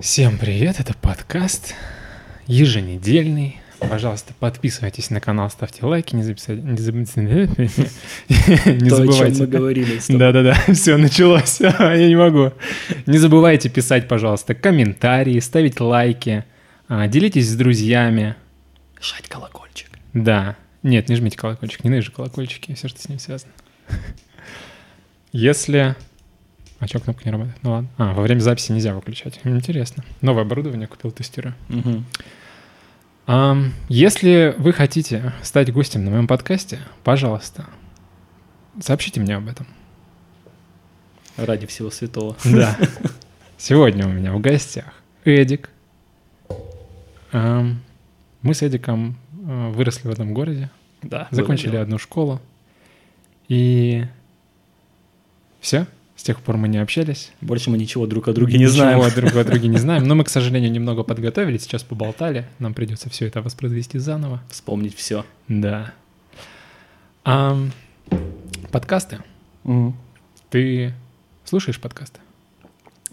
Всем привет, это подкаст еженедельный. Пожалуйста, подписывайтесь на канал, ставьте лайки, не, записать, не, забывайте, не То, о чем забывайте. мы говорили. Да-да-да, все, началось, я не могу. Не забывайте писать, пожалуйста, комментарии, ставить лайки, а, делитесь с друзьями. Жать колокольчик. Да, нет, не жмите колокольчик, ненавижу колокольчики, все, что с ним связано. Если... А что кнопка не работает? Ну ладно. А, во время записи нельзя выключать. Интересно. Новое оборудование купил, тестирую. Мгм. Ам, Если вы хотите стать гостем на моем подкасте, пожалуйста, сообщите мне об этом. Ради всего святого. Да. Сегодня у меня в гостях Эдик. Мы с Эдиком э, выросли в этом городе, Да. закончили одну школу. И все. С тех пор мы не общались. Больше мы ничего друг о друге не Ничего знаем. друг о друге не знаем. Но мы, к сожалению, немного подготовили. Сейчас поболтали. Нам придется все это воспроизвести заново. Вспомнить все. Да. Ам, подкасты. Ты слушаешь подкасты?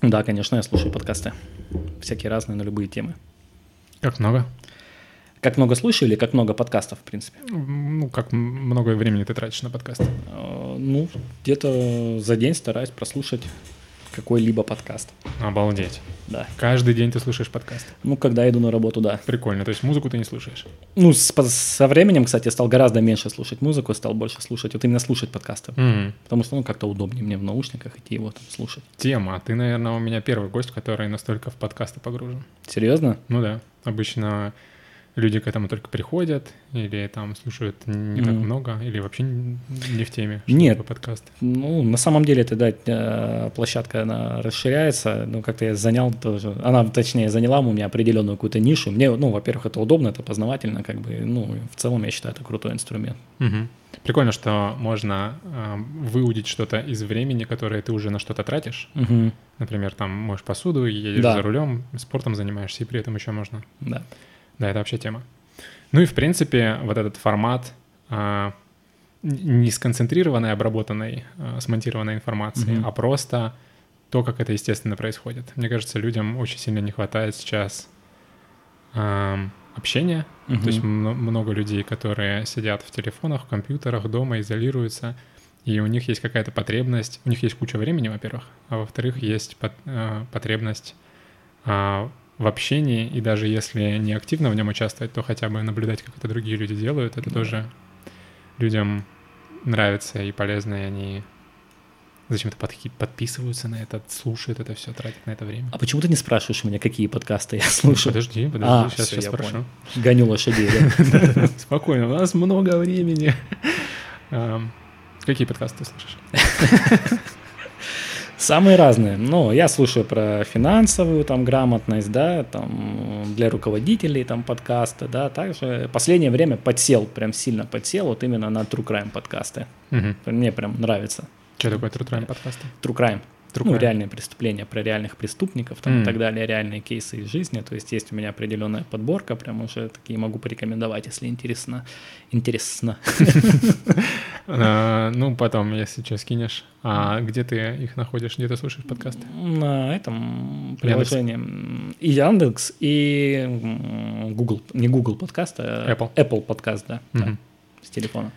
Да, конечно, я слушаю подкасты. Всякие разные на любые темы. Как много? Как много слушаю или как много подкастов, в принципе? Ну, как много времени ты тратишь на подкасты? Э, Ну, где-то за день стараюсь прослушать какой-либо подкаст. Обалдеть. Да. Каждый день ты слушаешь подкасты. Ну, когда иду на работу, да. Прикольно. То есть музыку ты не слушаешь? Ну, с- по- со временем, кстати, стал гораздо меньше слушать музыку, стал больше слушать, вот именно слушать подкасты. М, Потому что, ну, как-то удобнее мне в наушниках идти его там слушать. Тема. Ты, наверное, у меня первый гость, который настолько в подкасты погружен. Серьезно? Ну да. Обычно люди к этому только приходят или там слушают не так Мгм. много, или вообще не в теме. что Нет. такое подкасты. Ну, на самом деле, это, да, э, площадка, она расширяется, ну, как-то я занял тоже, она, точнее, заняла у меня определенную какую-то нишу. Мне, ну, во-первых, это удобно, это познавательно, как бы, ну, в целом, я считаю, это крутой инструмент. Мгм. Прикольно, что можно э, выудить что-то из времени, которое ты уже на что-то тратишь. Мгм. Например, там моешь посуду, едешь Да. за рулем, спортом занимаешься, и при этом еще можно. Да. Да, это вообще тема. Ну и в принципе вот этот формат а, не сконцентрированной, обработанной, а, смонтированной информации, Мгм. а просто то, как это естественно происходит. Мне кажется, людям очень сильно не хватает сейчас ам, общения. Мгм. То есть мно- много людей, которые сидят в телефонах, в компьютерах, дома, изолируются, и у них есть какая-то потребность, у них есть куча времени, во-первых, а во-вторых, есть а, потребность а, в общении, и даже если не активно в нем участвовать, то хотя бы наблюдать, как это другие люди делают, это Да. тоже людям нравится и полезно, и они зачем-то подписываются на это, слушают это все, тратят на это время. А почему ты не спрашиваешь меня, какие подкасты я слушаю? Подожди, подожди, А, сейчас, всё, сейчас я спрошу. понял. Гоню лошадей, да? Спокойно, у нас много времени. Ам, Какие подкасты ты слушаешь? Самые разные. Ну, я слушаю про финансовую там грамотность, да, там для руководителей там подкасты, да. Также последнее время подсел, прям сильно подсел вот именно на True Crime подкасты. Мгм. Мне прям нравится. Что такое True Crime подкасты? True Crime. True ну, реальные преступления про реальных преступников там, М. и так далее, реальные кейсы из жизни. То есть есть у меня определенная подборка, прям уже такие могу порекомендовать, если интересно. Интересно. А, Ну, потом, если что, скинешь. А где ты их находишь? Где ты слушаешь подкасты? На этом приложении и Яндекс, и Google, не Google подкаст, а Apple. Apple подкаст, да, с телефона.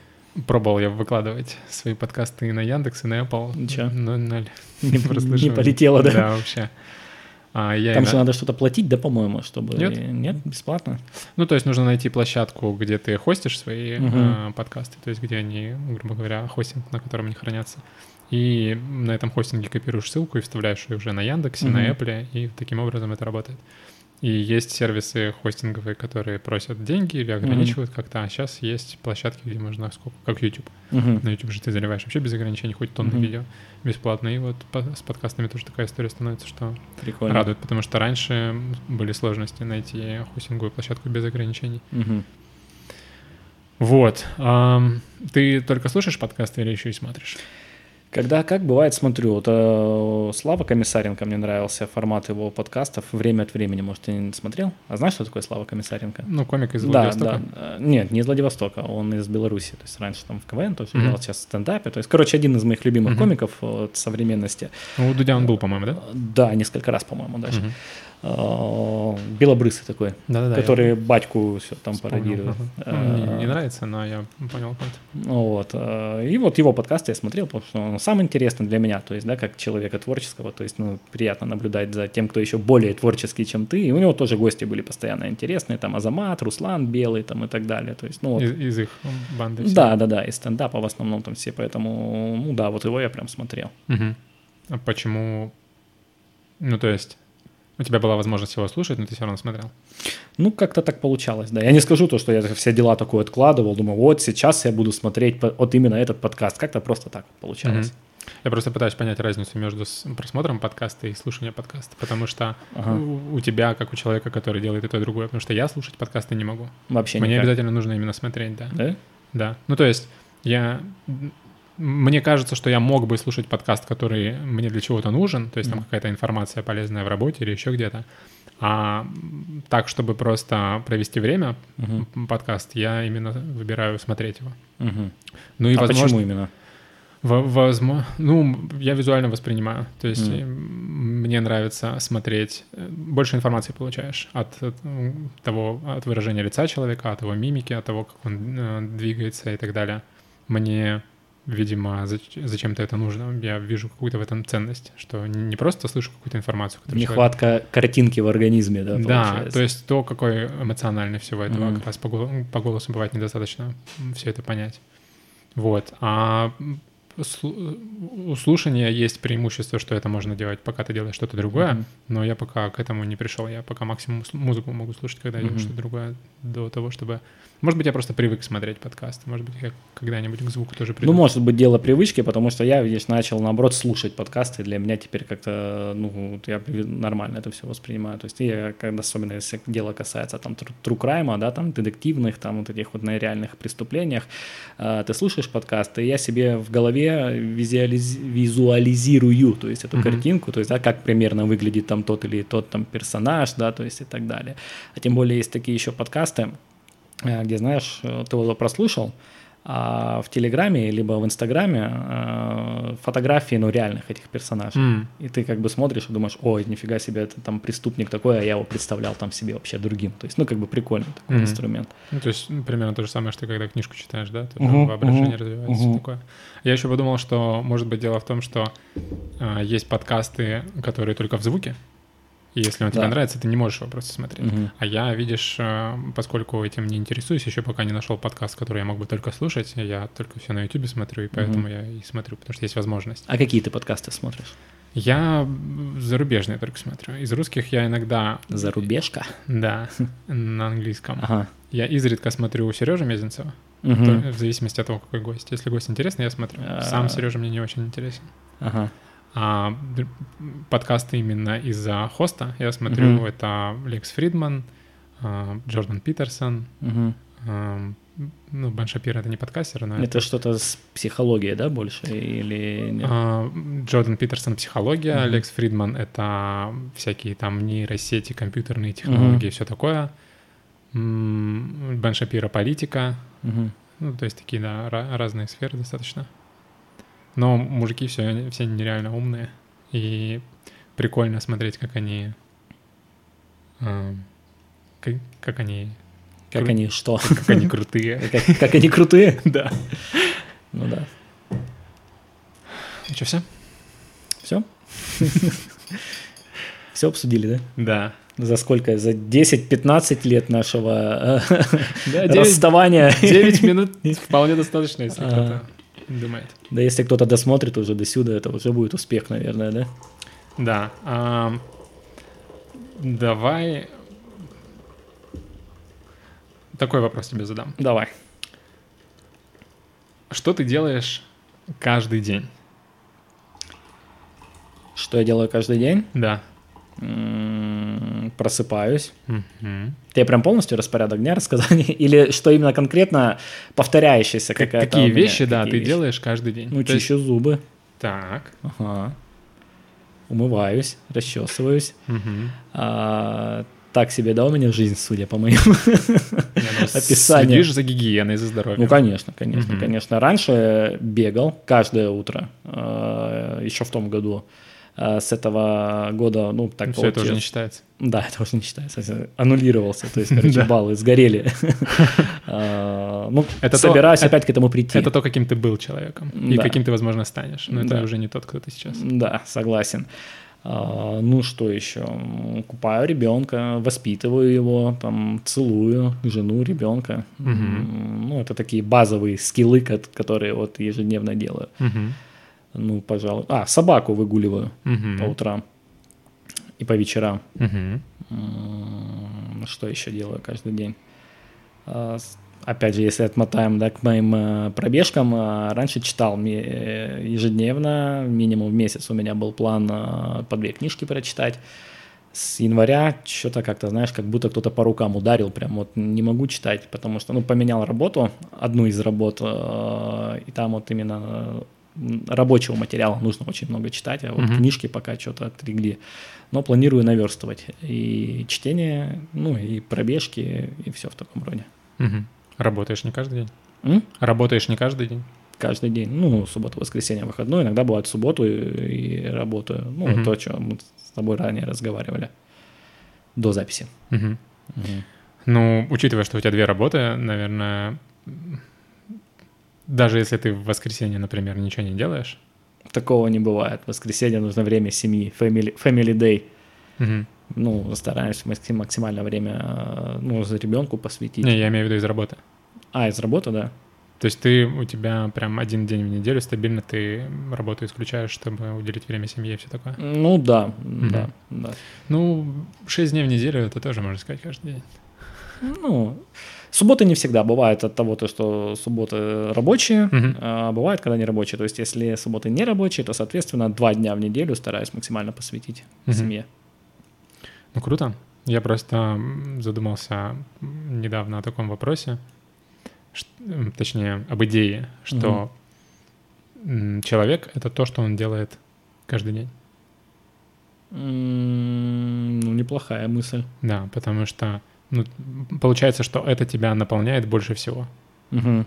Пробовал я выкладывать свои подкасты и на Яндекс, и на Apple. Ничего. Ну, ноль. Не, не полетело, да? Да, вообще. А, я Там же на- надо что-то платить, да, по-моему, чтобы... Нет. Нет, бесплатно. Ну, то есть нужно найти площадку, где ты хостишь свои Мгм. а, подкасты, то есть где они, грубо говоря, хостинг, на котором они хранятся. И на этом хостинге копируешь ссылку и вставляешь ее уже на Яндексе, на Мгм. Apple, и таким образом это работает. И есть сервисы хостинговые, которые просят деньги или ограничивают как-то, а сейчас есть площадки, где можно сколько, как YouTube. Мгм. На YouTube же ты заливаешь вообще без ограничений, хоть тонны Мгм. видео бесплатно. И вот по- с подкастами тоже такая история становится, что Прикольно. радует, потому что раньше были сложности найти хостинговую площадку без ограничений. Мгм. Вот. ам, ты только слушаешь подкасты или еще и смотришь? Когда как бывает, смотрю, вот э, Слава Комиссаренко, мне нравился формат его подкастов «Время от времени», может, ты не смотрел? А знаешь, что такое Слава Комиссаренко? Ну, комик из Да, Владивостока. да. Э, Нет, не из Владивостока, он из Беларуси. То есть раньше там в КВН тоже Мгм. играл, сейчас в стендапе. То есть, короче, один из моих любимых Мгм. комиков вот, современности. Ну, у Дудя он был, по-моему, да? Да, несколько раз, по-моему, даже. Мгм. Э, белобрысый такой, Да-да-да, который батьку все там Вспомнил, пародирует. ага. Ну, Не, нравится, но я понял как. Вот. э, И вот его подкасты я смотрел, потому что он сам интересный для меня, то есть, да, как человека творческого, то есть, ну, приятно наблюдать за тем, кто еще более творческий, чем ты. И у него тоже гости были постоянно интересные, там Азамат, Руслан Белый, там и так далее. То есть, ну, вот, Из, из их банды. всей. да, да, да, и стендапа в основном там все, поэтому, ну да, вот его я прям смотрел. Мгм. А почему? Ну, то есть, у тебя была возможность его слушать, но ты все равно смотрел. Ну, как-то так получалось, да. Я не скажу то, что я все дела такое откладывал, думаю, вот сейчас я буду смотреть вот именно этот подкаст. Как-то просто так получалось. Мгм. Я просто пытаюсь понять разницу между просмотром подкаста и слушанием подкаста, потому что Ага. у, у тебя, как у человека, который делает и то, и другое, потому что я слушать подкасты не могу. Вообще Мне никак. обязательно нужно именно смотреть, да. Да? Да. Ну, то есть, я... Мне кажется, что я мог бы слушать подкаст, который мне для чего-то нужен, то есть там какая-то информация полезная в работе или еще где-то. А так, чтобы просто провести время, м, подкаст, я именно выбираю смотреть его. Мгм. Ну и, а возможно, почему именно? возможно, ну, я визуально воспринимаю. То есть м, мне нравится смотреть. э, Больше информации получаешь от, м, того, от выражения лица человека, от его мимики, от того, как он э, двигается и так далее. Мне, видимо, зач- зачем-то это нужно. Я вижу какую-то в этом ценность, что не просто слышу какую-то информацию, которую человек- Нехватка картинки в организме, да, да, получается? то есть то, какой эмоциональный всего этого, Мгм. как раз по, по голосу бывает недостаточно все это понять. Вот. А у слушания есть преимущество, что это можно делать, пока ты делаешь что-то другое, Мгм. но я пока к этому не пришел. Я пока максимум музыку могу слушать, когда делаю Мгм. что-то другое, до того, чтобы... Может быть, я просто привык смотреть подкасты, может быть, я когда-нибудь к звуку тоже приду. Ну, может быть, дело привычки, потому что я, видишь, начал, наоборот, слушать подкасты. Для меня теперь как-то, ну, я нормально это все воспринимаю. То есть я, когда, особенно если дело касается там тру- true crime, да, там детективных, там вот этих вот на реальных преступлениях, э, ты слушаешь подкасты, и я себе в голове визуализ- визуализирую, то есть эту Мгм. картинку, то есть, да, как примерно выглядит там тот или тот там персонаж, да, то есть и так далее. А тем более есть такие еще подкасты, где, знаешь, э, ты его прослушал, а в Телеграме либо в Инстаграме э, фотографии, ну, реальных этих персонажей. М, И ты как бы смотришь и думаешь, ой, нифига себе, это там преступник такой, а я его представлял там себе вообще другим. То есть, ну, как бы прикольный такой Мгм. инструмент. Ну, то есть ну, примерно то же самое, что когда книжку читаешь, да? Тоже Мгм, воображение мгм, развивается, всё такое. Я еще подумал, что, может быть, дело в том, что а, есть подкасты, которые только в звуке, и если он тебе Да. нравится, ты не можешь его просто смотреть. Мгм. А я, видишь, а, поскольку этим не интересуюсь, еще пока не нашел подкаст, который я мог бы только слушать, я только все на YouTube смотрю, и поэтому Мгм. я и смотрю, потому что есть возможность. А какие ты подкасты смотришь? Я зарубежные только смотрю. Из русских я иногда... Зарубежка? Да, на английском. Ага. Я изредка смотрю Сережу Мезенцева. То- в зависимости от того, какой гость. Если гость интересный, я смотрю. А. Сам Сережа мне не очень интересен. Ага. А подкасты именно из-за хоста я смотрю. Мгм. Это Лекс Фридман, а, Джордан Питерсон. А, Ну, Бен Шапир — это не подкастер, но Это что-то с психологией, да, больше? Или нет? А, Джордан Питерсон — психология, Мгм. Лекс Фридман — это всякие там нейросети, компьютерные технологии, все такое. Бен Шапира — политика. Мгм. Ну, то есть такие, да, ра- разные сферы достаточно. Но мужики все, все нереально умные. И прикольно смотреть, как они... а, как, как они... Как кру- они что? Как они крутые. Как, как они крутые? Да. Ну да. Что, все? Все? Все обсудили, Да. да? За сколько? За 10-15 лет нашего э, Да, девять- расставания. 9 минут вполне достаточно, если Ага. кто-то думает. Да если кто-то досмотрит уже до сюда, это уже будет успех, наверное, да? Да. ам, давай... Такой вопрос тебе задам. Давай. Что ты делаешь каждый день? Что я делаю каждый день? Да. Просыпаюсь. Мгм. Тебе прям полностью распорядок дня рассказали? Или что именно конкретно повторяющаяся Как- какая-то какие вещи, да, какие ты вещи? делаешь каждый день? Ну, То есть- чищу зубы. Так. Ага. Умываюсь, расчесываюсь. А, так себе, да, у меня жизнь, судя по моим. Не, ну, Описание. Следишь за гигиеной, за здоровьем. Ну, конечно, конечно, Мгм. конечно. Раньше бегал каждое утро, э, еще в том году. А с этого года, ну, так Все это уже не считается. Да, это уже не считается. Аннулировался, то есть, короче, баллы сгорели. А, ну, собираюсь опять к этому прийти. Это то, каким ты был человеком и каким ты, возможно, станешь. Но это уже не тот, кто ты сейчас. Да, согласен. А, ну, что еще? Купаю ребенка, воспитываю его, там, целую жену, ребенка. Угу. Ну, это такие базовые скиллы, которые вот ежедневно делаю. Угу. Ну, пожалуй. А, собаку выгуливаю угу. по утрам и по вечерам. Угу. Что еще делаю каждый день? А, опять же, если отмотаем да, к моим э, пробежкам, э, раньше читал э, ежедневно, минимум в месяц у меня был план по две книжки прочитать. С января что-то как-то, знаешь, как будто кто-то по рукам ударил, прям вот не могу читать, потому что, ну, поменял работу, одну из работ, и там вот именно рабочего материала нужно очень много читать, а вот угу. книжки пока что-то отрегли. Но планирую наверстывать и чтение, ну и пробежки, и все в таком роде. Угу. Работаешь не каждый день? М? Работаешь не каждый день? Каждый день. Ну, суббота, воскресенье, выходной. Иногда бывает в субботу и, и работаю. Ну, угу. то, о чем мы с тобой ранее разговаривали до записи. Угу. Угу. Ну, учитывая, что у тебя две работы, наверное, даже если ты в воскресенье, например, ничего не делаешь. Такого не бывает. В воскресенье нужно время семьи, family, family day. Угу ну, стараюсь максимально время, ну, за ребенку посвятить. Не, я имею в виду из работы. А, из работы, да. То есть ты, у тебя прям один день в неделю стабильно ты работу исключаешь, чтобы уделить время семье и все такое? Ну да, угу. да, да. Ну, шесть дней в неделю это тоже, можно сказать, каждый день. Ну, субботы не всегда. Бывает от того, то, что субботы рабочие, угу. а бывает, когда не рабочие. То есть если субботы не рабочие, то, соответственно, два дня в неделю стараюсь максимально посвятить угу. семье. Ну, круто. Я просто задумался недавно о таком вопросе, точнее, об идее, что угу. человек — это то, что он делает каждый день. Ну, неплохая мысль. Да, потому что ну, получается, что это тебя наполняет больше всего. Угу.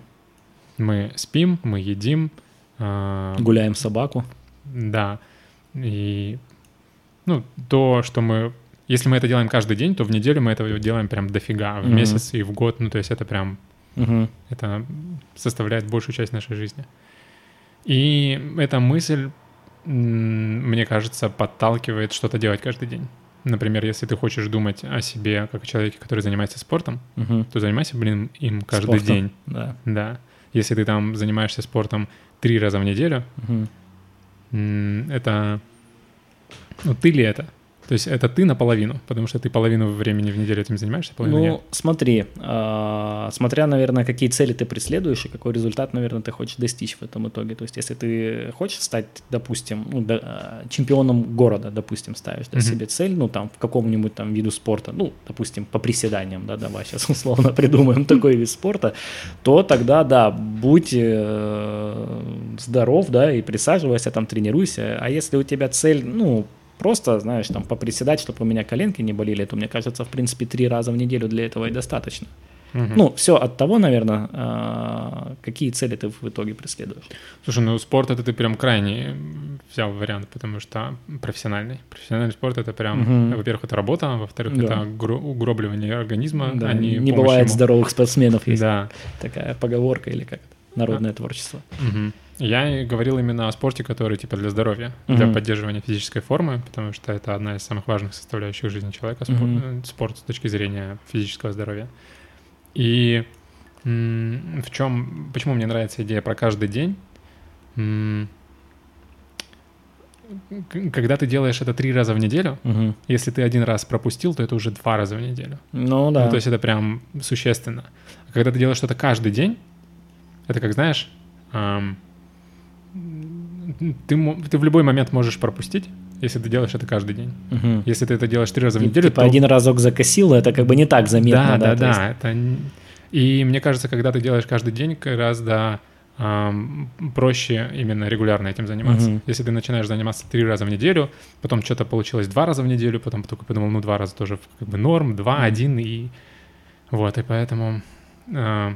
Мы спим, мы едим. Э, Гуляем собаку. Да. И ну, то, что мы если мы это делаем каждый день, то в неделю мы этого делаем прям дофига, в mm-hmm. месяц и в год. Ну, то есть это прям... Mm-hmm. Это составляет большую часть нашей жизни. И эта мысль, мне кажется, подталкивает что-то делать каждый день. Например, если ты хочешь думать о себе как о человеке, который занимается спортом, угу. то занимайся, блин, им каждый спортом, день. Да. да. Если ты там занимаешься спортом три раза в неделю, угу. это... Ну, ты ли это? То есть это ты наполовину, потому что ты половину времени в неделю этим занимаешься, половину Ну, нет. смотри, э, смотря, наверное, какие цели ты преследуешь и какой результат, наверное, ты хочешь достичь в этом итоге. То есть если ты хочешь стать, допустим, ну, да, а, чемпионом города, допустим, ставишь да, mm-hmm. себе цель, ну, там, в каком-нибудь там виду спорта, ну, допустим, по приседаниям, да, давай сейчас условно придумаем такой вид спорта, то тогда, да, будь э, здоров, да, и присаживайся, там, тренируйся. А если у тебя цель, ну, просто, знаешь, там поприседать, чтобы у меня коленки не болели, то мне кажется, в принципе, три раза в неделю для этого и достаточно. Угу. Ну, все от того, наверное, а, какие цели ты в итоге преследуешь. Слушай, ну спорт это ты прям крайне взял вариант, потому что профессиональный. Профессиональный спорт это прям, угу. во-первых, это работа, во-вторых, да. это угробливание организма. Да, а не не бывает ему. здоровых спортсменов, есть да. такая поговорка или как народное а. творчество. Угу. Я говорил именно о спорте, который типа для здоровья, mm-hmm. для поддерживания физической формы, потому что это одна из самых важных составляющих жизни человека, спорт, mm-hmm. спорт с точки зрения физического здоровья. И в чем, почему мне нравится идея про каждый день? Когда ты делаешь это три раза в неделю, угу. если ты один раз пропустил, то это уже два раза в неделю. Ну да. Ну, то есть это прям существенно. А когда ты делаешь что-то каждый день, это как знаешь, эм, ты, ты в любой момент можешь пропустить, если ты делаешь это каждый день. Угу. Если ты это делаешь три раза в неделю, типа то... один разок закосил, это как бы не так заметно. Да, да, да. да это... И мне кажется, когда ты делаешь каждый день, гораздо эм, проще именно регулярно этим заниматься. Угу. Если ты начинаешь заниматься три раза в неделю, потом что-то получилось два раза в неделю, потом только подумал, ну два раза тоже как бы норм, два, угу. один и вот, и поэтому... Э,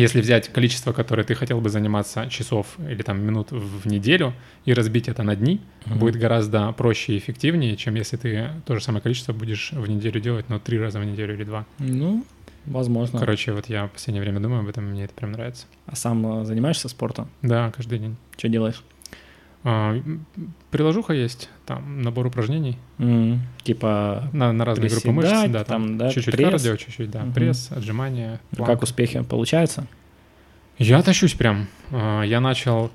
если взять количество, которое ты хотел бы заниматься часов или там минут в неделю и разбить это на дни, Мгм. будет гораздо проще и эффективнее, чем если ты то же самое количество будешь в неделю делать, но три раза в неделю или два. Ну, возможно. Короче, вот я в последнее время думаю об этом, мне это прям нравится. А сам э, занимаешься спортом? Да, каждый день. Что делаешь? А, приложуха есть, там набор упражнений М, Типа, на, на разные группы мышц, да, там, там, да, чуть-чуть пресс. кардио, чуть-чуть, да, Мгм. пресс, отжимания. ну, как успехи? Получается? Я тащусь прям. А, Я начал...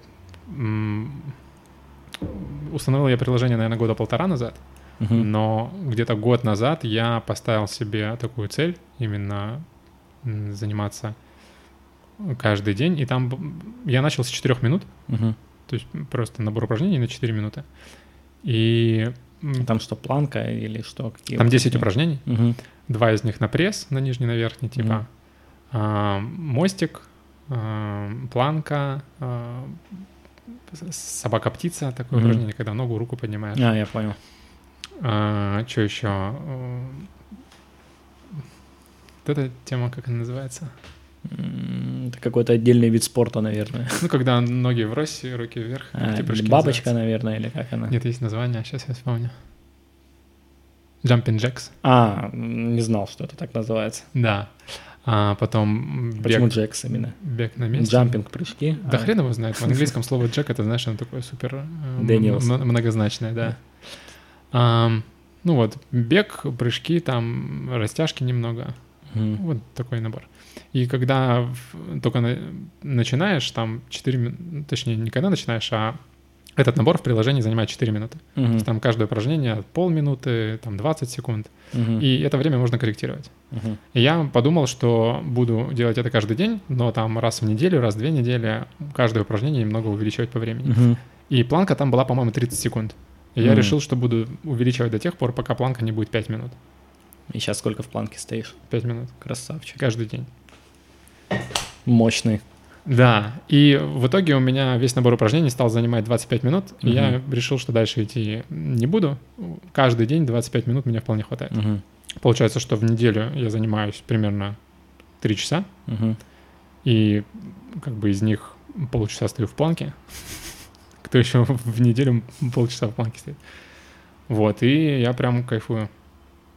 Установил я приложение, наверное, года полтора назад, Мгм. но где-то год назад я поставил себе такую цель именно заниматься каждый день. И там я начал с 4 минут, Мгм. То есть просто набор упражнений на 4 минуты. И Там что, планка или что? Какие там вот 10 такие? упражнений. Мгм. Два из них на пресс, на нижний, на верхний, типа Мгм. а, мостик, а, планка, а, собака-птица, такое Мгм. упражнение, когда ногу, руку поднимаешь. А, я понял. что еще? А, Вот эта тема, как она называется? Это какой-то отдельный вид спорта, наверное. Ну, когда ноги врозь, руки вверх, А, бабочка, наверное, или как она? Нет, есть название, сейчас я вспомню. Jumping jacks, А, не знал, что это так называется. да. А потом бег, Почему jacks именно? бег на месте. Jumping прыжки. Да А, хрен его знает. В английском слово джек это, знаешь, оно такое супер э, Daniels. многозначное, да. Ну вот, бег, прыжки, там растяжки немного. Мгм. Вот такой набор. И когда только на- начинаешь, там 4 минуты, точнее, не когда начинаешь, а этот набор в приложении занимает 4 минуты. То Мгм. есть там каждое упражнение полминуты, там 20 секунд. Мгм. И это время можно корректировать. Мгм. И я подумал, что буду делать это каждый день, но там раз в неделю, раз в две недели каждое упражнение немного увеличивать по времени. Мгм. И планка там была, по-моему, 30 секунд. И я Мгм. решил, что буду увеличивать до тех пор, пока планка не будет 5 минут. И сейчас сколько в планке стоишь? 5 минут Красавчик. каждый день. Мощный. Да, и в итоге у меня весь набор упражнений стал занимать 25 минут, и Мгм. я решил, что дальше идти не буду. Каждый день 25 минут меня вполне хватает. Мгм. Получается, что в неделю я занимаюсь примерно 3 часа, Мгм. и как бы из них полчаса стою в планке. Кто еще в неделю полчаса в планке стоит? Вот, и я прям кайфую.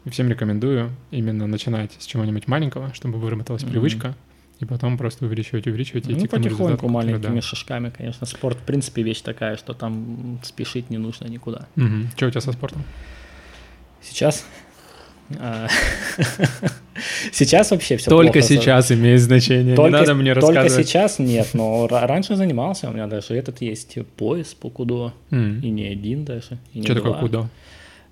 И всем рекомендую именно начинать с чего-нибудь маленького, чтобы выработалась Мгм. привычка, и потом просто увеличивать, увеличивать и Ну, идти потихоньку, который, маленькими да. шажками, конечно. Спорт, в принципе, вещь такая, что там спешить не нужно никуда. Мгм. Что у тебя со спортом? Сейчас... а, Сейчас вообще все Только сейчас имеет значение, Только, не надо мне только рассказывать. сейчас нет, но ра- раньше занимался, у меня даже этот есть пояс по кудо, и не один даже, и не Что такое кудо?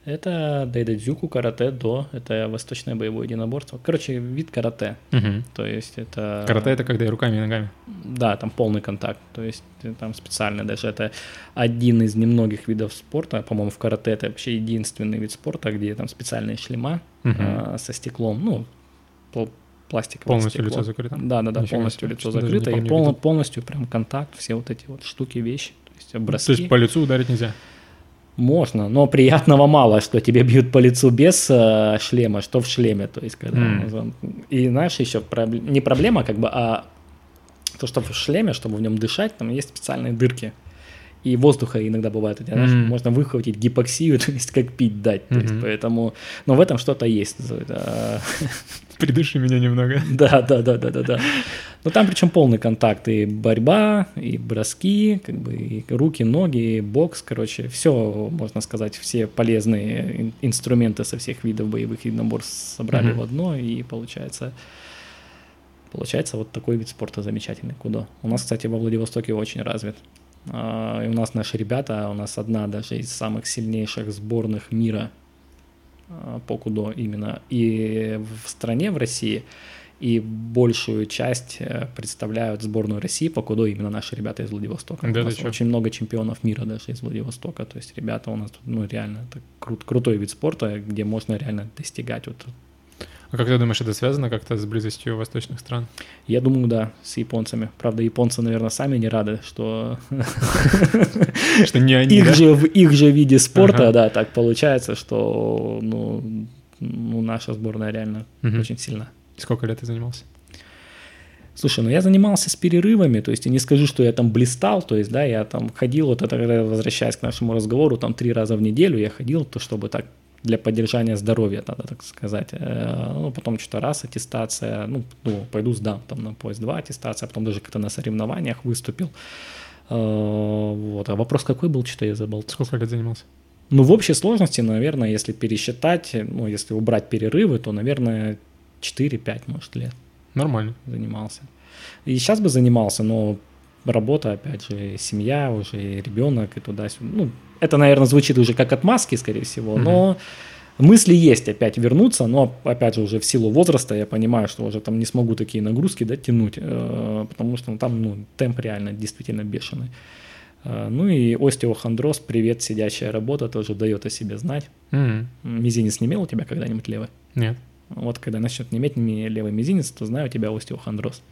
Это дайдадзюку, карате, до, это восточное боевое единоборство. Короче, вид карате, Мгм. то есть это... Карате — это когда и руками, и ногами. Да, там полный контакт, то есть э, там специально даже это один из немногих видов спорта, по-моему, в карате это вообще единственный вид спорта, где там специальные шлема Мгм. а, со стеклом, ну, пол- пластиковое Полностью стекло. лицо закрыто? Да, да, да, Нифига полностью себе, лицо закрыто, и видел. полностью прям контакт, все вот эти вот штуки, вещи, то есть То броски. есть по лицу ударить нельзя? Можно, но приятного мало, что тебе бьют по лицу без э, шлема, что в шлеме. То есть, когда он- И знаешь, еще пробл- не проблема, как бы, а то, что в шлеме, чтобы в нем дышать, там есть специальные дырки. И воздуха иногда бывает, у тебя, знаешь, Мгм. можно выхватить гипоксию, то есть как пить дать. То есть, Мгм. поэтому, но в этом что-то есть. Это- Придыши меня немного. Да, да, да, да, да, да. Но там причем полный контакт, и борьба, и броски, как бы и руки, ноги, и бокс, короче, все, можно сказать, все полезные ин- инструменты со всех видов боевых единоборств собрали Мгм. в одно, и получается, получается вот такой вид спорта замечательный, куда. У нас, кстати, во Владивостоке очень развит. А, И у нас наши ребята, у нас одна даже из самых сильнейших сборных мира а, по кудо именно и в стране, в России, и большую часть э, представляют сборную России по кудо именно наши ребята из Владивостока. Да у нас очень много чемпионов мира даже из Владивостока, то есть ребята у нас тут, ну, реально, это крут, крутой вид спорта, где можно реально достигать вот А как ты думаешь, это связано как-то с близостью восточных стран? Я думаю, да, с японцами. Правда, японцы, наверное, сами не рады, что Что не они, их же в их же виде спорта, да, так получается, что ну, ну наша сборная реально очень сильна. Сколько лет ты занимался? Слушай, ну я занимался с перерывами, то есть я не скажу, что я там блистал, то есть, да, я там ходил, вот это, возвращаясь к нашему разговору, там три раза в неделю я ходил, то чтобы так для поддержания здоровья, надо так сказать. Э, ну, потом что-то раз аттестация, ну, ну, пойду сдам там на поезд 2 аттестация, а потом даже как-то на соревнованиях выступил. Э, вот. А вопрос какой был, что-то я забыл. Сколько лет занимался? Ну, в общей сложности, наверное, если пересчитать, ну, если убрать перерывы, то, наверное, 4-5, может, лет. Нормально. Занимался. И сейчас бы занимался, но работа, опять же, семья уже, ребенок, и туда-сюда. Ну, это, наверное, звучит уже как отмазки, скорее всего, mm-hmm. но мысли есть опять вернуться, но, опять же, уже в силу возраста я понимаю, что уже там не смогу такие нагрузки да, тянуть, э, потому что ну, там ну, темп реально действительно бешеный. Э, ну и остеохондроз, привет, сидящая работа, тоже дает о себе знать. Mm-hmm. Мизинец не имел у тебя когда-нибудь левый? Нет. Вот когда начнет не иметь левый мизинец, то знаю, у тебя остеохондроз.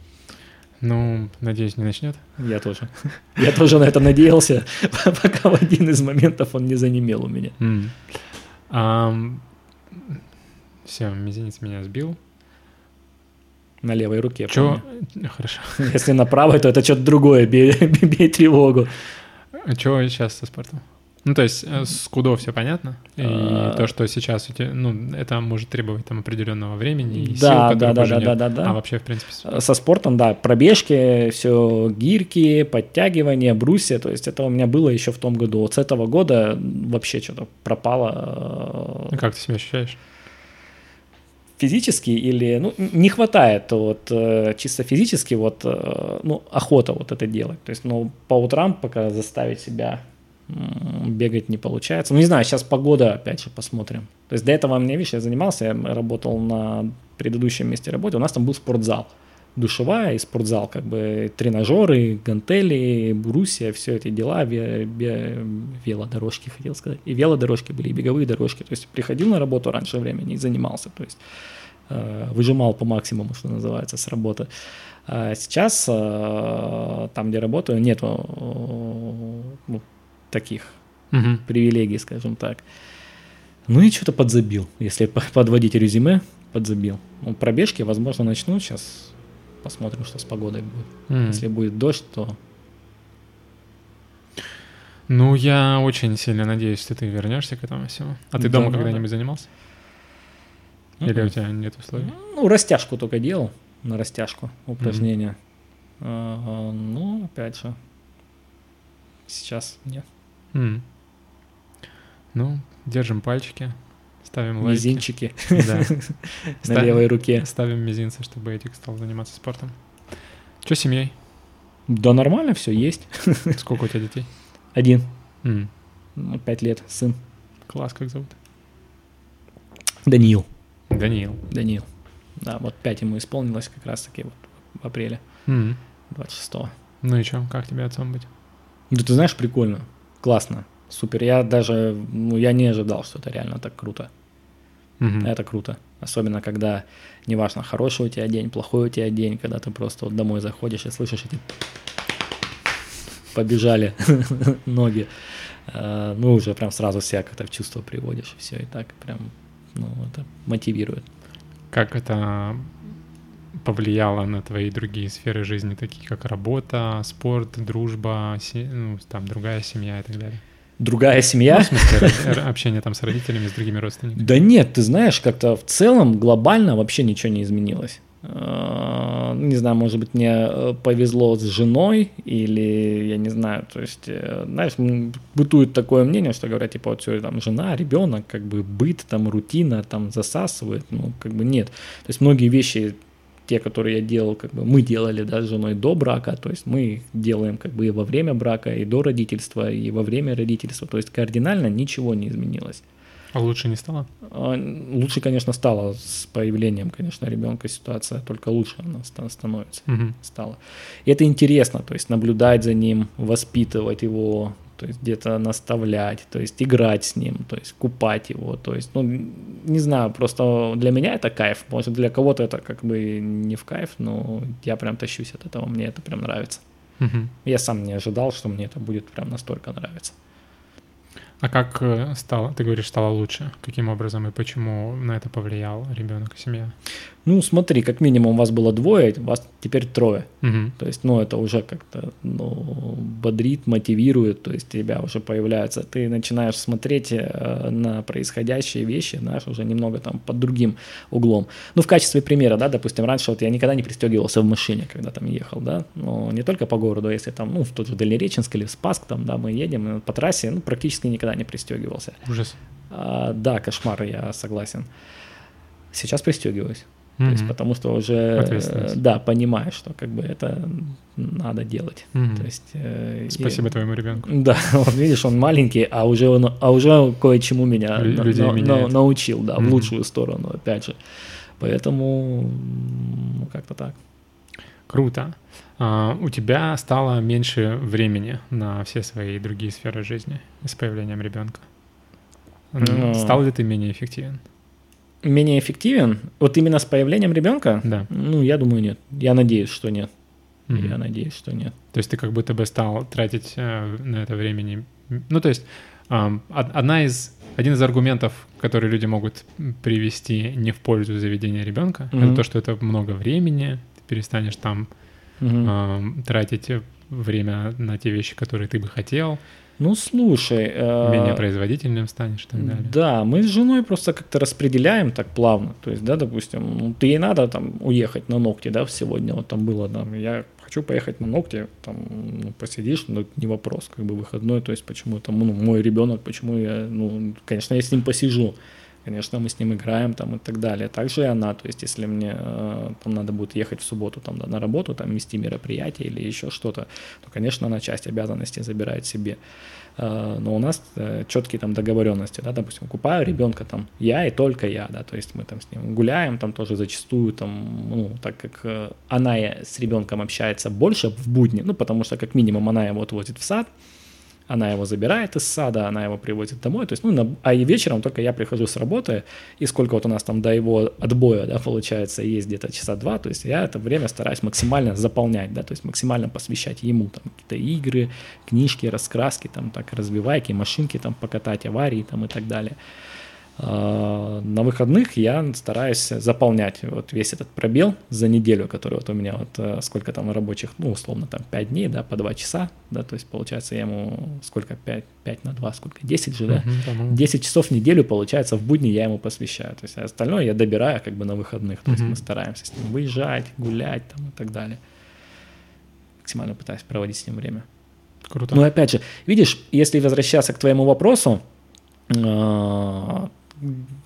Ну, надеюсь, не начнет. Я тоже. Я тоже на это надеялся, пока в один из моментов он не занемел у меня. Mm. Um, все, мизинец меня сбил. На левой руке. Чё? Хорошо. Если на правой, то это что-то другое. Бей, бей тревогу. А что сейчас со спортом? Ну, то есть э, с кудо все понятно, и а... то, что сейчас у тебя, ну, это может требовать там определенного времени и да, сил, да, да, да, да, да, да. А вообще, в принципе... Со спортом, да, пробежки, все гирьки, подтягивания, брусья, то есть это у меня было еще в том году. Вот с этого года вообще что-то пропало. А как ты себя ощущаешь? физически или ну не хватает вот э, чисто физически вот э, ну охота вот это делать то есть ну по утрам пока заставить себя бегать не получается. Ну, не знаю, сейчас погода, опять же, посмотрим. То есть до этого мне, видишь, я занимался, я работал на предыдущем месте работы, у нас там был спортзал. Душевая и спортзал, как бы тренажеры, гантели, брусья, все эти дела, ве, ве, велодорожки, хотел сказать. И велодорожки были, и беговые дорожки. То есть приходил на работу раньше времени и занимался. То есть э, выжимал по максимуму, что называется, с работы. А сейчас э, там, где работаю, нету ну, таких угу. привилегий, скажем так. Ну и что-то подзабил. Если подводить резюме, подзабил. Ну, пробежки, возможно, начну. Сейчас посмотрим, что с погодой будет. Mm. Если будет дождь, то... Ну, я очень сильно надеюсь, что ты вернешься к этому всему. А ты да, дома когда-нибудь да. занимался? Или mm-hmm. у тебя нет условий? Ну, растяжку только делал. На растяжку упражнения. Mm-hmm. А, ну, опять же, сейчас нет. Mm. Ну, держим пальчики, ставим лайки. Мизинчики да. на левой руке. Ставим мизинцы, чтобы Этик стал заниматься спортом. Что с семьей? Да нормально все, есть. Сколько у тебя детей? Один. Mm. Пять лет, сын. Класс, как зовут? Даниил. Даниил. Даниил. Да, вот пять ему исполнилось как раз-таки вот в апреле. Mm. 26-го. Ну и что, как тебе отцом быть? Да ты знаешь, прикольно классно, супер. Я даже, ну, я не ожидал, что это реально так круто. Угу. Это круто. Особенно, когда, неважно, хороший у тебя день, плохой у тебя день, когда ты просто вот домой заходишь и слышишь эти побежали ноги. А, ну, уже прям сразу себя как-то в чувство приводишь, и все, и так прям, ну, это мотивирует. Как это повлияло на твои другие сферы жизни, такие как работа, спорт, дружба, се... ну, там другая семья и так далее? Другая семья? Ну, в смысле, общение там с родителями, с другими родственниками? Да нет, ты знаешь, как-то в целом глобально вообще ничего не изменилось. А, не знаю, может быть, мне э, повезло с женой, или я не знаю, то есть, э, знаешь, бытует такое мнение, что говорят, типа, вот все, там, жена, ребенок, как бы быт, там, рутина, там, засасывает, ну, как бы нет. То есть многие вещи те, которые я делал, как бы мы делали да, с женой до брака, то есть мы делаем как бы и во время брака, и до родительства, и во время родительства, то есть кардинально ничего не изменилось. А лучше не стало? А, лучше, конечно, стало с появлением, конечно, ребенка ситуация, только лучше она становится, угу. стала. И это интересно, то есть наблюдать за ним, воспитывать его, то есть где-то наставлять, то есть играть с ним, то есть купать его, то есть, ну, не знаю, просто для меня это кайф, может для кого-то это как бы не в кайф, но я прям тащусь от этого, мне это прям нравится. Угу. Я сам не ожидал, что мне это будет прям настолько нравиться. А как э, стало, ты говоришь, стало лучше? Каким образом и почему на это повлиял ребенок и семья? Ну, смотри, как минимум вас было двое, вас теперь трое. Угу. То есть, ну, это уже как-то ну, бодрит, мотивирует, то есть тебя уже появляется, ты начинаешь смотреть э, на происходящие вещи, знаешь, уже немного там под другим углом. Ну, в качестве примера, да, допустим, раньше вот я никогда не пристегивался в машине, когда там ехал, да, но не только по городу, а если там, ну, в тот же Дальнереченск или в Спаск, там, да, мы едем по трассе, ну, практически никогда не пристегивался. Ужас. А, да, кошмар, я согласен. Сейчас пристегиваюсь. Мгм. То есть, потому что уже, да, понимаешь, что как бы это надо делать. Мгм. То есть, э, и- Спасибо твоему ребенку. Да, вот видишь, он маленький, а уже, он, а уже кое-чему меня Лю- на- на- научил, да, Мгм. в лучшую сторону, опять же. Поэтому, ну, как-то так. Круто. А, у тебя стало меньше времени на все свои другие сферы жизни с появлением ребенка. М, Ну. Стал ли ты менее эффективен? Менее эффективен? Вот именно с появлением ребенка? Да. Ну, я думаю, нет. Я надеюсь, что нет. Мгм. Я надеюсь, что нет. То есть ты как будто бы стал тратить э, на это времени. Ну, то есть од- одна из, один из аргументов, которые люди могут привести не в пользу заведения ребенка, Мгм. это то, что это много времени, ты перестанешь там Ам, тратить время на те вещи, которые ты бы хотел, Ну, слушай... э, менее производительным станешь и так далее. Да, мы с женой просто как-то распределяем так плавно. То есть, да, допустим, ну, ты ей надо там уехать на ногти, да, сегодня вот там было, там, я хочу поехать на ногти, там, ну, посидишь, ну, не вопрос, как бы выходной, то есть, почему там, ну, мой ребенок, почему я, ну, конечно, я с ним посижу, конечно, мы с ним играем там и так далее. Также и она, то есть, если мне э, там надо будет ехать в субботу там, да, на работу, там, вести мероприятие или еще что-то, то, конечно, она часть обязанностей забирает себе. Э, но у нас э, четкие там договоренности, да, допустим, купаю ребенка там я и только я, да, то есть мы там с ним гуляем, там тоже зачастую там, ну, так как э, она с ребенком общается больше в будни, ну, потому что как минимум она его отвозит в сад, она его забирает из сада, она его приводит домой, то есть, ну, на- а и вечером только я прихожу с работы, и сколько вот у нас там до его отбоя, да, получается, есть где-то часа два, то есть я это время стараюсь максимально заполнять, да, то есть максимально посвящать ему там какие-то игры, книжки, раскраски, там так, разбивайки, машинки там покатать, аварии там и так далее. А, На выходных я стараюсь заполнять вот весь этот пробел за неделю, который вот у меня вот э, сколько там рабочих, ну, условно, там 5 дней, да, по 2 часа, да, то есть получается я ему сколько, 5, 5 на 2, сколько, 10 же, да, по-моему. 10 часов в неделю, получается, в будни я ему посвящаю. То есть остальное я добираю как бы на выходных. То есть мы стараемся с ним выезжать, гулять там и так далее. Максимально пытаюсь проводить с ним время. Круто. Но опять же, видишь, если возвращаться к твоему вопросу, а,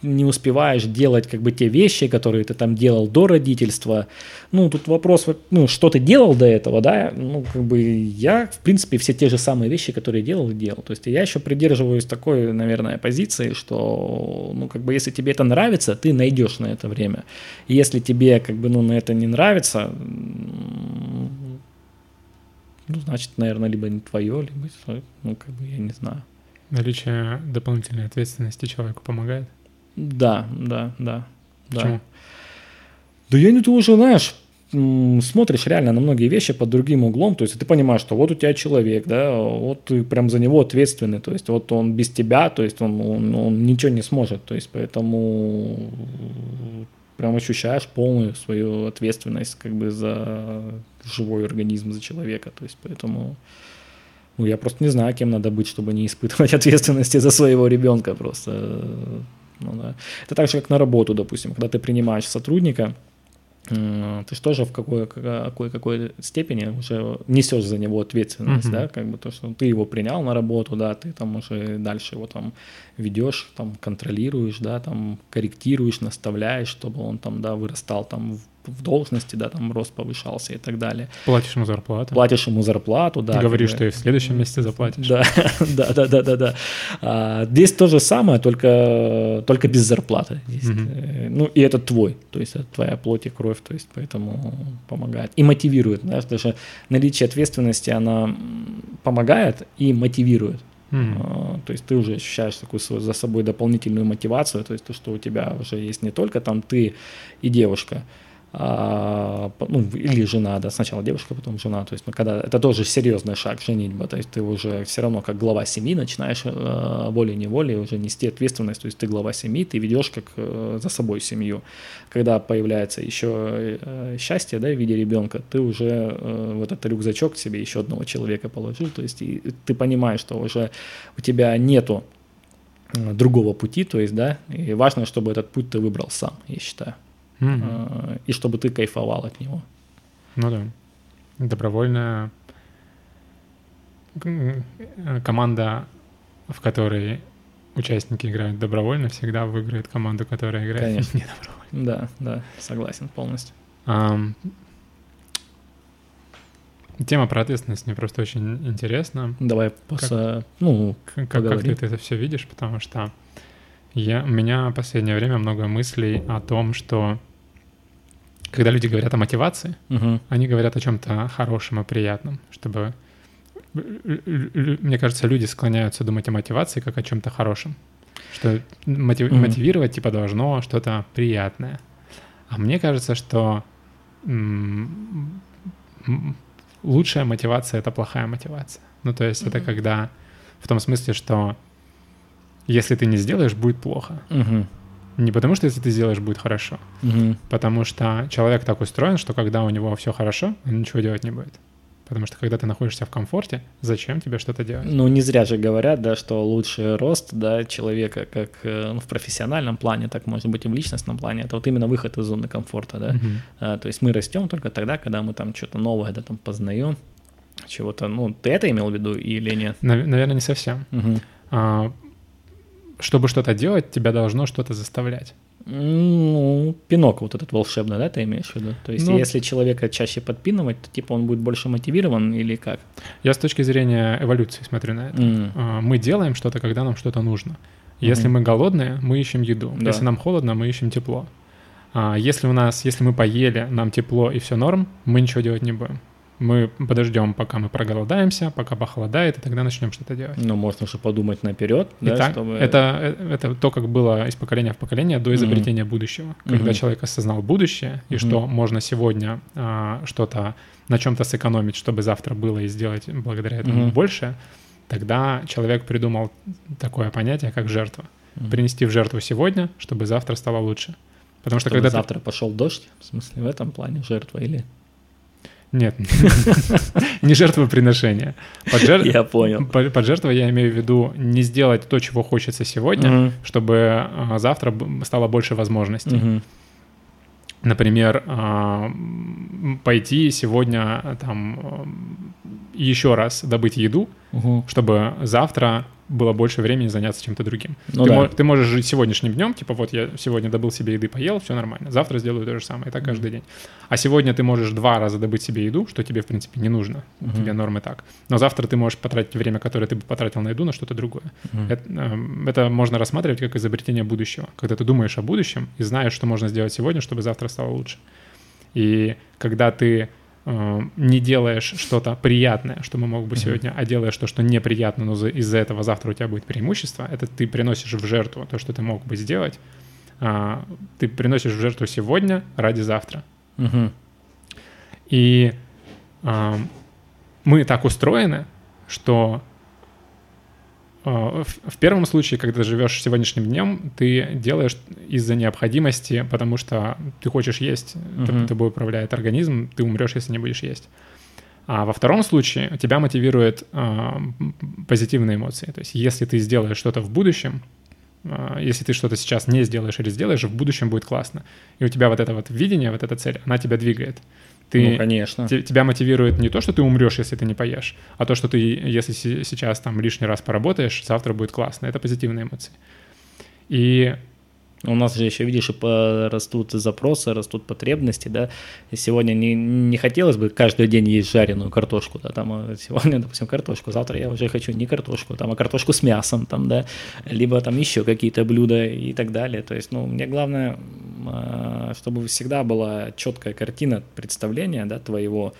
не успеваешь делать как бы те вещи, которые ты там делал до родительства. Ну, тут вопрос, ну, что ты делал до этого, да? Ну, как бы я, в принципе, все те же самые вещи, которые делал, делал. То есть я еще придерживаюсь такой, наверное, позиции, что, ну, как бы, если тебе это нравится, ты найдешь на это время. Если тебе, как бы, ну, на это не нравится, ну, значит, наверное, либо не твое, либо, ну, как бы, я не знаю. Наличие дополнительной ответственности человеку помогает. Да, да, да. да. Почему? Да я не то уже, знаешь, смотришь реально на многие вещи под другим углом, то есть ты понимаешь, что вот у тебя человек, да, вот ты прям за него ответственный, то есть вот он без тебя, то есть он, он, он ничего не сможет, то есть поэтому прям ощущаешь полную свою ответственность как бы за живой организм, за человека, то есть поэтому ну, я просто не знаю, кем надо быть, чтобы не испытывать ответственности за своего ребенка просто. Ну, да. Это так же, как на работу, допустим, когда ты принимаешь сотрудника, ты же тоже в какой, какой, какой степени уже несешь за него ответственность, Мгм. да, как бы то, что ты его принял на работу, да, ты там уже дальше его там ведешь, там контролируешь, да, там корректируешь, наставляешь, чтобы он там, да, вырастал там в, в должности, да, там рост повышался и так далее. Платишь ему зарплату. Платишь ему зарплату, да. Говоришь, что и в следующем месяце заплатишь. Да, да, да, да, да, да. А, здесь то же самое, только, только без зарплаты. Э, Ну, и это твой, то есть это твоя плоть и кровь, то есть поэтому помогает. И мотивирует, знаешь, даже наличие ответственности, она помогает и мотивирует. А, То есть ты уже ощущаешь такую за собой дополнительную мотивацию, то есть то, что у тебя уже есть не только там ты и девушка, а, ну, или жена, да, сначала девушка, потом жена, то есть, ну, когда это тоже серьезный шаг женитьба, то есть ты уже все равно как глава семьи начинаешь э, волей-неволей уже нести ответственность, то есть ты глава семьи, ты ведешь как э, за собой семью. Когда появляется еще э, счастье, да, в виде ребенка, ты уже э, вот этот рюкзачок себе еще одного человека положил, то есть и ты понимаешь, что уже у тебя нету другого пути, то есть, да, и важно, чтобы этот путь ты выбрал сам, я считаю mm-hmm. и чтобы ты кайфовал от него. Ну да. Добровольная команда, в которой участники играют добровольно, всегда выиграет команду, которая играет Конечно. не добровольно. Да, да, согласен полностью. Um, тема про ответственность мне просто очень интересна. Давай после, как, ну, как, как ты это все видишь, потому что я, у меня в последнее время много мыслей о том, что когда люди говорят о мотивации, угу. они говорят о чем-то хорошем и приятном, чтобы мне кажется, люди склоняются думать о мотивации как о чем-то хорошем, что мотив... mm мотивировать типа должно что-то приятное. А мне кажется, что м- лучшая мотивация это плохая мотивация. Ну то есть mm это когда в том смысле, что если ты не сделаешь, будет плохо. mm не потому, что если ты сделаешь, будет хорошо. Угу. Потому что человек так устроен, что когда у него все хорошо, он ничего делать не будет. Потому что когда ты находишься в комфорте, зачем тебе что-то делать? Ну, не зря же говорят, да, что лучший рост да, человека как э, ну, в профессиональном плане, так может быть и в личностном плане, это вот именно выход из зоны комфорта. Да? Uh-huh. А, то есть мы растем только тогда, когда мы там что-то новое да, там познаем, чего-то. Ну, ты это имел в виду или нет? Наверное, не совсем. Uh-huh. А, чтобы что-то делать, тебя должно что-то заставлять. Ну, пинок вот этот волшебный, да, ты имеешь в виду? То есть, ну, если человека чаще подпинывать, то типа он будет больше мотивирован или как? Я с точки зрения эволюции смотрю на это. Mm. Мы делаем что-то, когда нам что-то нужно. Если mm-hmm. мы голодные, мы ищем еду. Да. Если нам холодно, мы ищем тепло. А если у нас, если мы поели, нам тепло и все норм, мы ничего делать не будем мы подождем, пока мы проголодаемся, пока похолодает, и тогда начнем что-то делать. Ну, можно же подумать наперед, да, так, чтобы... это, это то, как было из поколения в поколение до изобретения mm-hmm. будущего. Когда mm-hmm. человек осознал будущее, и mm-hmm. что можно сегодня а, что-то на чем-то сэкономить, чтобы завтра было и сделать благодаря этому mm-hmm. больше, тогда человек придумал такое понятие, как жертва. Mm-hmm. Принести в жертву сегодня, чтобы завтра стало лучше. Потому что чтобы когда завтра ты... пошел дождь, в смысле в этом плане жертва или нет, не жертвоприношение. Под жер... Я понял. Под жертвой я имею в виду не сделать то, чего хочется сегодня, угу. чтобы а, завтра стало больше возможностей. Угу. Например, а, пойти сегодня там еще раз добыть еду, угу. чтобы завтра было больше времени заняться чем-то другим. Ну, ты, да. мо- ты можешь жить сегодняшним днем, типа вот я сегодня добыл себе еды, поел, все нормально. Завтра сделаю то же самое, и так каждый mm-hmm. день. А сегодня ты можешь два раза добыть себе еду, что тебе, в принципе, не нужно. Mm-hmm. Тебе нормы так. Но завтра ты можешь потратить время, которое ты бы потратил на еду, на что-то другое. Mm-hmm. Это, э, это можно рассматривать как изобретение будущего. Когда ты думаешь о будущем и знаешь, что можно сделать сегодня, чтобы завтра стало лучше. И когда ты Э, не делаешь что-то приятное, что мы мог бы сегодня, а делаешь то, что неприятно, но из-за этого завтра у тебя будет преимущество, это ты приносишь в жертву то, что ты мог бы сделать. А, ты приносишь в жертву сегодня ради завтра. Угу. И а, мы так устроены, что в первом случае, когда живешь сегодняшним днем, ты делаешь из-за необходимости, потому что ты хочешь есть, uh-huh. тобой управляет организм, ты умрешь, если не будешь есть. А во втором случае тебя мотивирует э, позитивные эмоции. То есть если ты сделаешь что-то в будущем, э, если ты что-то сейчас не сделаешь или сделаешь, в будущем будет классно. И у тебя вот это вот видение, вот эта цель, она тебя двигает. Ты, ну, конечно. Тебя мотивирует не то, что ты умрешь, если ты не поешь, а то, что ты, если сейчас там лишний раз поработаешь, завтра будет классно. Это позитивные эмоции. И у нас же еще, видишь, и растут запросы, растут потребности, да. И сегодня не, не хотелось бы каждый день есть жареную картошку, да, там а сегодня, допустим, картошку, завтра я уже хочу не картошку, там, а картошку с мясом, там, да, либо там еще какие-то блюда и так далее. То есть, ну, мне главное, а, чтобы всегда была четкая картина представления, да, твоего,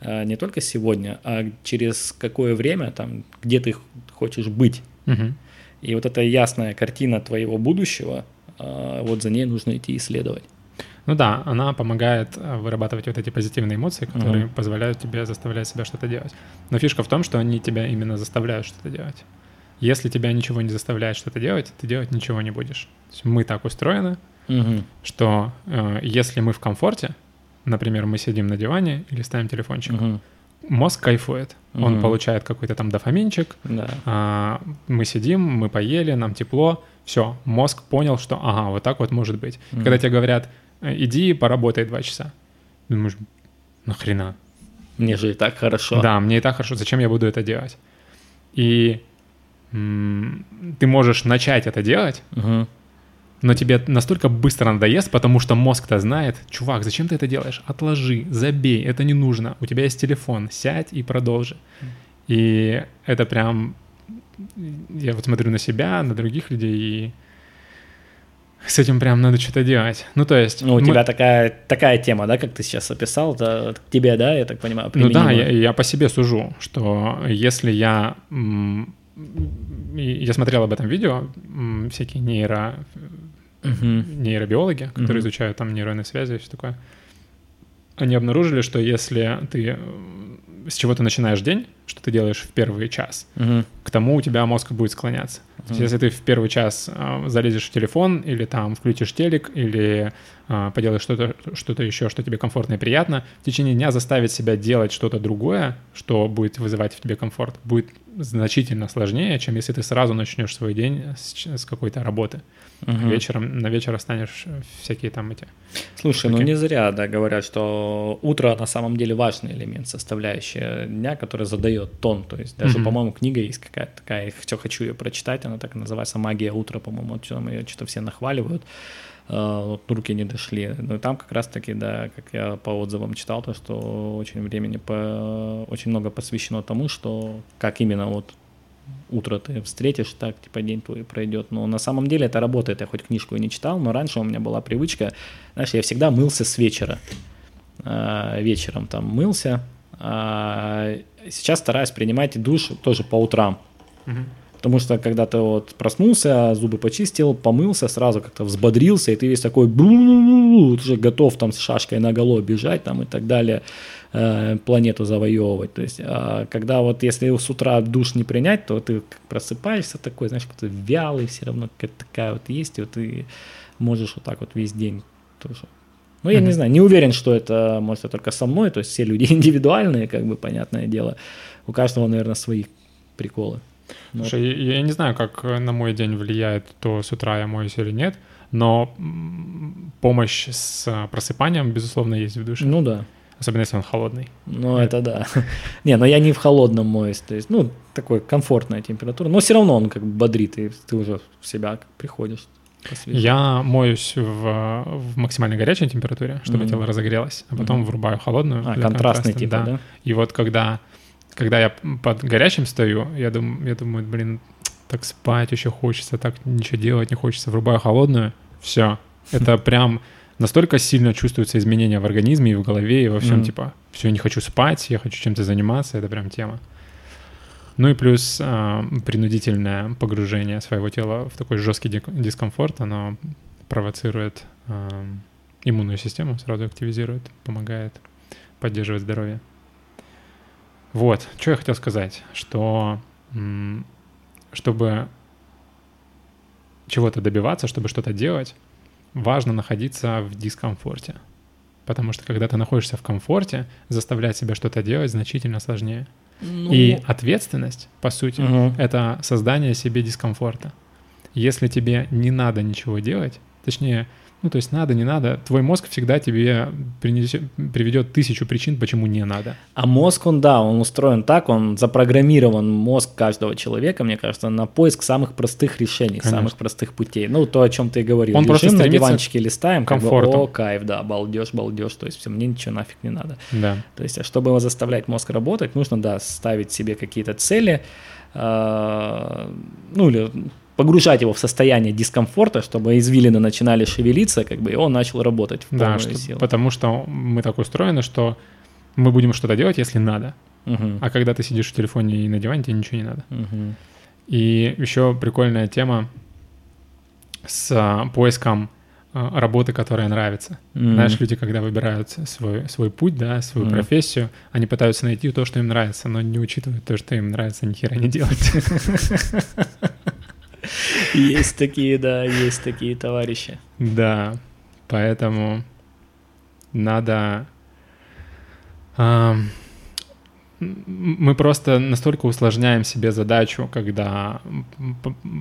а, не только сегодня, а через какое время, там, где ты хочешь быть. Угу. И вот эта ясная картина твоего будущего – вот за ней нужно идти исследовать. Ну да, она помогает э, вырабатывать вот эти позитивные эмоции, которые Мгм. позволяют тебе заставлять себя что-то делать. Но фишка в том, что они тебя именно заставляют что-то делать. Если тебя ничего не заставляет что-то делать, ты делать ничего не будешь. Мы так устроены, Мгм. что э, если мы в комфорте, например, мы сидим на диване или ставим телефончик, Мгм. Мозг кайфует. Он Мгм. получает какой-то там дофаминчик, Да. а, мы сидим, мы поели, нам тепло, все, мозг понял, что ага, вот так вот может быть. Мгм. Когда тебе говорят, «Э, иди поработай два часа, думаешь, нахрена? Мне же и так хорошо. Да, мне и так хорошо, зачем я буду это делать? И м, ты можешь начать это делать, Мгм. Но тебе настолько быстро надоест, потому что мозг-то знает, чувак, зачем ты это делаешь? Отложи, забей, это не нужно. У тебя есть телефон, сядь и продолжи. И это прям... Я вот смотрю на себя, на других людей, и с этим прям надо что-то делать. Ну, то есть... Ну, у мы- тебя такая, такая тема, да, как ты сейчас описал, это к тебе, да, я так понимаю, Ну да, я, я по себе сужу, что если я... м, Я смотрел об этом видео, всякие нейро, Мгм. нейробиологи, которые Мгм. изучают там нейронные связи и все такое, они обнаружили, что если ты э, с чего ты начинаешь день, что ты делаешь в первый час, Мгм. к тому у тебя мозг будет склоняться. То есть, если ты в первый час а, залезешь в телефон или там включишь телек или а, поделаешь что-то что еще, что тебе комфортно и приятно, в течение дня заставить себя делать что-то другое, что будет вызывать в тебе комфорт, будет значительно сложнее, чем если ты сразу начнешь свой день с, с какой-то работы. Мгм. Вечером на вечер останешь всякие там эти. Слушай, ну Окей. не зря, да, говорят, что утро на самом деле важный элемент, составляющая дня, который задает тон. То есть даже, Мгм. по-моему, книга есть какая-то такая, все хочу ее прочитать, она так и называется «Магия утра», по-моему, там ее что-то все нахваливают. А, вот руки не дошли. Но там как раз-таки, да, как я по отзывам читал, то, что очень времени, по, очень много посвящено тому, что как именно вот утро ты встретишь, так типа день твой пройдет. Но на самом деле это работает. Я хоть книжку и не читал, но раньше у меня была привычка, знаешь, я всегда мылся с вечера. А, вечером там мылся. А сейчас стараюсь принимать душ тоже по утрам. Потому что когда ты вот проснулся, зубы почистил, помылся, сразу как-то взбодрился, и ты весь такой уже готов там с шашкой на голову бежать там и так далее, э, планету завоевывать. То есть, а когда вот если с утра душ не принять, то ты просыпаешься такой, знаешь, как-то вялый, все равно какая-то такая вот есть, и вот ты можешь вот так вот весь день тоже. Ну, я не Мгм. знаю, не уверен, что это, может, только со мной, то есть все люди индивидуальные, как бы, понятное дело. У каждого, наверное, свои приколы. Ну, Слушай, я, я не знаю, как э, на мой день влияет то, с утра я моюсь или нет, но помощь с э, просыпанием, безусловно, есть в душе. Ну да. Особенно если он холодный. Ну, это да. Не, но я не в холодном моюсь. То есть, ну, такой комфортная температура. Но все равно он как бы бодрит, и ты уже в себя приходишь. посвежее. Я моюсь в, в максимально горячей температуре, чтобы Мгм. тело разогрелось, а потом Мгм. врубаю холодную. А, контрастный контраста, типа, да? И вот когда, когда я под горячим стою, я думаю, я думаю, блин, так спать еще хочется, так ничего делать не хочется. Врубаю холодную, все. Это прям настолько сильно чувствуются изменения в организме и в голове, и во всем, Мгм. типа, все, не хочу спать, я хочу чем-то заниматься, это прям тема. Ну и плюс а, принудительное погружение своего тела в такой жесткий дискомфорт, оно провоцирует а, иммунную систему, сразу активизирует, помогает поддерживать здоровье. Вот, что я хотел сказать, что чтобы чего-то добиваться, чтобы что-то делать, важно находиться в дискомфорте. Потому что когда ты находишься в комфорте, заставлять себя что-то делать значительно сложнее. Ну, И ответственность, по сути, мгм. это создание себе дискомфорта. Если тебе не надо ничего делать, точнее, ну то есть надо, не надо, твой мозг всегда тебе принесет- приведет тысячу причин, почему не надо. А мозг, он, да, он устроен так, он запрограммирован, мозг каждого человека, мне кажется, на поиск самых простых решений, Конечно. самых простых путей. Ну, то, о чем ты говорил. Он Лежим просто на диванчике, листаем, к как бы, о, кайф, да, балдеж, балдеж, то есть все, мне ничего нафиг не надо. Да. То есть, а чтобы его заставлять мозг работать, нужно, да, ставить себе какие-то цели, э, ну, или погружать его в состояние дискомфорта, чтобы извилины начинали шевелиться, как бы, и он начал работать в полную Да, что- силу. потому что мы так устроены, что мы будем что-то делать, если надо. Мгм. А когда ты сидишь в телефоне и на диване, тебе ничего не надо. Мгм. И еще прикольная тема с а, поиском а, работы, которая нравится. Мгм. Знаешь, люди, когда выбирают свой, свой путь, да, свою Мгм. профессию, они пытаются найти то, что им нравится, но не учитывают то, что им нравится ни хера не делать. Есть такие, да, есть такие товарищи. Да, поэтому надо... Мы просто настолько усложняем себе задачу, когда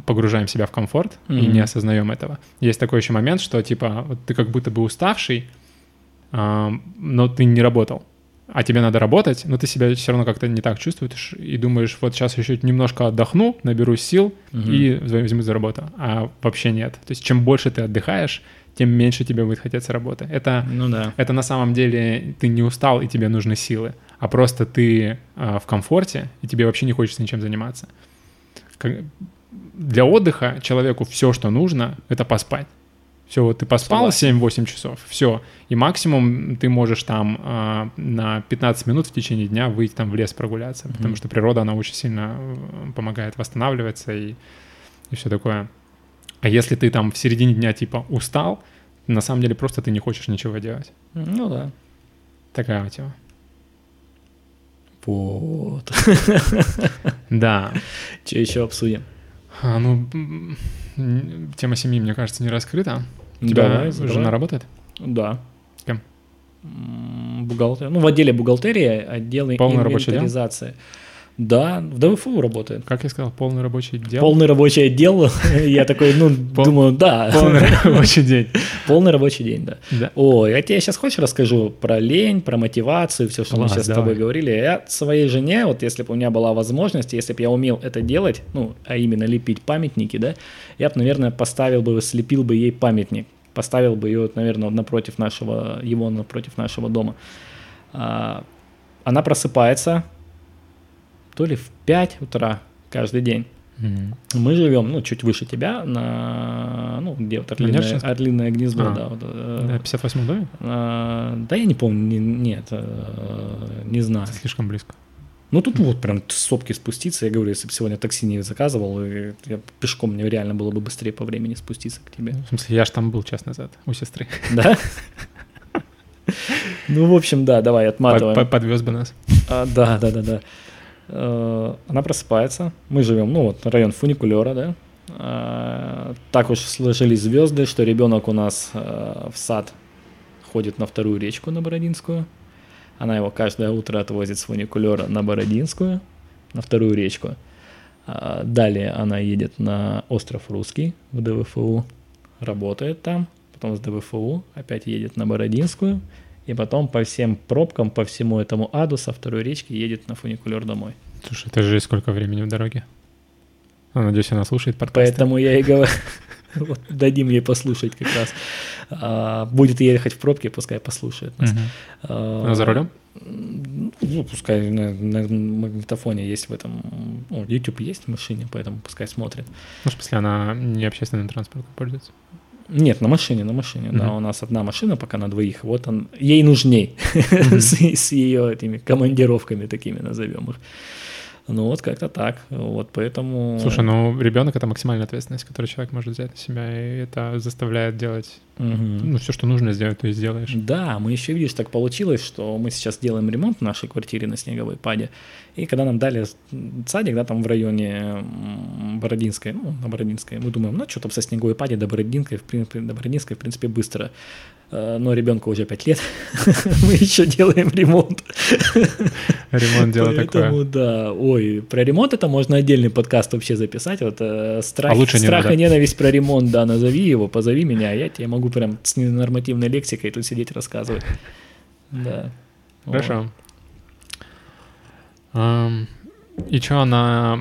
погружаем себя в комфорт и Мгм. не осознаем этого. Есть такой еще момент, что типа вот ты как будто бы уставший, ам, но ты не работал. А тебе надо работать, но ты себя все равно как-то не так чувствуешь и думаешь, вот сейчас еще немножко отдохну, наберусь сил, Мгм. и возьмусь за работу. А вообще нет. То есть чем больше ты отдыхаешь, тем меньше тебе будет хотеться работы. Это, Ну да. это на самом деле ты не устал, и тебе нужны силы, а просто ты а, в комфорте, и тебе вообще не хочется ничем заниматься. Как- Для отдыха человеку все, что нужно, это поспать. Все, вот ты поспал Согласен. 7-8 часов, все. И максимум ты можешь там а, на 15 минут в течение дня выйти там в лес прогуляться, потому Мгм. что природа, она очень сильно э, помогает восстанавливаться и, и все такое. А если ты там в середине дня типа устал, на самом деле просто ты не хочешь ничего делать. Ну да. Такая вот тема. Вот. Да. Что еще обсудим? А, ну, тема семьи, мне кажется, не раскрыта. У тебя Давай, жена давай. работает? Да. Кем? Бухгалтер. Ну, в отделе бухгалтерии, отделы Полный рабочий отдел? Да, в ДВФУ работает. Как я сказал, полный рабочий день. Полный рабочий отдел. Я такой, ну, думаю, да. Полный рабочий день. Полный рабочий день, да. Ой, я тебе сейчас хочешь расскажу про лень, про мотивацию, все, что мы сейчас с тобой говорили. Я своей жене, вот если бы у меня была возможность, если бы я умел это делать, ну, а именно лепить памятники, да, я бы, наверное, поставил бы, слепил бы ей памятник. Поставил бы ее, наверное, напротив нашего, его напротив нашего дома. А, Она просыпается то ли в 5 утра каждый день. Мгм. Мы живем, ну, чуть выше тебя, на, ну, где вот орлиное, орлиное гнездо, А. да. вот, э, Да, 58 доме? а, да я не помню, не- нет, э, не знаю. Это слишком близко. Ну тут вот прям с сопки спуститься, я говорю, если бы сегодня такси не заказывал, я пешком мне реально было бы быстрее по времени спуститься к тебе. В смысле, я же там был час назад у сестры. Да? Ну, в общем, да, давай отматываем. под- Подвез бы нас. А, да, да, да, да. Э, Она просыпается. Мы живем, ну вот, район фуникулера, да. А, Так уж сложились звезды, что ребенок у нас э, в сад ходит на вторую речку на Бородинскую. Она его каждое утро отвозит с фуникулера на Бородинскую, на вторую речку. Далее она едет на остров Русский в ДВФУ, работает там, потом с ДВФУ опять едет на Бородинскую, и потом по всем пробкам, по всему этому аду со второй речки едет на фуникулер домой. Слушай, это же сколько времени в дороге. Ну, надеюсь, она слушает подкасты. Поэтому я и говорю, вот дадим ей послушать как раз. А, Будет ехать в пробке, пускай послушает нас. Мгм. А, Она за рулем? Ну, пускай на, на магнитофоне есть в этом, ну, YouTube есть в машине, поэтому пускай смотрит. Ну, в смысле, она не общественным транспортом пользуется. Нет, на машине, на машине, да, Мгм. у нас одна машина пока на двоих, вот он, ей нужней с, с ее этими командировками такими назовем их. Ну вот как-то так, вот поэтому... Слушай, ну ребенок это максимальная ответственность, которую человек может взять на себя, и это заставляет делать, Мгм. ну, все, что нужно сделать, то и сделаешь. Да, мы еще, видишь, так получилось, что мы сейчас делаем ремонт в нашей квартире на Снеговой паде, и когда нам дали садик, да, там в районе Бородинской, ну, на Бородинской, мы думаем, ну, что там со Снеговой пади до Бородинской, в принципе, до Бородинской, в принципе, быстро. Э, Но ребенку уже 5 лет, мы еще делаем ремонт. Ремонт дело Поэтому, такое. да, ой, про ремонт это можно отдельный подкаст вообще записать. Вот э, страх, А лучше не страх и ненависть про ремонт, да, назови его, позови меня, а я тебе могу прям с ненормативной лексикой тут сидеть рассказывать. Да. Хорошо. И что она...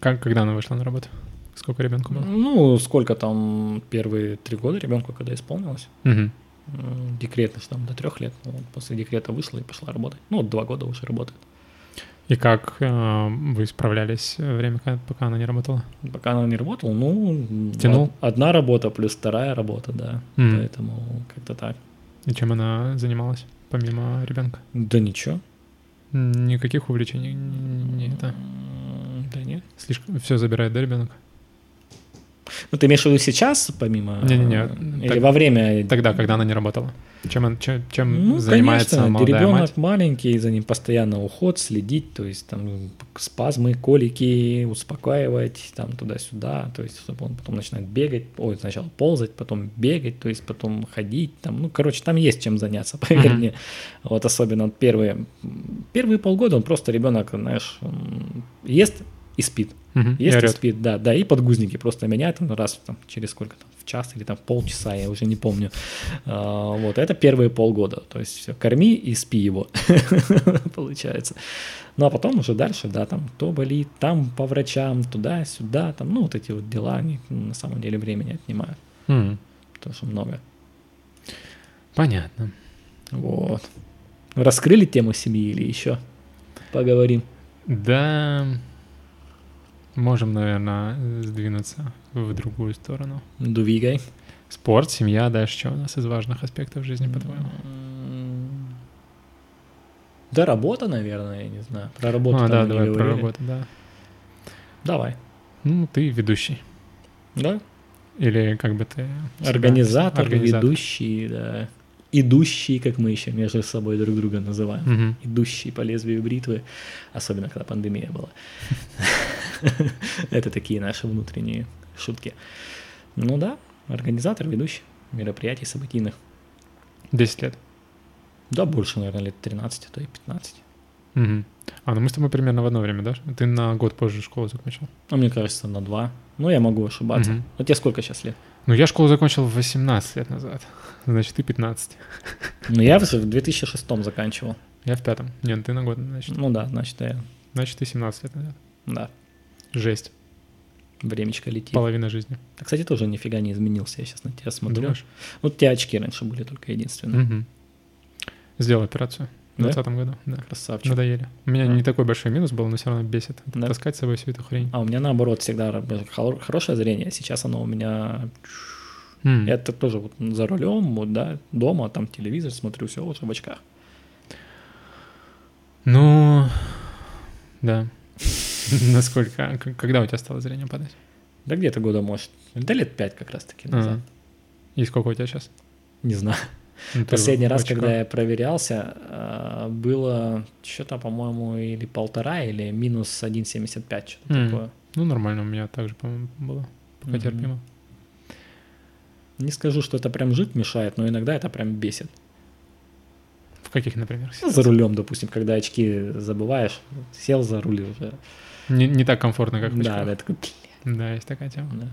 Как, когда она вышла на работу? Сколько ребенку было? Ну, сколько там первые три года ребенку, когда исполнилось? Мгм. М, Декретно ж там до трех лет. Ну, после декрета вышла и пошла работать. Ну, два года уже работает. И как э, вы справлялись э, время, ка- пока она не работала? Пока она не работала, ну, Тянул? од- одна работа плюс вторая работа, да. М. Поэтому как-то так. И чем она занималась, помимо ребенка? Да ничего. Никаких увлечений не это. Да нет. Слишком все забирает, да, ребенок? Ну, ты имеешь в виду сейчас, помимо... Не-не-не. Или Так- во время... Тогда, когда она не работала. Чем, чем, чем Ну, занимается конечно, молодая ребенок мать? маленький, за ним постоянно уход, следить, то есть там спазмы, колики, успокаивать, там туда-сюда, то есть чтобы он потом начинает бегать, ой, сначала ползать, потом бегать, то есть потом ходить, там, ну, короче, там есть чем заняться, поверь Мгм. мне. Вот особенно первые, первые полгода он просто ребенок, знаешь, ест и спит. И Есть и орёт. спит, да, да, и подгузники просто меняют он раз там, через сколько там, в час или там полчаса, я уже не помню. А, вот, это первые полгода, то есть все, корми и спи его, получается. Ну, а потом уже дальше, да, там, то болит, там по врачам, туда-сюда, там, ну, вот эти вот дела, они на самом деле времени отнимают, М, потому много. Понятно. Вот. Раскрыли тему семьи или еще поговорим? Да, можем, наверное, сдвинуться в другую сторону. Двигай. Спорт, семья, дальше что у нас из важных аспектов жизни, по-твоему? М, Да, работа, наверное, я не знаю. Про работу а, там да, давай про работу, да. Давай. Ну, ты ведущий. Да? Или как бы ты... Организатор, организатор. ведущий, да. Идущий, как мы еще между собой друг друга называем. Мгм. Идущий по лезвию бритвы, особенно когда пандемия была. Это такие наши внутренние шутки. Ну да, организатор, ведущий мероприятий событийных. 10 лет. Да, больше, наверное, лет 13, а то и 15. Мгм. А, ну мы с тобой примерно в одно время, да? Ты на год позже школу закончил. А мне кажется, на два. Ну, я могу ошибаться. Мгм. А тебе сколько сейчас лет? Ну, я школу закончил 18 лет назад. Значит, ты 15. Ну, я в в 2006 заканчивал. Я в пятом. Нет, ты на год, значит. Ну да, значит, я, Значит, ты 17 лет назад. да, Жесть. времечко летит. Половина жизни. А, Кстати, тоже нифига не изменился, я сейчас на тебя смотрю. Думаешь? Вот у тебя очки раньше были только единственные. Мгм. Сделал операцию в Да? 2020 году. Да. Красавчик. Надоели. У меня А. не такой большой минус был, но все равно бесит. Да? Таскать с собой всю эту хрень. А у меня наоборот всегда хор- хорошее зрение, сейчас оно у меня... Это тоже вот за рулем, вот, да, дома, там телевизор смотрю, все уже в очках. Ну, да. Насколько? Когда у тебя стало зрение падать? Да где-то года, может, да лет пять как раз-таки назад. Ага. И сколько у тебя сейчас? Не знаю. Последний раз, когда я проверялся, а, было что-то, по-моему, или полтора, или минус 1,75, что-то М. такое. Ну, нормально, у меня также, по-моему, было. Пока Мгм. терпимо. Не скажу, что это прям жить мешает, но иногда это прям бесит. В каких, например? Ну, За рулем, допустим, когда очки забываешь, сел за руль уже. Не, не так комфортно, как в да, очках. да, такой, Да, есть такая тема. да.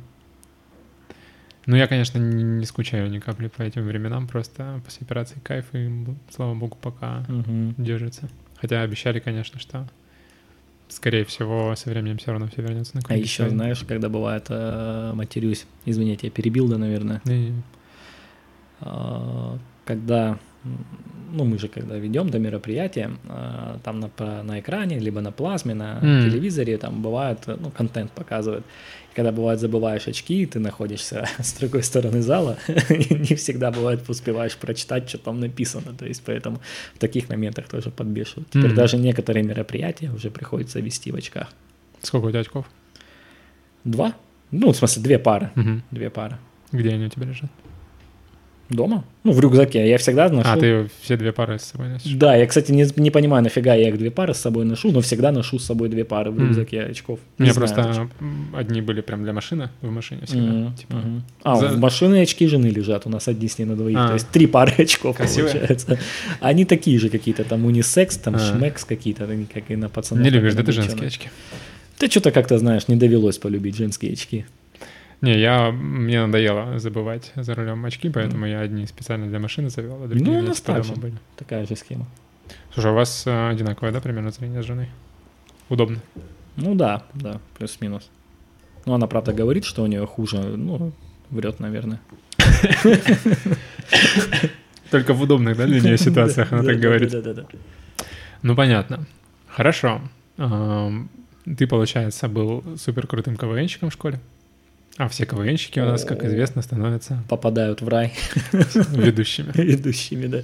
Ну, я, конечно, не, не скучаю ни капли по этим временам, просто после операции кайф, и, слава богу, пока Мгм. держится. Хотя обещали, конечно, что, скорее всего, со временем все равно все вернется на А круги еще, своя. знаешь, когда бывает, э, матерюсь, извините, я перебил, да, наверное, Не-не-не. А, когда, ну, мы же когда ведем до мероприятия, а, там на, на экране, либо на плазме, на М. телевизоре, там бывает, ну, контент показывают. И когда бывает забываешь очки, ты находишься с другой стороны зала, не всегда бывает успеваешь прочитать, что там написано. То есть поэтому в таких моментах тоже подбешивают. Теперь М. даже некоторые мероприятия уже приходится вести в очках. Сколько у тебя очков? Два? Ну, в смысле, две пары. Мгм. Две пары. Где они у тебя лежат? Дома? Ну, в рюкзаке. Я всегда ношу. А, ты все две пары с собой носишь? Да, я, кстати, не, не понимаю, нафига я их две пары с собой ношу, но всегда ношу с собой две пары в рюкзаке очков. У Не меня знаю, просто м, одни были прям для машины, в машине всегда. Мгм, Типа, мгм. А, за- в машины очки жены лежат, у нас одни с ней на двоих, А. то есть три пары очков Красивые? получается. Они такие же какие-то, там унисекс, там А. шмекс какие-то, они как и на пацанов. не любишь, да, ты девчонок. женские очки? Ты что-то как-то, знаешь, не довелось полюбить женские очки. Не, я, мне надоело забывать за рулем очки, поэтому я одни специально для машины завел, а другие Ну, у меня были. Такая же схема. Слушай, у вас э, одинаковое, да, примерно зрение с женой? Удобно. Ну да, да, плюс-минус. Ну, она, правда, говорит, что у нее хуже, ну, врет, наверное. Только в удобных, да, для нее ситуациях она так говорит. Да, да, да. Ну, понятно. Хорошо. Ты, получается, был супер крутым КВНщиком в школе? А все КВНщики у нас, как известно, становятся Попадают в рай ведущими. ведущими, да.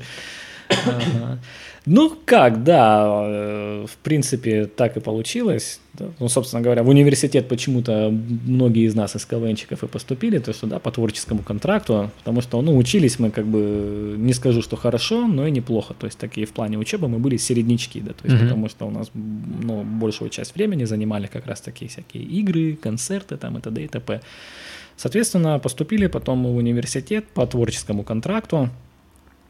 Ну как, да, э, в принципе, так и получилось. Ну, собственно говоря, в университет почему-то многие из нас, из КВНчиков, и поступили, то что, да, по творческому контракту, потому что, ну, учились мы, как бы, не скажу, что хорошо, но и неплохо, то есть такие в плане учебы мы были середнячки, да, то есть mm-hmm. потому что у нас, ну, большую часть времени занимали как раз такие всякие игры, концерты там и т.д. и т.п. Соответственно, поступили потом в университет по творческому контракту,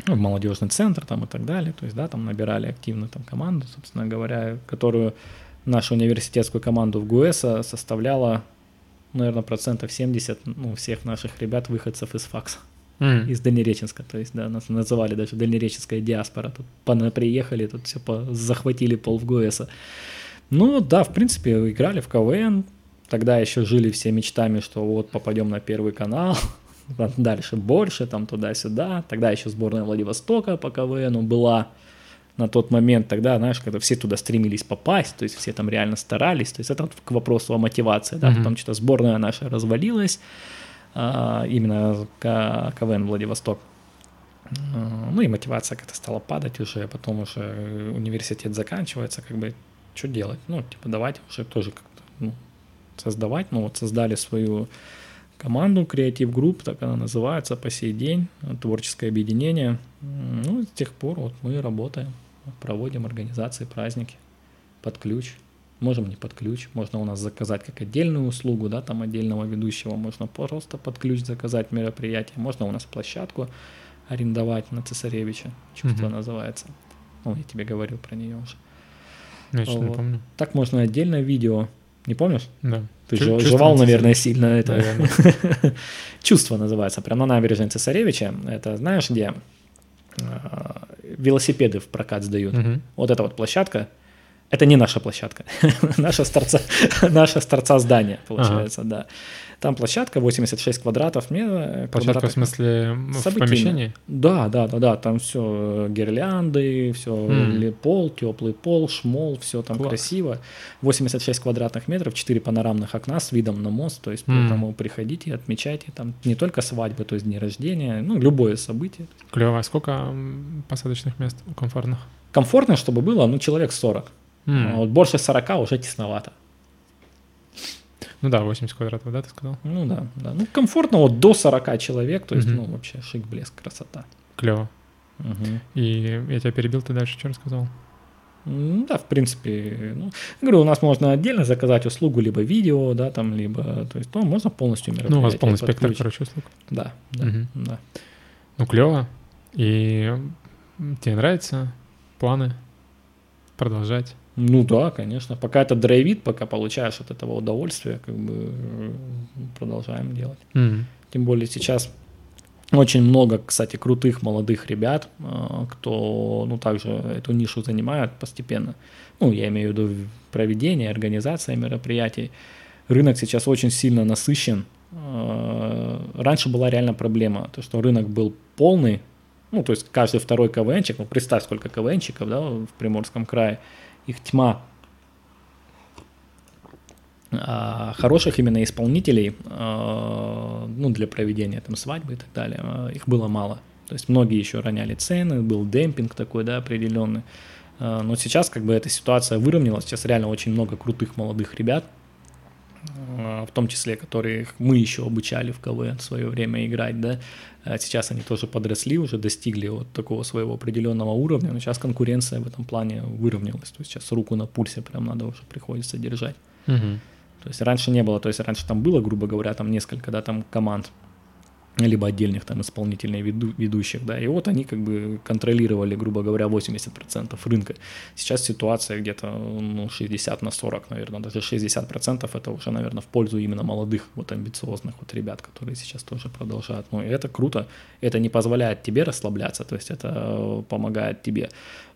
ну, в молодежный центр там и так далее, то есть, да, там набирали активно там команду, собственно говоря, которую нашу университетскую команду в ГУЭСа составляла, наверное, процентов 70 ну, всех наших ребят, выходцев из ФАКСа. Mm. Из Дальнереченска, то есть, да, нас называли даже Дальнереченская диаспора. Тут приехали, тут все по, захватили пол в ГУЭСа. Ну, да, в принципе, играли в КВН. Тогда еще жили все мечтами, что вот попадем на Первый канал, дальше больше, там туда-сюда. Тогда еще сборная Владивостока по КВНу была на тот момент, тогда, знаешь, когда все туда стремились попасть, то есть все там реально старались, то есть это к вопросу о мотивации, да, mm-hmm. потом что-то сборная наша развалилась, а, именно КВН Владивосток. А, ну и мотивация как-то стала падать уже, потом уже университет заканчивается, как бы, что делать? Ну, типа, давайте уже тоже как-то ну, создавать, ну вот создали свою команду Creative Group, так она называется по сей день, творческое объединение. Ну, с тех пор вот мы работаем, проводим организации, праздники под ключ. Можем не под ключ, можно у нас заказать как отдельную услугу, да, там отдельного ведущего, можно просто под ключ заказать мероприятие, можно у нас площадку арендовать на Цесаревича, чувство mm-hmm. называется. Ну, я тебе говорил про нее уже. Я вот. не помню. Так можно отдельно видео, не помнишь? Да. Ты же жевал, наверное, сильно это. Чувство называется, прямо на набережной Цесаревича. Это знаешь, где а, велосипеды в прокат сдают. Вот эта вот площадка. Это не наша площадка. наша, с торца, наша с торца здания, получается, да. Там площадка 86 квадратов. Мне э, площадка в смысле в помещении? Да, да, да, да. Там все э, гирлянды, все mm. пол, теплый пол, шмол, все там Класс. красиво. 86 квадратных метров, 4 панорамных окна с видом на мост. То есть mm. поэтому приходите, отмечайте там не только свадьбы, то есть дни рождения, ну любое событие. Клево. А сколько посадочных мест комфортных? Комфортно, чтобы было, ну человек 40. Mm. Вот больше 40 уже тесновато. Ну да, 80 квадратов, да, ты сказал? Ну да, да. Ну комфортно вот до 40 человек, то есть, угу. ну вообще шик, блеск, красота. Клево. Угу. И я тебя перебил, ты дальше что рассказал? Да, в принципе, ну, говорю, у нас можно отдельно заказать услугу, либо видео, да, там, либо, то есть, ну, можно полностью Ну, у вас полный спектр, короче, услуг. Да, да, угу. да. Ну, клево. И тебе нравится? Планы продолжать? Ну да, конечно. Пока это драйвит, пока получаешь от этого удовольствие, как бы э, продолжаем делать. Mm-hmm. Тем более сейчас очень много, кстати, крутых молодых ребят, э, кто, ну, также эту нишу занимает постепенно. Ну, я имею в виду проведение, организация мероприятий. Рынок сейчас очень сильно насыщен. Э, раньше была реально проблема, то, что рынок был полный, ну, то есть каждый второй КВНчик, ну, представь, сколько КВНчиков, да, в Приморском крае, их тьма. А хороших именно исполнителей, а, ну, для проведения там свадьбы и так далее, а, их было мало. То есть многие еще роняли цены, был демпинг такой, да, определенный. Но сейчас как бы эта ситуация выровнялась, сейчас реально очень много крутых молодых ребят, в том числе, которых мы еще обучали в КВН в свое время играть, да, а сейчас они тоже подросли, уже достигли вот такого своего определенного уровня, но сейчас конкуренция в этом плане выровнялась, то есть сейчас руку на пульсе прям надо уже приходится держать. Угу. То есть раньше не было, то есть раньше там было, грубо говоря, там несколько, да, там команд, либо отдельных там исполнительных веду, ведущих, да, и вот они как бы контролировали, грубо говоря, 80% рынка. Сейчас ситуация где-то ну, 60 на 40, наверное, даже 60% это уже, наверное, в пользу именно молодых, вот амбициозных вот ребят, которые сейчас тоже продолжают. Ну, и это круто, это не позволяет тебе расслабляться, то есть это э, помогает тебе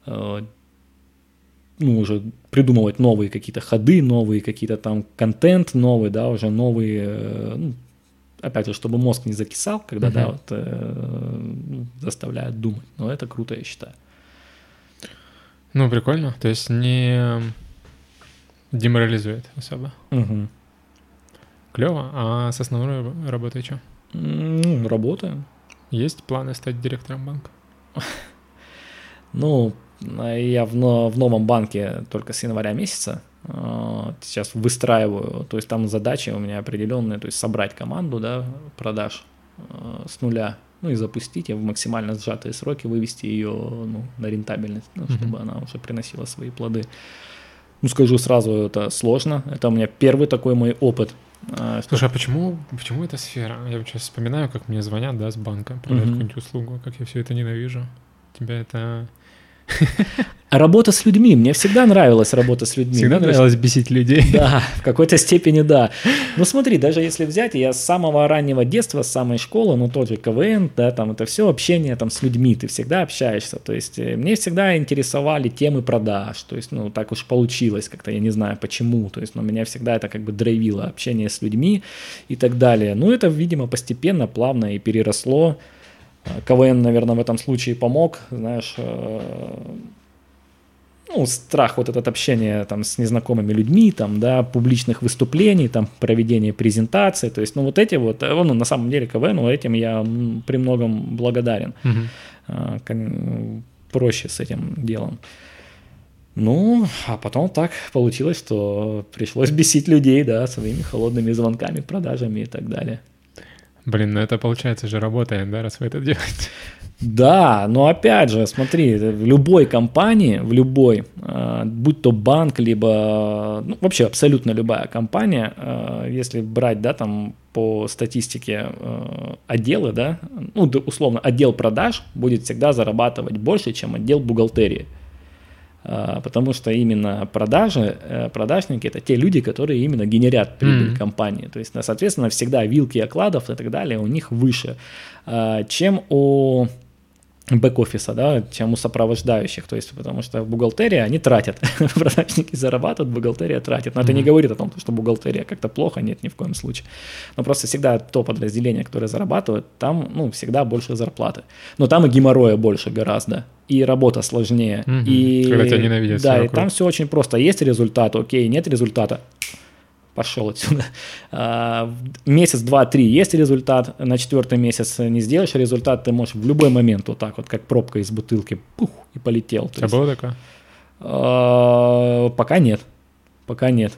э, ну, уже придумывать новые какие-то ходы, новые какие-то там контент новый, да, уже новые, э, ну, опять же, чтобы мозг не закисал, когда, угу. да, вот, э, ну, заставляют думать. Но это круто, я считаю. Ну, прикольно. То есть не деморализует особо. Угу. Клево. А с основной работой что? Ну, работаем. Есть планы стать директором банка? Ну, я в, в новом банке только с января месяца сейчас выстраиваю, то есть там задачи у меня определенные, то есть собрать команду, да, продаж э, с нуля, ну и запустить ее в максимально сжатые сроки, вывести ее ну, на рентабельность, ну, mm-hmm. чтобы она уже приносила свои плоды. Ну, скажу сразу, это сложно. Это у меня первый такой мой опыт. А, Слушай, а почему, почему эта сфера? Я вот сейчас вспоминаю, как мне звонят, да, с банка, продать mm-hmm. какую-нибудь услугу, как я все это ненавижу. Тебя это Работа с людьми. Мне всегда нравилась работа с людьми. Всегда Мне нравилось бесить людей. Да, в какой-то степени да. Ну смотри, даже если взять, я с самого раннего детства, с самой школы, ну тот же КВН, да, там это все общение там с людьми, ты всегда общаешься. То есть э, мне всегда интересовали темы продаж. То есть, ну так уж получилось как-то, я не знаю почему. То есть, но ну, меня всегда это как бы драйвило, общение с людьми и так далее. Ну это, видимо, постепенно, плавно и переросло КВН, наверное, в этом случае помог, знаешь, э, ну, страх вот этот общения там с незнакомыми людьми, там, да, публичных выступлений, там, проведения презентаций, то есть, ну, вот эти вот, ну, на самом деле КВН, ну, этим я при многом благодарен, угу. проще с этим делом. Ну, а потом так получилось, что пришлось бесить людей, да, своими холодными звонками, продажами и так далее. Блин, ну это получается же работает, да, раз вы это делаете? Да, но опять же, смотри, в любой компании, в любой, э, будь то банк, либо ну, вообще абсолютно любая компания, э, если брать, да, там по статистике э, отделы, да, ну, условно, отдел продаж будет всегда зарабатывать больше, чем отдел бухгалтерии. А, потому что именно продажи, э, продажники это те люди, которые именно генерят прибыль mm-hmm. компании. То есть, соответственно, всегда вилки окладов и так далее у них выше, а, чем у бэк-офиса, да, чем у сопровождающих, то есть потому что в бухгалтерии они тратят, продажники зарабатывают, бухгалтерия тратит, но mm-hmm. это не говорит о том, что бухгалтерия как-то плохо, нет, ни в коем случае, но просто всегда то подразделение, которое зарабатывает, там, ну, всегда больше зарплаты, но там и геморроя больше гораздо, и работа сложнее, mm-hmm. и... Когда тебя ненавидят. Да, и там все очень просто, есть результат, окей, нет результата, пошел отсюда. А, месяц, два, три есть результат, на четвертый месяц не сделаешь результат, ты можешь в любой момент вот так вот, как пробка из бутылки, пух, и полетел. У было такое? А, пока нет, пока нет.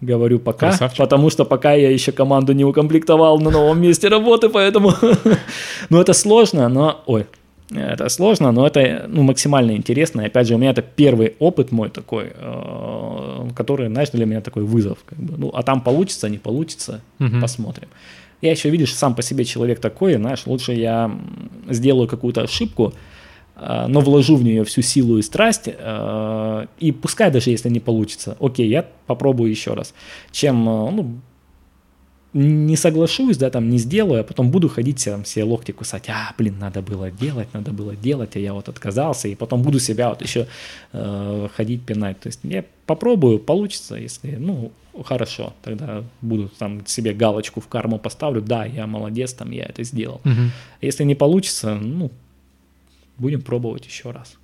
Говорю пока, Красавчик. потому что пока я еще команду не укомплектовал на новом месте работы, поэтому, ну это сложно, но, ой, это сложно, но это ну, максимально интересно. И опять же, у меня это первый опыт мой такой, э, который, знаешь, для меня такой вызов. Как бы. Ну, а там получится, не получится, угу. посмотрим. Я еще, видишь, сам по себе человек такой, знаешь, лучше я сделаю какую-то ошибку, э, но вложу в нее всю силу и страсть, э, и пускай даже если не получится, окей, я попробую еще раз, чем, ну, не соглашусь, да, там не сделаю, а потом буду ходить там все локти кусать, а, блин, надо было делать, надо было делать, а я вот отказался, и потом буду себя вот еще э, ходить пинать. То есть я попробую, получится, если, ну, хорошо, тогда буду там себе галочку в карму поставлю, да, я молодец, там я это сделал. Угу. Если не получится, ну, будем пробовать еще раз.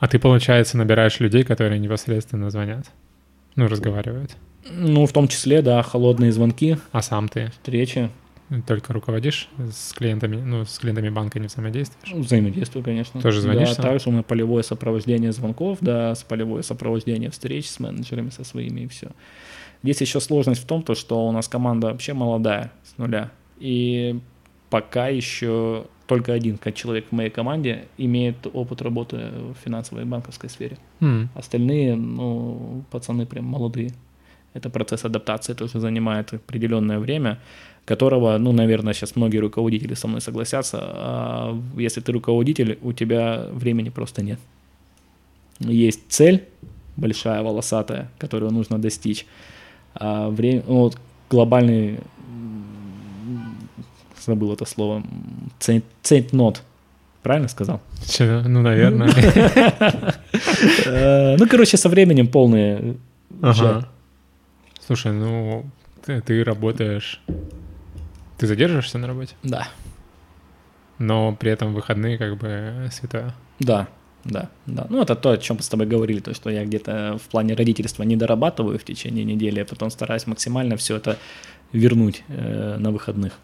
А ты, получается, набираешь людей, которые непосредственно звонят, ну, разговаривают? Ну, в том числе, да, холодные звонки. А сам ты? Встречи. Только руководишь с клиентами, ну, с клиентами банка не взаимодействуешь? Ну, взаимодействую, конечно. Тоже звонишь? Да, сам? также у меня полевое сопровождение звонков, да, с полевое сопровождение встреч с менеджерами, со своими и все. Здесь еще сложность в том, то, что у нас команда вообще молодая, с нуля. И пока еще только один человек в моей команде имеет опыт работы в финансовой и банковской сфере. Mm. Остальные, ну, пацаны прям молодые. Это процесс адаптации тоже занимает определенное время, которого, ну, наверное, сейчас многие руководители со мной согласятся. А если ты руководитель, у тебя времени просто нет. Есть цель большая, волосатая, которую нужно достичь. А время, ну, вот глобальный, забыл это слово, центнот, правильно сказал? Че, ну, наверное. Э, ну, короче, со временем полные Слушай, ну ты, ты работаешь... Ты задерживаешься на работе? Да. Но при этом выходные как бы святое. Да, да, да. Ну, это то, о чем мы с тобой говорили, то, что я где-то в плане родительства не дорабатываю в течение недели, а потом стараюсь максимально все это вернуть э, на выходных.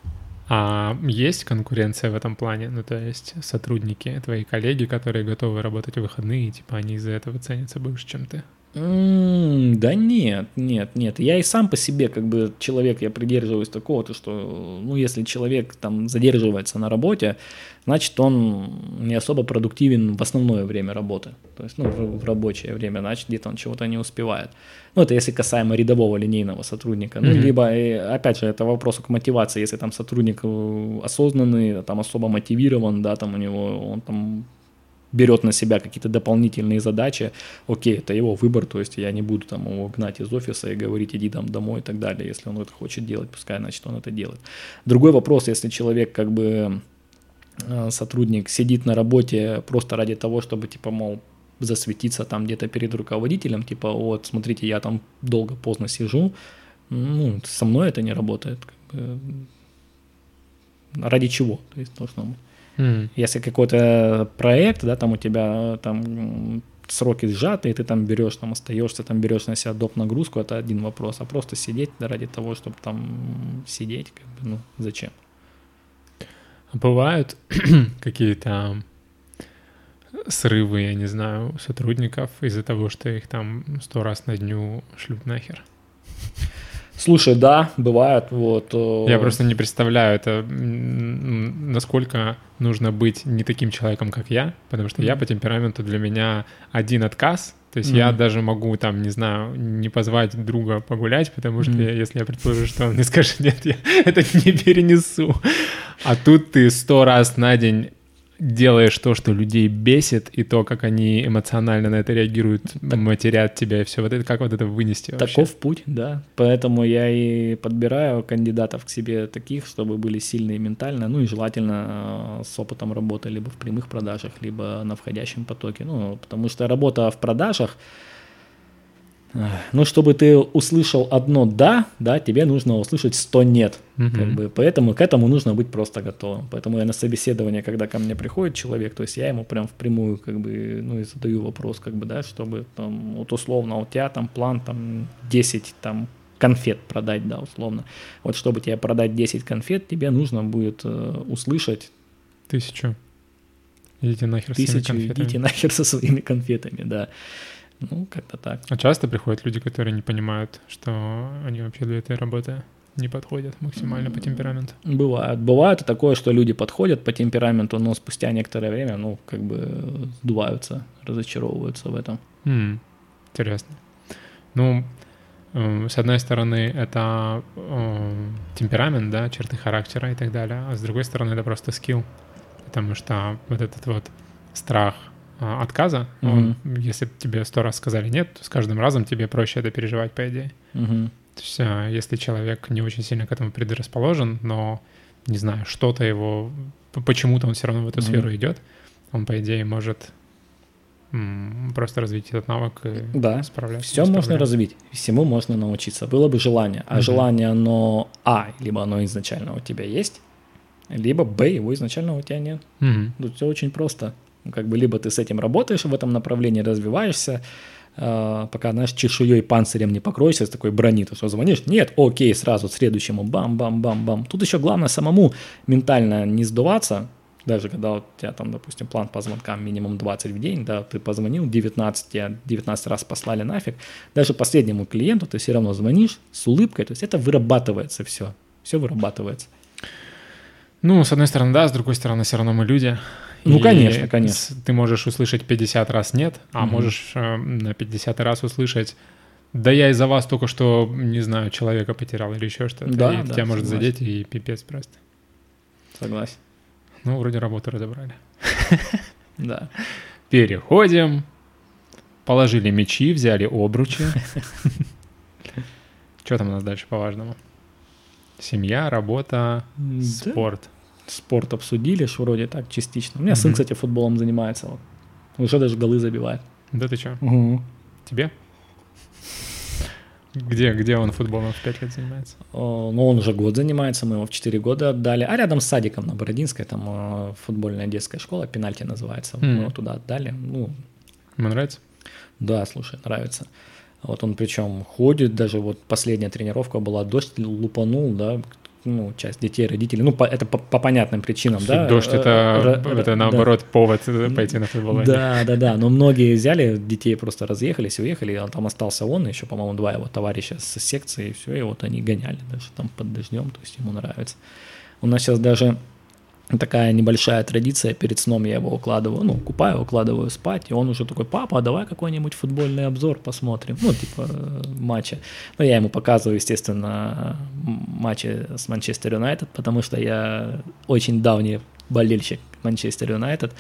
А есть конкуренция в этом плане? Ну, то есть сотрудники, твои коллеги, которые готовы работать в выходные, типа они из-за этого ценятся больше, чем ты? Да нет, нет, нет. Я и сам по себе, как бы, человек, я придерживаюсь такого, то, что, ну, если человек там задерживается на работе, значит, он не особо продуктивен в основное время работы. То есть, ну, в, в рабочее время, значит, где-то он чего-то не успевает. Ну, это если касаемо рядового линейного сотрудника. Ну, mm-hmm. либо, и, опять же, это вопрос к мотивации. Если там сотрудник э, осознанный, там особо мотивирован, да, там у него, он там берет на себя какие-то дополнительные задачи, окей, это его выбор, то есть я не буду там его гнать из офиса и говорить, иди там домой и так далее, если он это хочет делать, пускай, значит, он это делает. Другой вопрос, если человек как бы э, сотрудник сидит на работе просто ради того, чтобы, типа, мол, засветиться там где-то перед руководителем, типа, вот, смотрите, я там долго, поздно сижу, ну, со мной это не работает. Ради чего? То есть должно быть. Mm. Если какой-то проект, да, там у тебя там сроки сжаты, и ты там берешь, там остаешься, там берешь на себя доп. нагрузку, это один вопрос. А просто сидеть да, ради того, чтобы там сидеть, как бы, ну, зачем? А бывают какие-то срывы, я не знаю, сотрудников из-за того, что их там сто раз на дню шлют нахер? Слушай, да, бывает. Вот. Э, Я просто не представляю это, насколько нужно быть не таким человеком, как я, потому что mm-hmm. я по темпераменту для меня один отказ. То есть mm-hmm. я даже могу там, не знаю, не позвать друга погулять, потому что mm-hmm. если я предположу, что он мне скажет, нет, я это не перенесу. А тут ты сто раз на день делаешь то, что людей бесит, и то, как они эмоционально на это реагируют, так, матерят тебя и все вот это, как вот это вынести вообще? Таков путь, да. Поэтому я и подбираю кандидатов к себе таких, чтобы были сильные ментально, ну и желательно э, с опытом работы либо в прямых продажах, либо на входящем потоке. Ну, потому что работа в продажах — ну, чтобы ты услышал одно «да», да, тебе нужно услышать сто «нет». Угу. Как бы, поэтому к этому нужно быть просто готовым. Поэтому я на собеседование, когда ко мне приходит человек, то есть я ему прям впрямую как бы, ну, и задаю вопрос, как бы, да, чтобы там, вот условно, у тебя там план там 10 там конфет продать, да, условно. Вот чтобы тебе продать 10 конфет, тебе нужно будет э, услышать... Тысячу. Идите нахер Тысячу, со своими конфетами. идите нахер со своими конфетами, да. Ну, как-то так. А часто приходят люди, которые не понимают, что они вообще для этой работы не подходят максимально по темпераменту? Бывает. Бывает такое, что люди подходят по темпераменту, но спустя некоторое время, ну, как бы сдуваются, разочаровываются в этом. Mm, интересно. Ну, э, с одной стороны, это э, темперамент, да, черты характера и так далее, а с другой стороны, это просто скилл, потому что вот этот вот страх отказа. Mm-hmm. Он, если тебе сто раз сказали нет, то с каждым разом тебе проще это переживать, по идее. Mm-hmm. То есть, а, если человек не очень сильно к этому предрасположен, но, не знаю, что-то его, почему-то он все равно в эту mm-hmm. сферу идет, он, по идее, может просто развить этот навык и да. справляться. Все можно развить, всему можно научиться. Было бы желание. А mm-hmm. желание, оно А, либо оно изначально у тебя есть, либо Б, его изначально у тебя нет. Mm-hmm. Тут все очень просто. Как бы либо ты с этим работаешь в этом направлении, развиваешься, э, пока, знаешь, чешуей, панцирем не покроешься, с такой брони, то что звонишь, нет, окей, сразу следующему, бам-бам-бам-бам. Тут еще главное самому ментально не сдуваться, даже когда у тебя там, допустим, план по звонкам минимум 20 в день, да, ты позвонил, 19, тебя 19 раз послали нафиг, даже последнему клиенту ты все равно звонишь с улыбкой, то есть это вырабатывается все, все вырабатывается. Ну, с одной стороны, да, с другой стороны, все равно мы люди, ну, и конечно, конечно. Ты можешь услышать 50 раз нет, а угу. можешь э, на 50 раз услышать да я из-за вас только что, не знаю, человека потерял или еще что-то. Да, и да, тебя может согласен. задеть и пипец просто. Согласен. Ну, вроде работу разобрали. Да. Переходим. Положили мечи, взяли обручи. Что там у нас дальше по важному? Семья, работа, спорт спорт обсудили, что вроде так частично. У меня mm-hmm. сын, кстати, футболом занимается. Вот. Уже даже голы забивает. Да ты что? Угу. Тебе? Где, где он футболом в 5 лет занимается? О, ну, он уже год занимается, мы его в 4 года отдали. А рядом с садиком на Бородинской, там э, футбольная детская школа, пенальти называется. Mm. Мы его туда отдали. Ну, Ему нравится? Да, слушай, нравится. Вот он причем ходит, даже вот последняя тренировка была, дождь лупанул, да, ну, часть детей, родителей, ну, по, это по, по понятным причинам, да. Дождь это, Р- это наоборот да. повод пойти на футбол. Да, да, да, но многие взяли детей, просто разъехались уехали, а там остался он, еще, по-моему, два его товарища с секции, и все, и вот они гоняли даже там под дождем, то есть ему нравится. У нас сейчас даже такая небольшая традиция, перед сном я его укладываю, ну, купаю, укладываю спать, и он уже такой, папа, а давай какой-нибудь футбольный обзор посмотрим, ну, типа матча. Ну, я ему показываю, естественно, матчи с Манчестер Юнайтед, потому что я очень давний болельщик Манчестер Юнайтед,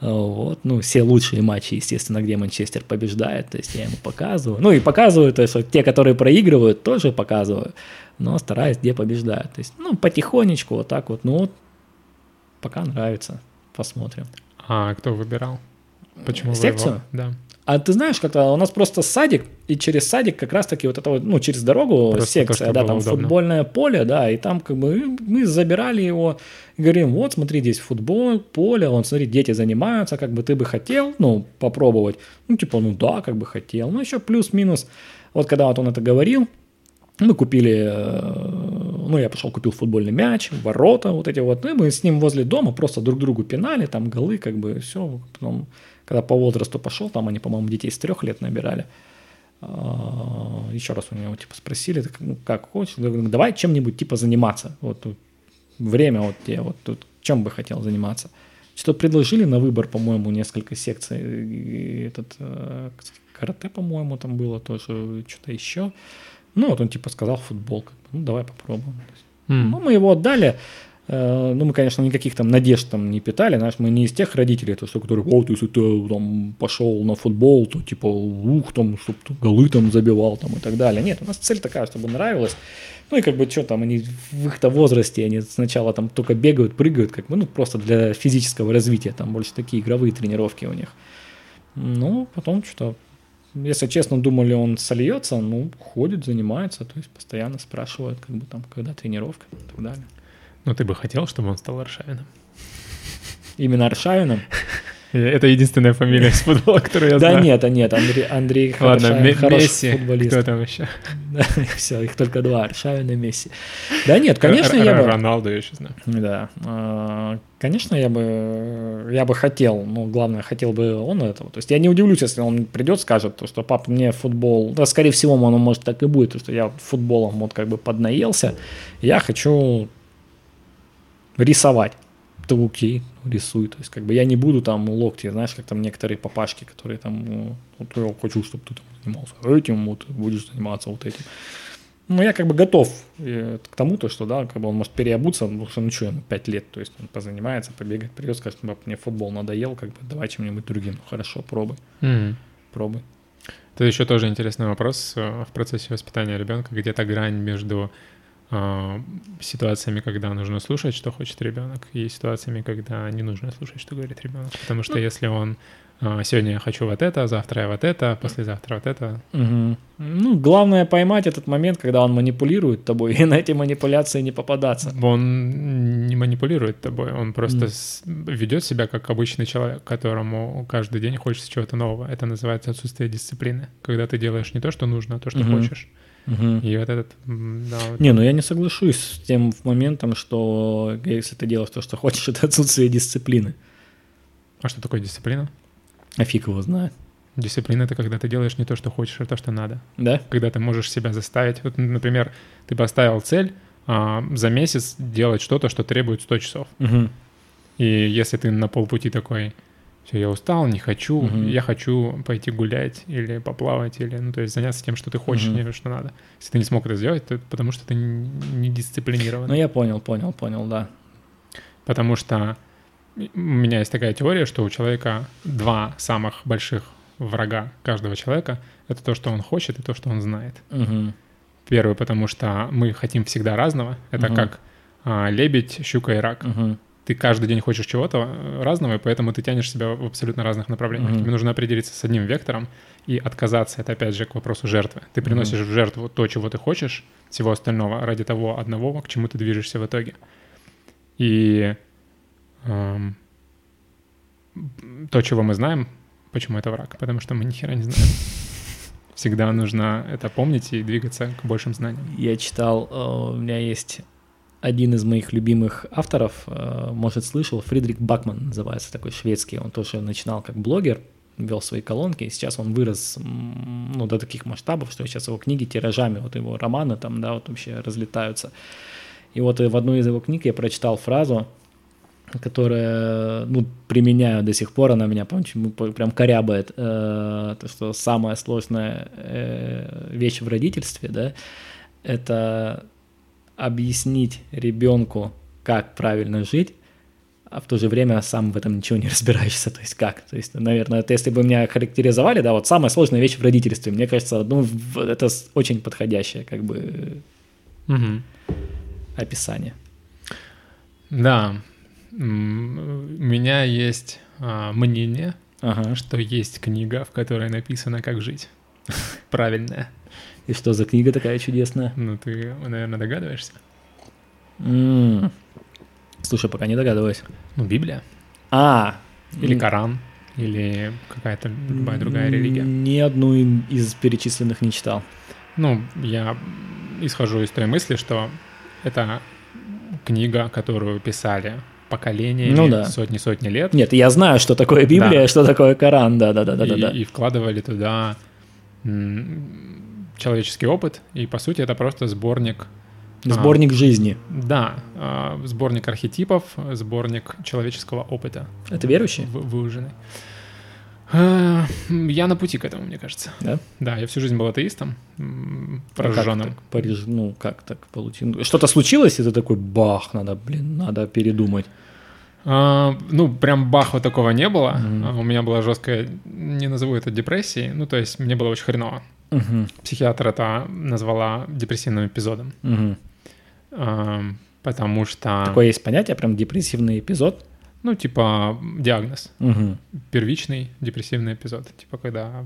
вот, ну, все лучшие матчи, естественно, где Манчестер побеждает, то есть я ему показываю. Ну, и показываю, то есть те, которые проигрывают, тоже показываю, но стараюсь, где побеждают. То есть, ну, потихонечку вот так вот, ну, вот пока нравится. Посмотрим. А кто выбирал? Почему Секцию? Выбрал? Да. А ты знаешь, как-то у нас просто садик, и через садик как раз-таки вот это вот, ну, через дорогу просто секция, то, да, там удобно. футбольное поле, да, и там как бы мы забирали его, и говорим, вот, смотри, здесь футбол, поле, он, смотри, дети занимаются, как бы ты бы хотел, ну, попробовать, ну, типа, ну, да, как бы хотел, ну, еще плюс-минус, вот когда вот он это говорил, мы купили, э, ну, я пошел, купил футбольный мяч, ворота вот эти вот, ну, и мы с ним возле дома просто друг другу пинали, там голы, как бы, все. Потом, когда по возрасту пошел, там они, по-моему, детей с трех лет набирали. А, Еще раз у него, типа, спросили, ну, как хочешь, давай чем-нибудь, типа, заниматься. Вот время вот тебе, вот тут чем бы хотел заниматься. Что предложили на выбор, по-моему, несколько секций. И этот, э, карате, по-моему, там было тоже, что-то еще. Ну, вот он типа сказал футбол, как бы, ну, давай попробуем. Mm. Ну, мы его отдали. Э, ну, мы, конечно, никаких там надежд там не питали, знаешь, мы не из тех родителей, то, что, которые, вот, если ты там пошел на футбол, то типа, ух, там, чтобы ты голы там забивал там и так далее. Нет, у нас цель такая, чтобы нравилось. Ну и как бы что там, они в их-то возрасте, они сначала там только бегают, прыгают, как бы, ну просто для физического развития, там больше такие игровые тренировки у них. Ну, потом что-то если честно, думали, он сольется, ну, ходит, занимается, то есть постоянно спрашивают, как бы там, когда тренировка и так далее. Ну, ты бы хотел, чтобы он стал Аршавином? Именно Аршавином? Это единственная фамилия из футбола, которую я знаю. Да нет, а нет, Андрей, Андрей Ладно, Аршавин, хороший Месси, футболист. кто там еще? Все, их только два, Аршавин и Месси. Да нет, конечно, я бы... Роналду я еще знаю. Да, а, конечно, я бы, я бы хотел, но главное, хотел бы он этого. То есть я не удивлюсь, если он придет, скажет, что папа, мне футбол... Да, скорее всего, он может так и будет, что я футболом вот как бы поднаелся, я хочу рисовать то окей, рисуй. То есть, как бы я не буду там локти, знаешь, как там некоторые папашки, которые там, ну, вот я хочу, чтобы ты там занимался этим, вот будешь заниматься вот этим. Ну, я как бы готов э, к тому, то, что, да, как бы он может переобуться, потому что, ну, что, ему 5 лет, то есть он позанимается, побегает, придет, скажет, мне футбол надоел, как бы давай чем-нибудь другим. Ну, хорошо, пробуй. Mm-hmm. Пробуй. Это еще тоже интересный вопрос э, в процессе воспитания ребенка, где-то грань между ситуациями, когда нужно слушать, что хочет ребенок, и ситуациями, когда не нужно слушать, что говорит ребенок. Потому что ну, если он а, сегодня я хочу вот это, завтра я вот это, послезавтра вот это. Угу. Ну, главное поймать этот момент, когда он манипулирует тобой, и на эти манипуляции не попадаться. Он не манипулирует тобой, он просто mm. ведет себя как обычный человек, которому каждый день хочется чего-то нового. Это называется отсутствие дисциплины. Когда ты делаешь не то, что нужно, а то, что угу. хочешь. Угу. И вот этот... Да, вот. Не, ну я не соглашусь с тем моментом, что если ты делаешь то, что хочешь, это отсутствие дисциплины. А что такое дисциплина? А фиг его знает. Дисциплина — это когда ты делаешь не то, что хочешь, а то, что надо. Да? Когда ты можешь себя заставить. Вот, например, ты поставил цель а, за месяц делать что-то, что требует 100 часов. Угу. И если ты на полпути такой, все, я устал, не хочу, угу. я хочу пойти гулять или поплавать, или, ну, то есть заняться тем, что ты хочешь, угу. не что надо. Если ты не смог это сделать, то это потому что ты не дисциплинирован. Ну, я понял, понял, понял, да. Потому что у меня есть такая теория, что у человека два самых больших врага каждого человека — это то, что он хочет, и то, что он знает. Угу. Первый, потому что мы хотим всегда разного. Это угу. как а, лебедь, щука и рак. Угу ты каждый день хочешь чего-то э, разного, и поэтому ты тянешь себя в абсолютно разных направлениях. Mm-hmm. Тебе нужно определиться с одним вектором и отказаться. Это опять же к вопросу жертвы. Ты приносишь mm-hmm. в жертву то, чего ты хочешь, всего остального ради того одного, к чему ты движешься в итоге. И эм, то, чего мы знаем, почему это враг, потому что мы ни хера не знаем. Всегда нужно это помнить и двигаться к большим знаниям. Я читал, э, у меня есть один из моих любимых авторов, э, может, слышал, Фридрик Бакман называется, такой шведский. Он тоже начинал как блогер, вел свои колонки, и сейчас он вырос ну, до таких масштабов, что сейчас его книги тиражами, вот его романы там, да, вот вообще разлетаются. И вот в одной из его книг я прочитал фразу, которая, ну, применяю до сих пор, она меня почему прям корябает, э, то, что самая сложная э, вещь в родительстве, да, это объяснить ребенку, как правильно жить, а в то же время сам в этом ничего не разбираешься, то есть как, то есть, наверное, это если бы меня характеризовали, да, вот самая сложная вещь в родительстве, мне кажется, ну, это очень подходящее, как бы, угу. описание. Да, у меня есть а, мнение, ага. что есть книга, в которой написано, как жить. Правильная. И что за книга такая чудесная? Ну, ты, наверное, догадываешься. Mm. Слушай, пока не догадываюсь. Ну, Библия. А. Или Коран. Или какая-то любая другая религия. Ни одну из перечисленных не читал. Ну, я исхожу из той мысли, что это книга, которую писали поколениями, ну, да. сотни-сотни лет. Нет, я знаю, что такое Библия, да. что такое Коран, да-да-да. И, да. и вкладывали туда человеческий опыт, и по сути это просто сборник а, Сборник а, жизни. Да, а, сборник архетипов, сборник человеческого опыта. Это верующий? выуженный. А, я на пути к этому, мне кажется. Да? Да, я всю жизнь был атеистом, прожженным. А как Париж, ну, как так получилось? Что-то случилось, и ты такой, бах, надо, блин, надо передумать. А, ну, прям баха такого не было. Mm-hmm. У меня была жесткая, не назову это депрессией, ну, то есть мне было очень хреново. Угу. Психиатр это назвала депрессивным эпизодом. Угу. А, потому что... Такое есть понятие, прям депрессивный эпизод? Ну, типа диагноз. Угу. Первичный депрессивный эпизод. Типа когда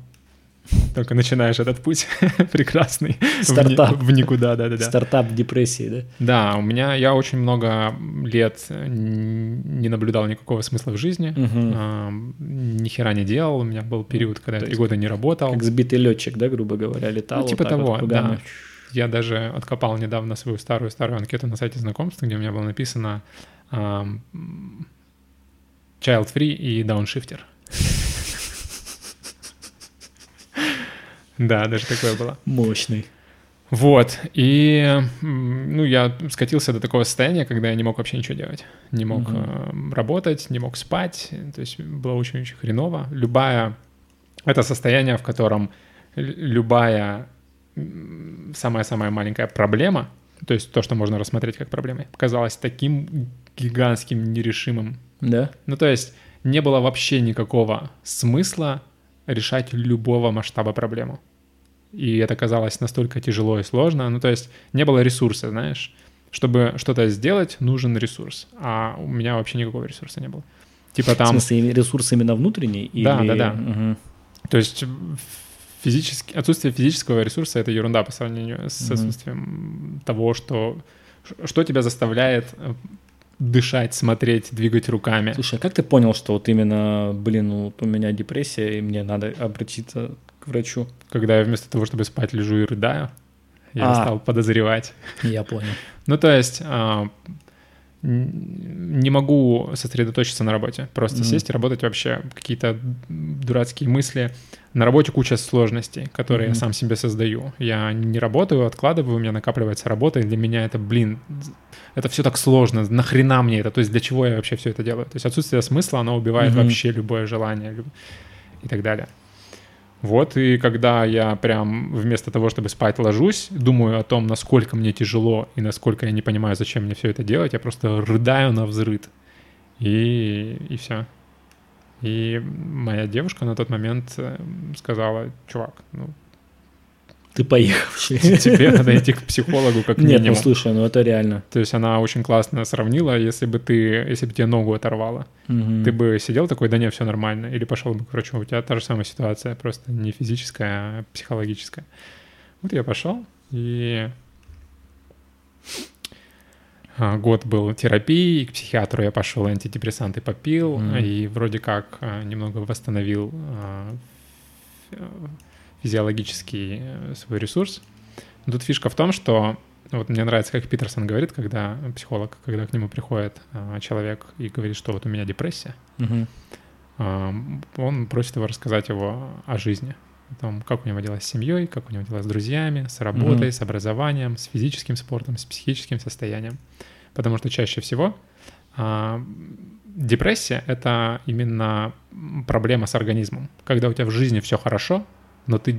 только начинаешь этот путь прекрасный. Стартап. В, в никуда, да-да-да. Стартап депрессии, да? Да, у меня, я очень много лет не наблюдал никакого смысла в жизни, угу. а, ни хера не делал, у меня был период, когда я три года не работал. Как сбитый летчик, да, грубо говоря, летал. Ну, типа вот того, вот да. Я даже откопал недавно свою старую-старую анкету на сайте знакомств, где у меня было написано um, child free и downshifter. Да, даже такое было. Мощный. Вот, и ну, я скатился до такого состояния, когда я не мог вообще ничего делать. Не мог угу. э, работать, не мог спать, то есть было очень-очень хреново. Любая... Это состояние, в котором любая самая-самая маленькая проблема, то есть то, что можно рассмотреть как проблемой, казалось таким гигантским, нерешимым. Да. Ну, то есть не было вообще никакого смысла решать любого масштаба проблему и это казалось настолько тяжело и сложно. Ну, то есть не было ресурса, знаешь. Чтобы что-то сделать, нужен ресурс. А у меня вообще никакого ресурса не было. Типа там... В смысле, ресурс именно внутренний? Да, или... да, да. Угу. То есть физически... отсутствие физического ресурса — это ерунда по сравнению с отсутствием угу. того, что... что тебя заставляет э, дышать, смотреть, двигать руками. Слушай, а как ты понял, что вот именно, блин, вот у меня депрессия, и мне надо обратиться к врачу. Когда я вместо того, чтобы спать, лежу и рыдаю, я а, стал подозревать. Я понял. ну, то есть а, не могу сосредоточиться на работе. Просто mm-hmm. сесть и работать вообще. Какие-то дурацкие мысли. На работе куча сложностей, которые mm-hmm. я сам себе создаю. Я не работаю, откладываю, у меня накапливается работа, и для меня это, блин, это все так сложно. Нахрена мне это? То есть для чего я вообще все это делаю? То есть отсутствие смысла, оно убивает mm-hmm. вообще любое желание и так далее. Вот, и когда я прям вместо того, чтобы спать, ложусь, думаю о том, насколько мне тяжело и насколько я не понимаю, зачем мне все это делать, я просто рыдаю на взрыд. И, и все. И моя девушка на тот момент э, сказала, чувак, ну, ты поехавший. Тебе надо идти к психологу как минимум. Нет, ну слушай, ну это реально. То есть она очень классно сравнила, если бы ты, если бы тебе ногу оторвало, угу. ты бы сидел такой, да не, все нормально, или пошел бы к врачу, у тебя та же самая ситуация, просто не физическая, а психологическая. Вот я пошел, и а, год был терапии, к психиатру я пошел, антидепрессанты попил, mm. и вроде как а, немного восстановил а, физиологический э, свой ресурс. тут фишка в том, что вот мне нравится, как Питерсон говорит, когда психолог, когда к нему приходит а, человек и говорит, что вот у меня депрессия, Мгм. а, он просит его рассказать его о жизни, о том, как у него дела с семьей, как у него дела с друзьями, с работой, Мгм. с образованием, с физическим спортом, с психическим состоянием. Потому что чаще всего а, депрессия — это именно проблема с организмом. Когда у тебя в жизни все хорошо, но ты,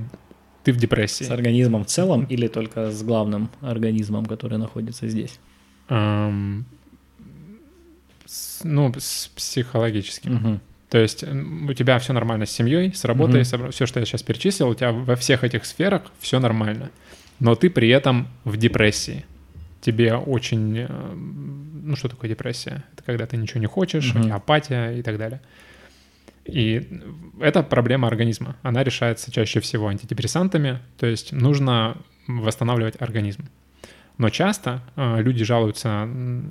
ты в депрессии. С организмом в целом или только с главным организмом, который находится здесь? Ам, с- ну, с психологическим. Мгм. То есть у тебя все нормально с семьей, с работой, Мгм. все, что я сейчас перечислил, у тебя во всех этих сферах все нормально. Но ты при этом в депрессии. Тебе очень... э, Ну, что такое депрессия? Это когда ты ничего не хочешь, у Мгм. тебя апатия и так далее. И это проблема организма. Она решается чаще всего антидепрессантами, то есть нужно восстанавливать организм. Но часто э, люди жалуются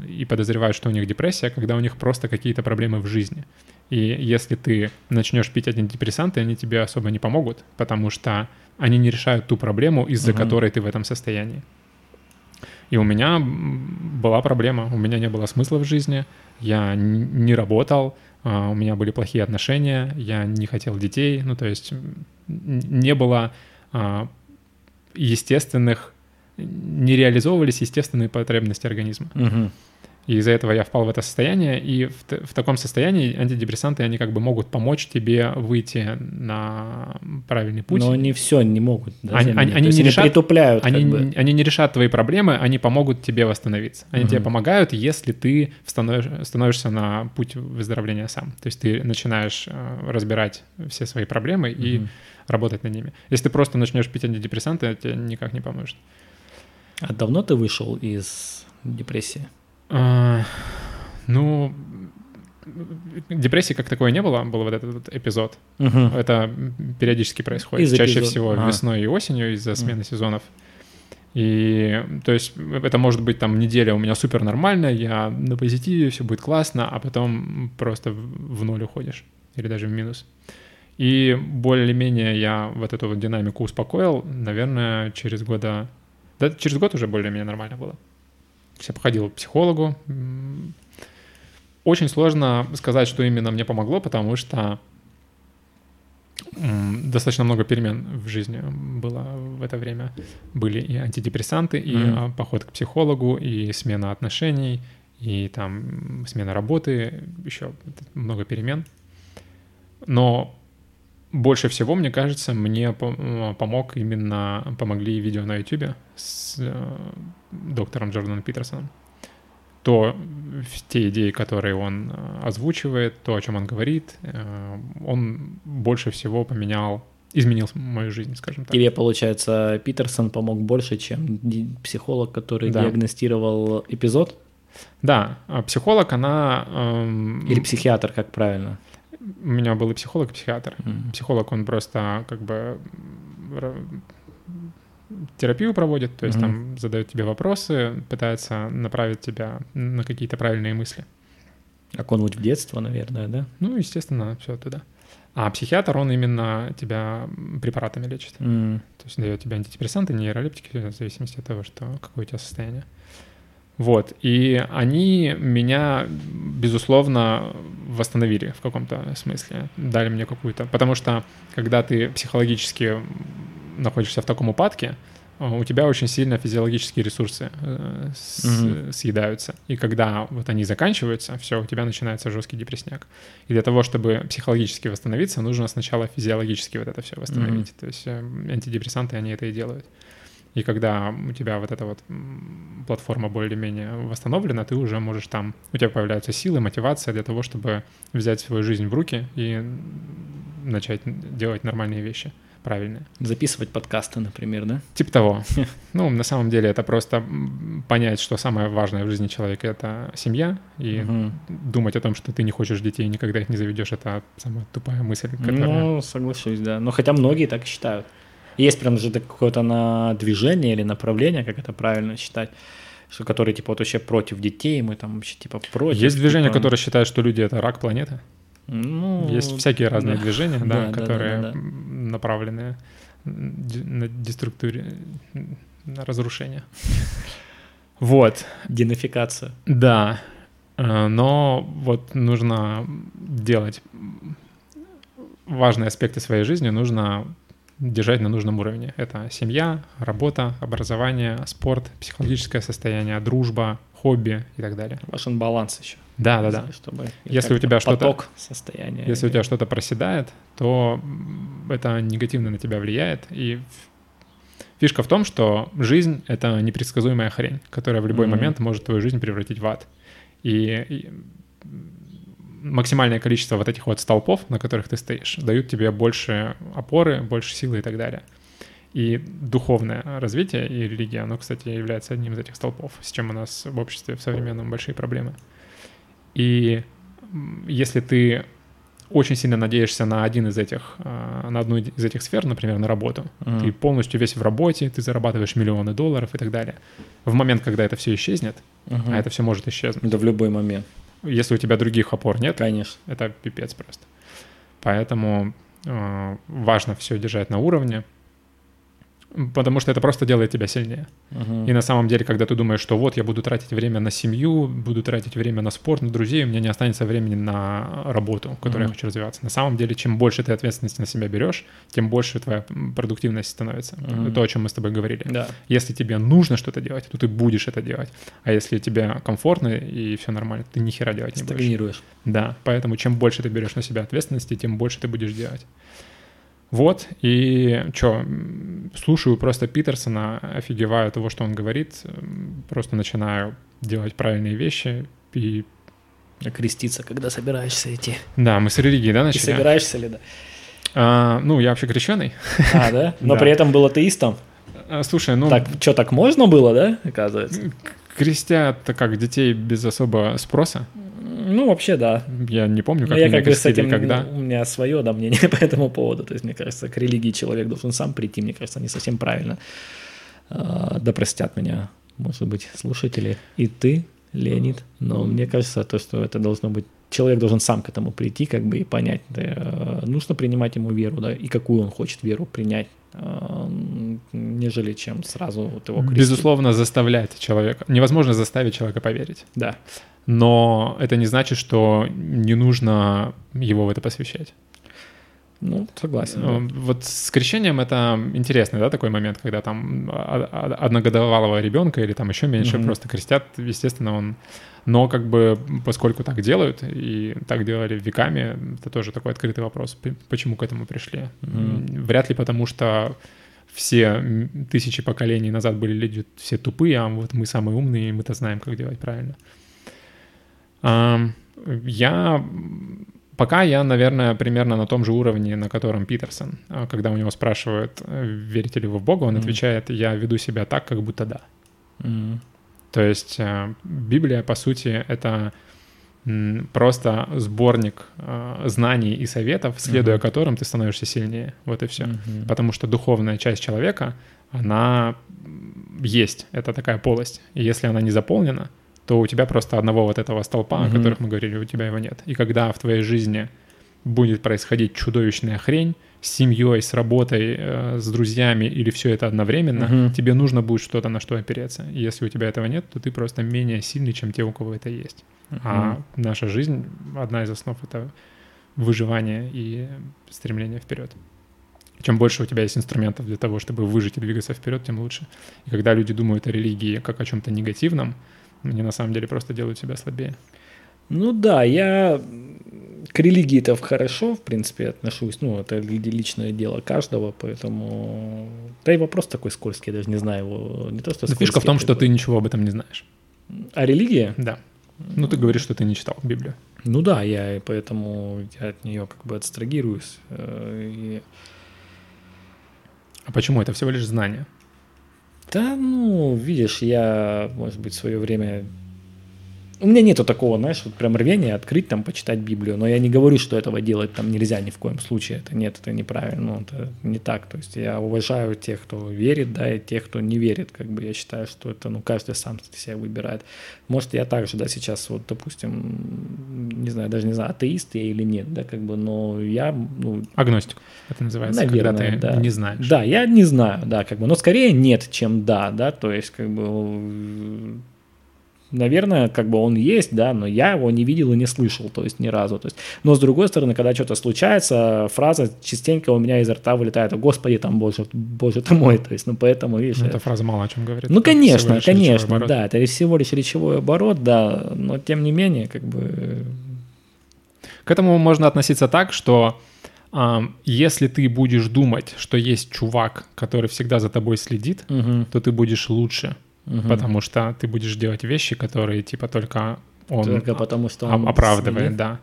и подозревают, что у них депрессия, когда у них просто какие-то проблемы в жизни. И если ты начнешь пить антидепрессанты, они тебе особо не помогут, потому что они не решают ту проблему, из-за Мгм. которой ты в этом состоянии. И у меня была проблема, у меня не было смысла в жизни, я не работал, у меня были плохие отношения, я не хотел детей, ну то есть не было а, естественных, не реализовывались естественные потребности организма. Мгм. И из-за этого я впал в это состояние, и в, в таком состоянии антидепрессанты, они как бы могут помочь тебе выйти на правильный путь. Но они все не могут. да, Они- они- они не решат- притупляют они, бы. они не решат твои проблемы, они помогут тебе восстановиться. Они тебе Мгм. помогают, если ты становишь- становишься на путь выздоровления сам. То есть ты начинаешь э, разбирать все свои проблемы и Мгм. работать над ними. Если ты просто начнешь пить антидепрессанты, это тебе никак не поможет. А давно ты вышел из депрессии? А, ну, депрессии как такой не было, был вот этот вот эпизод. Мгм. Это периодически происходит. Из Чаще эпизода. всего Ага. весной и осенью из-за смены сезонов. И то есть это может быть там неделя у меня супер нормально, я на позитиве, все будет классно, а потом просто в в ноль уходишь или даже в минус. И более-менее я вот эту вот динамику успокоил, наверное, через года... Да, через год уже более-менее нормально было. Я походил к психологу. Очень сложно сказать, что именно мне помогло, потому что достаточно много перемен в жизни было в это время. Были и антидепрессанты, и а, поход к психологу, и смена отношений, и там смена работы, еще много перемен. Но больше всего, мне кажется, мне м, помог именно, помогли видео на YouTube с э, доктором Джорданом Питерсоном. То, те идеи, которые он э, озвучивает, то, о чем он говорит, э, он больше всего поменял, изменил мою жизнь, скажем так. Тебе, получается, Питерсон помог больше, чем психолог, который Да. диагностировал эпизод? Да, а психолог, она... эм, Или психиатр, как правильно? У меня был и психолог, и психиатр. Мгм. Психолог, он просто как бы терапию проводит, то есть Мгм. там задает тебе вопросы, пытается направить тебя на какие-то правильные мысли. Окунуть в детство, наверное, да? Ну, естественно, все туда. А психиатр, он именно тебя препаратами лечит. М. То есть дает тебе антидепрессанты, нейролептики, в зависимости от того, что, какое у тебя состояние. Вот. И они меня, безусловно, восстановили в каком-то смысле. Дали мне какую-то... Потому что, когда ты психологически находишься в таком упадке, у тебя очень сильно физиологические ресурсы э, с- Мгм. съедаются. И когда вот они заканчиваются, все, у тебя начинается жесткий депрессняк. И для того, чтобы психологически восстановиться, нужно сначала физиологически вот это все восстановить. То есть э, антидепрессанты, они это и делают. И когда у тебя вот эта вот платформа более-менее восстановлена, ты уже можешь там, у тебя появляются силы, мотивация для того, чтобы взять свою жизнь в руки и начать делать нормальные вещи, правильные. Записывать подкасты, например, да? Типа того. Ну, на самом деле это просто понять, что самое важное в жизни человека — это семья, и Мгм. думать о том, что ты не хочешь детей, никогда их не заведешь, это самая тупая мысль, которая... Ну, соглашусь, да. Но хотя многие так считают. Есть прям же какое-то на движение или направление, как это правильно считать, что которые типа вот вообще против детей, мы там вообще типа против. Есть движение, типа, которое считает, что люди — это рак планеты. Ну, Есть всякие разные да. движения, да, Да, которые да, да, да. направлены на деструктуре, на разрушение. Вот. Динификация. Да. Э, но вот нужно делать важные аспекты своей жизни, нужно держать на нужном уровне. Это семья, работа, образование, спорт, психологическое состояние, дружба, хобби и так далее. Важен баланс еще. Да, да, да. Чтобы если у тебя что-то поток состояния. Если у тебя что-то проседает, то это негативно на тебя влияет. И фишка в том, что жизнь — это непредсказуемая хрень, которая в любой mm-hmm. момент может твою жизнь превратить в ад. И, и максимальное количество вот этих вот столпов, на которых ты стоишь, дают тебе больше опоры, больше силы и так далее. И духовное развитие и религия, оно, кстати, является одним из этих столпов, с чем у нас в обществе в современном большие проблемы. И если ты очень сильно надеешься на один из этих, а, на одну из этих сфер, например, на работу, mm. ты полностью весь в работе, ты зарабатываешь миллионы долларов и так далее. В момент, когда это все исчезнет, uh-huh. а это все может исчезнуть. Да в любой момент. Если у тебя других опор нет, конечно, это пипец просто. Поэтому э, важно все держать на уровне, Потому что это просто делает тебя сильнее. Uh-huh. И на самом деле, когда ты думаешь, что вот я буду тратить время на семью, буду тратить время на спорт, на друзей, у меня не останется времени на работу, в которой uh-huh. я хочу развиваться. На самом деле, чем больше ты ответственности на себя берешь, тем больше твоя продуктивность становится. Uh-huh. То, о чем мы с тобой говорили. Да. Если тебе нужно что-то делать, то ты будешь это делать. А если тебе комфортно и все нормально, ты ни хера делать не будешь. Да, поэтому чем больше ты берешь на себя ответственности, тем больше ты будешь делать. Вот, и что, слушаю просто Питерсона, офигеваю того, что он говорит, просто начинаю делать правильные вещи и... Креститься, когда собираешься идти. Да, мы с религией, да, начали? Ты собираешься ли, да? А, ну, я вообще крещеный. А, да? Но при этом был атеистом? А, слушай, ну... Так, что, так можно было, да, оказывается? Крестят как детей без особого спроса. Ну, вообще, да. Я не помню, как Но меня я как бы с этим, когда. У меня свое да, мнение по этому поводу. То есть, мне кажется, к религии человек должен сам прийти. Мне кажется, не совсем правильно. А, да простят меня, может быть, слушатели. И ты, Леонид. Но мне кажется, то, что это должно быть человек должен сам к этому прийти, как бы и понять, да, нужно принимать ему веру, да, и какую он хочет веру принять, нежели чем сразу вот его крестить. Безусловно, заставлять человека. Невозможно заставить человека поверить. Да но это не значит, что не нужно его в это посвящать. Ну, согласен. Да. Вот с крещением это интересный, да, такой момент, когда там одногодовалого ребенка или там еще меньше mm-hmm. просто крестят, естественно, он... Но как бы поскольку так делают, и так делали веками, это тоже такой открытый вопрос, почему к этому пришли. Mm-hmm. Вряд ли потому, что все тысячи поколений назад были люди все тупые, а вот мы самые умные, и мы-то знаем, как делать правильно. Я Пока я, наверное, примерно на том же уровне, на котором Питерсон. А, когда у него спрашивают, э, верите ли вы в Бога, он mm-hmm. отвечает, я веду себя так, как будто да. Mm-hmm. То есть э, Библия, по сути, это просто сборник э, знаний и советов, следуя mm-hmm. которым ты становишься сильнее. Вот и все. Mm-hmm. Потому что духовная часть человека, она есть. Это такая полость. И если она не заполнена, то у тебя просто одного вот этого столпа, mm-hmm. о которых мы говорили, у тебя его нет. И когда в твоей жизни будет происходить чудовищная хрень с семьей, с работой, э, с друзьями или все это одновременно, mm-hmm. тебе нужно будет что-то на что опереться. И если у тебя этого нет, то ты просто менее сильный, чем те, у кого это есть. Mm-hmm. А наша жизнь, одна из основ — это выживание и стремление вперед. Чем больше у тебя есть инструментов для того, чтобы выжить и двигаться вперед, тем лучше. И когда люди думают о религии как о чем-то негативном, они на самом деле просто делают себя слабее. Ну да, я к религии-то хорошо, в принципе, отношусь. Ну, это личное дело каждого, поэтому... Да и вопрос такой скользкий, я даже не знаю его. Не то, что скользкий, Фишка в том, что ты ничего об этом не знаешь. О религии? Да. Ну, ты говоришь, что ты не читал Библию. Ну да, я и поэтому я от нее как бы абстрагируюсь. Э, и... А почему? Это всего лишь знание. Да, ну, видишь, я, может быть, в свое время у меня нету такого, знаешь, вот прям рвения открыть там, почитать Библию, но я не говорю, что этого делать там нельзя ни в коем случае, это нет, это неправильно, ну, это не так, то есть я уважаю тех, кто верит, да, и тех, кто не верит, как бы я считаю, что это, ну, каждый сам себя выбирает. Может, я также, да, сейчас вот, допустим, не знаю, даже не знаю, атеист я или нет, да, как бы, но я, ну... Агностик, это называется, наверное, когда ты да. не знаешь. Да, я не знаю, да, как бы, но скорее нет, чем да, да, то есть, как бы наверное, как бы он есть, да, но я его не видел и не слышал, то есть ни разу. То есть, но с другой стороны, когда что-то случается, фраза частенько у меня изо рта вылетает, господи, там, боже, боже ты мой, то есть, ну, поэтому, видишь... Ну, эта фраза мало о чем говорит. Ну, конечно, конечно, да, это всего лишь речевой оборот, да, но тем не менее, как бы... К этому можно относиться так, что э, если ты будешь думать, что есть чувак, который всегда за тобой следит, Угу, то ты будешь лучше, угу. потому что ты будешь делать вещи, которые типа только он Только потому, что он оправдывает, следит. да.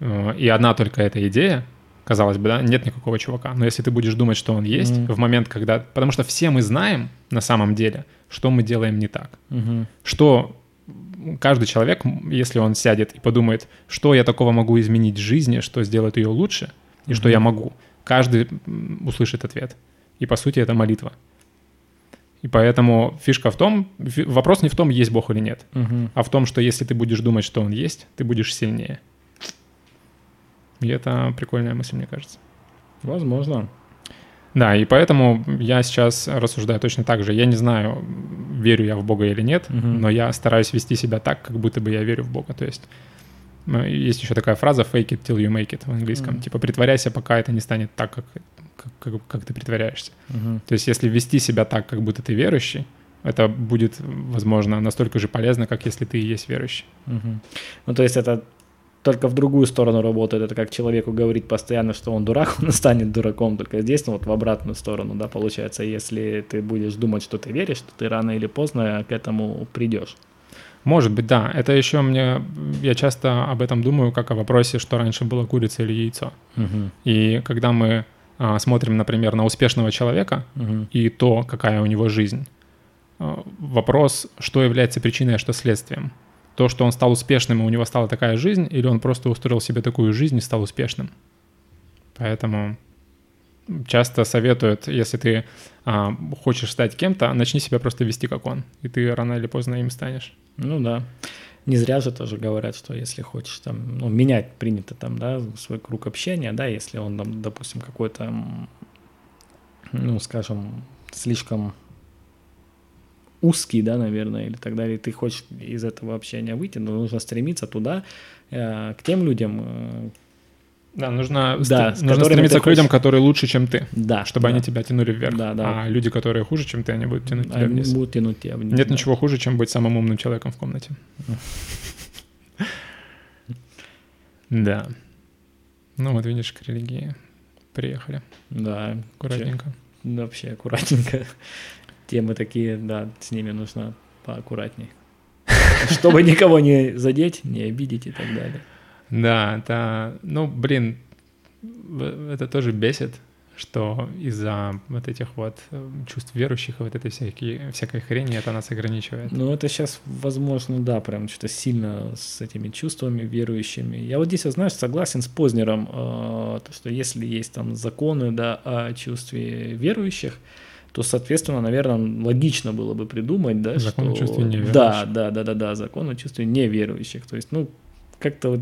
Э, И одна только эта идея, казалось бы, да, нет никакого чувака. Но если ты будешь думать, что он есть, Мгм. в момент, когда... Потому что все мы знаем на самом деле, что мы делаем не так. Мгм. Что каждый человек, если он сядет и подумает, что я такого могу изменить в жизни, что сделает ее лучше, и что Мгм. я могу, каждый услышит ответ. И по сути это молитва. И поэтому фишка в том, вопрос не в том, есть Бог или нет, Мгм. а в том, что если ты будешь думать, что Он есть, ты будешь сильнее. И это прикольная мысль, мне кажется. Возможно. Да, и поэтому я сейчас рассуждаю точно так же. Я не знаю, верю я в Бога или нет, Мгм. но я стараюсь вести себя так, как будто бы я верю в Бога. То есть есть еще такая фраза «fake it till you make it» в английском. Мгм. Типа притворяйся, пока это не станет так, как, как, как- ты притворяешься. Мгм. То есть если вести себя так, как будто ты верующий, это будет, возможно, настолько же полезно, как если ты и есть верующий. Мгм. Ну, то есть это только в другую сторону работает. Это как человеку говорить постоянно, что он дурак, он станет дураком. Только здесь, ну, вот в обратную сторону, да, получается. Если ты будешь думать, что ты веришь, то ты рано или поздно к этому придешь. Может быть, да. Это еще мне... Я часто об этом думаю, как о вопросе, что раньше было курица или яйцо. Мгм. И когда мы смотрим, например, на успешного человека Мгм. и то, какая у него жизнь, а, вопрос, что является причиной, а что следствием. То, что он стал успешным, и у него стала такая жизнь, или он просто устроил себе такую жизнь и стал успешным. Поэтому часто советуют, если ты а, хочешь стать кем-то, начни себя просто вести как он, и ты рано или поздно им станешь. Ну да. Не зря же тоже говорят, что если хочешь там, ну, менять принято там, да, свой круг общения, да, если он там, допустим, какой-то, ну, скажем, слишком узкий, да, наверное, или так далее, ты хочешь из этого общения выйти, но нужно стремиться туда, э, к тем людям, э, Да, нужно, Да, ст- нужно стремиться к людям, хочешь- которые лучше, чем ты, да, чтобы да, они тебя тянули вверх. Да, да. А люди, которые хуже, чем ты, они будут тянуть тебя они вниз. будут тянуть тебя вниз. Нет да. ничего хуже, чем быть самым умным человеком в комнате. Да. Ну вот видишь, к религии приехали. Да, Аккуратненько. Да, вообще аккуратненько. Темы такие, да, с ними нужно поаккуратней. Чтобы никого не задеть, не обидеть и так далее. Да, это, ну, блин, это тоже бесит, что из-за вот этих вот э, чувств верующих и вот этой всякие, всякой хрени это нас ограничивает. Ну, это сейчас, возможно, да, прям что-то сильно с этими чувствами верующими. Я вот здесь, вот, знаешь, согласен с Познером, э, то, что если есть там законы, да, о чувстве верующих, то, соответственно, наверное, логично было бы придумать, да, Закон о что... чувстве неверующих. Да, да, да, да, да, закон о чувстве неверующих. То есть, ну, как-то вот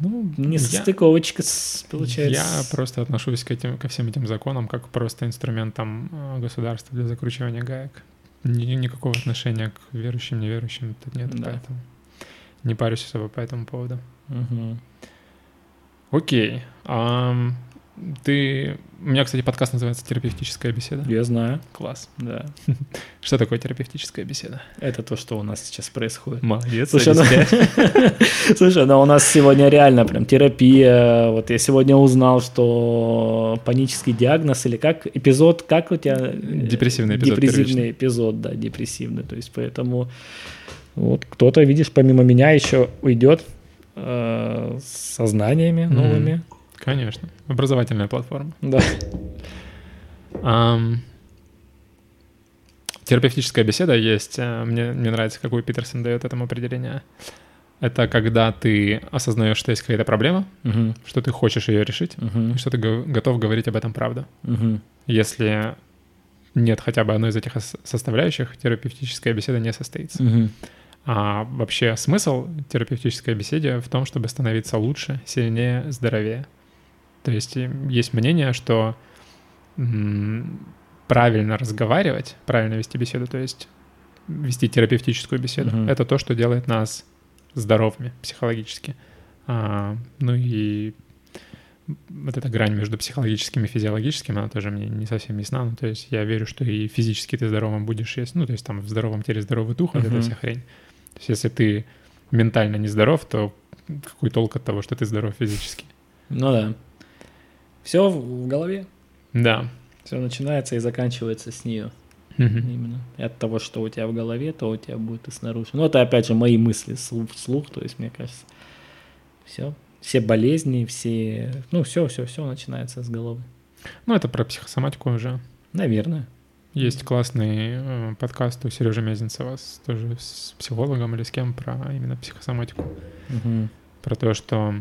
Ну, не состыковочка с- получается. Я просто отношусь к этим, ко всем этим законам как просто инструментам э, государства для закручивания гаек. Ни- никакого отношения к верующим, неверующим тут нет, Да. поэтому не парюсь особо по этому поводу. Мгм. Окей. ам, ты... У меня, кстати, подкаст называется «Терапевтическая беседа». Я знаю, Класс. да. Что такое терапевтическая беседа? Это то, что у нас сейчас происходит. Молодец. Слушай, ну, слушай, ну у нас сегодня реально прям терапия. Вот я сегодня узнал, что панический диагноз или как эпизод, как у тебя? Депрессивный эпизод Депрессивный эпизод, да, депрессивный. То есть поэтому вот кто-то, видишь, помимо меня еще уйдет э, со знаниями Мгм. новыми. Конечно. Образовательная платформа. Да. Ам, терапевтическая беседа есть. э, Мне, мне нравится, какой Питерсон дает этому определение. Это когда ты осознаешь, что есть какая-то проблема, Мгм. что ты хочешь ее решить, Мгм. и что ты го- готов говорить об этом правду. Мгм. Если нет хотя бы одной из этих ос- составляющих, терапевтическая беседа не состоится. Мгм. А вообще смысл терапевтической беседы в том, чтобы становиться лучше, сильнее, здоровее. То есть э, есть мнение, что правильно разговаривать, правильно вести беседу, то есть вести терапевтическую беседу. Мгм. Это то, что делает нас здоровыми психологически. А, ну и вот эта грань между психологическим и физиологическим, она тоже мне не совсем ясна. Ну, то есть я верю, что и физически ты здоровым будешь есть. Ну, то есть там в здоровом теле здоровый дух, вот эта Мгм. вся хрень. То есть если ты ментально нездоров, то какой толк от того, что ты здоров физически? Ну да. Все в в голове. Да. Все начинается и заканчивается с нее. Мгм. Именно. И от того, что у тебя в голове, то у тебя будет и снаружи. Ну, это опять же мои мысли слух, вслух, то есть, мне кажется, все. Все болезни, все. Ну, все, все, все начинается с головы. Ну, это про психосоматику уже. Наверное. Есть классный э, подкаст у Сережи Мезенцева, с- тоже с психологом или с кем, про именно психосоматику. Мгм. Про то, что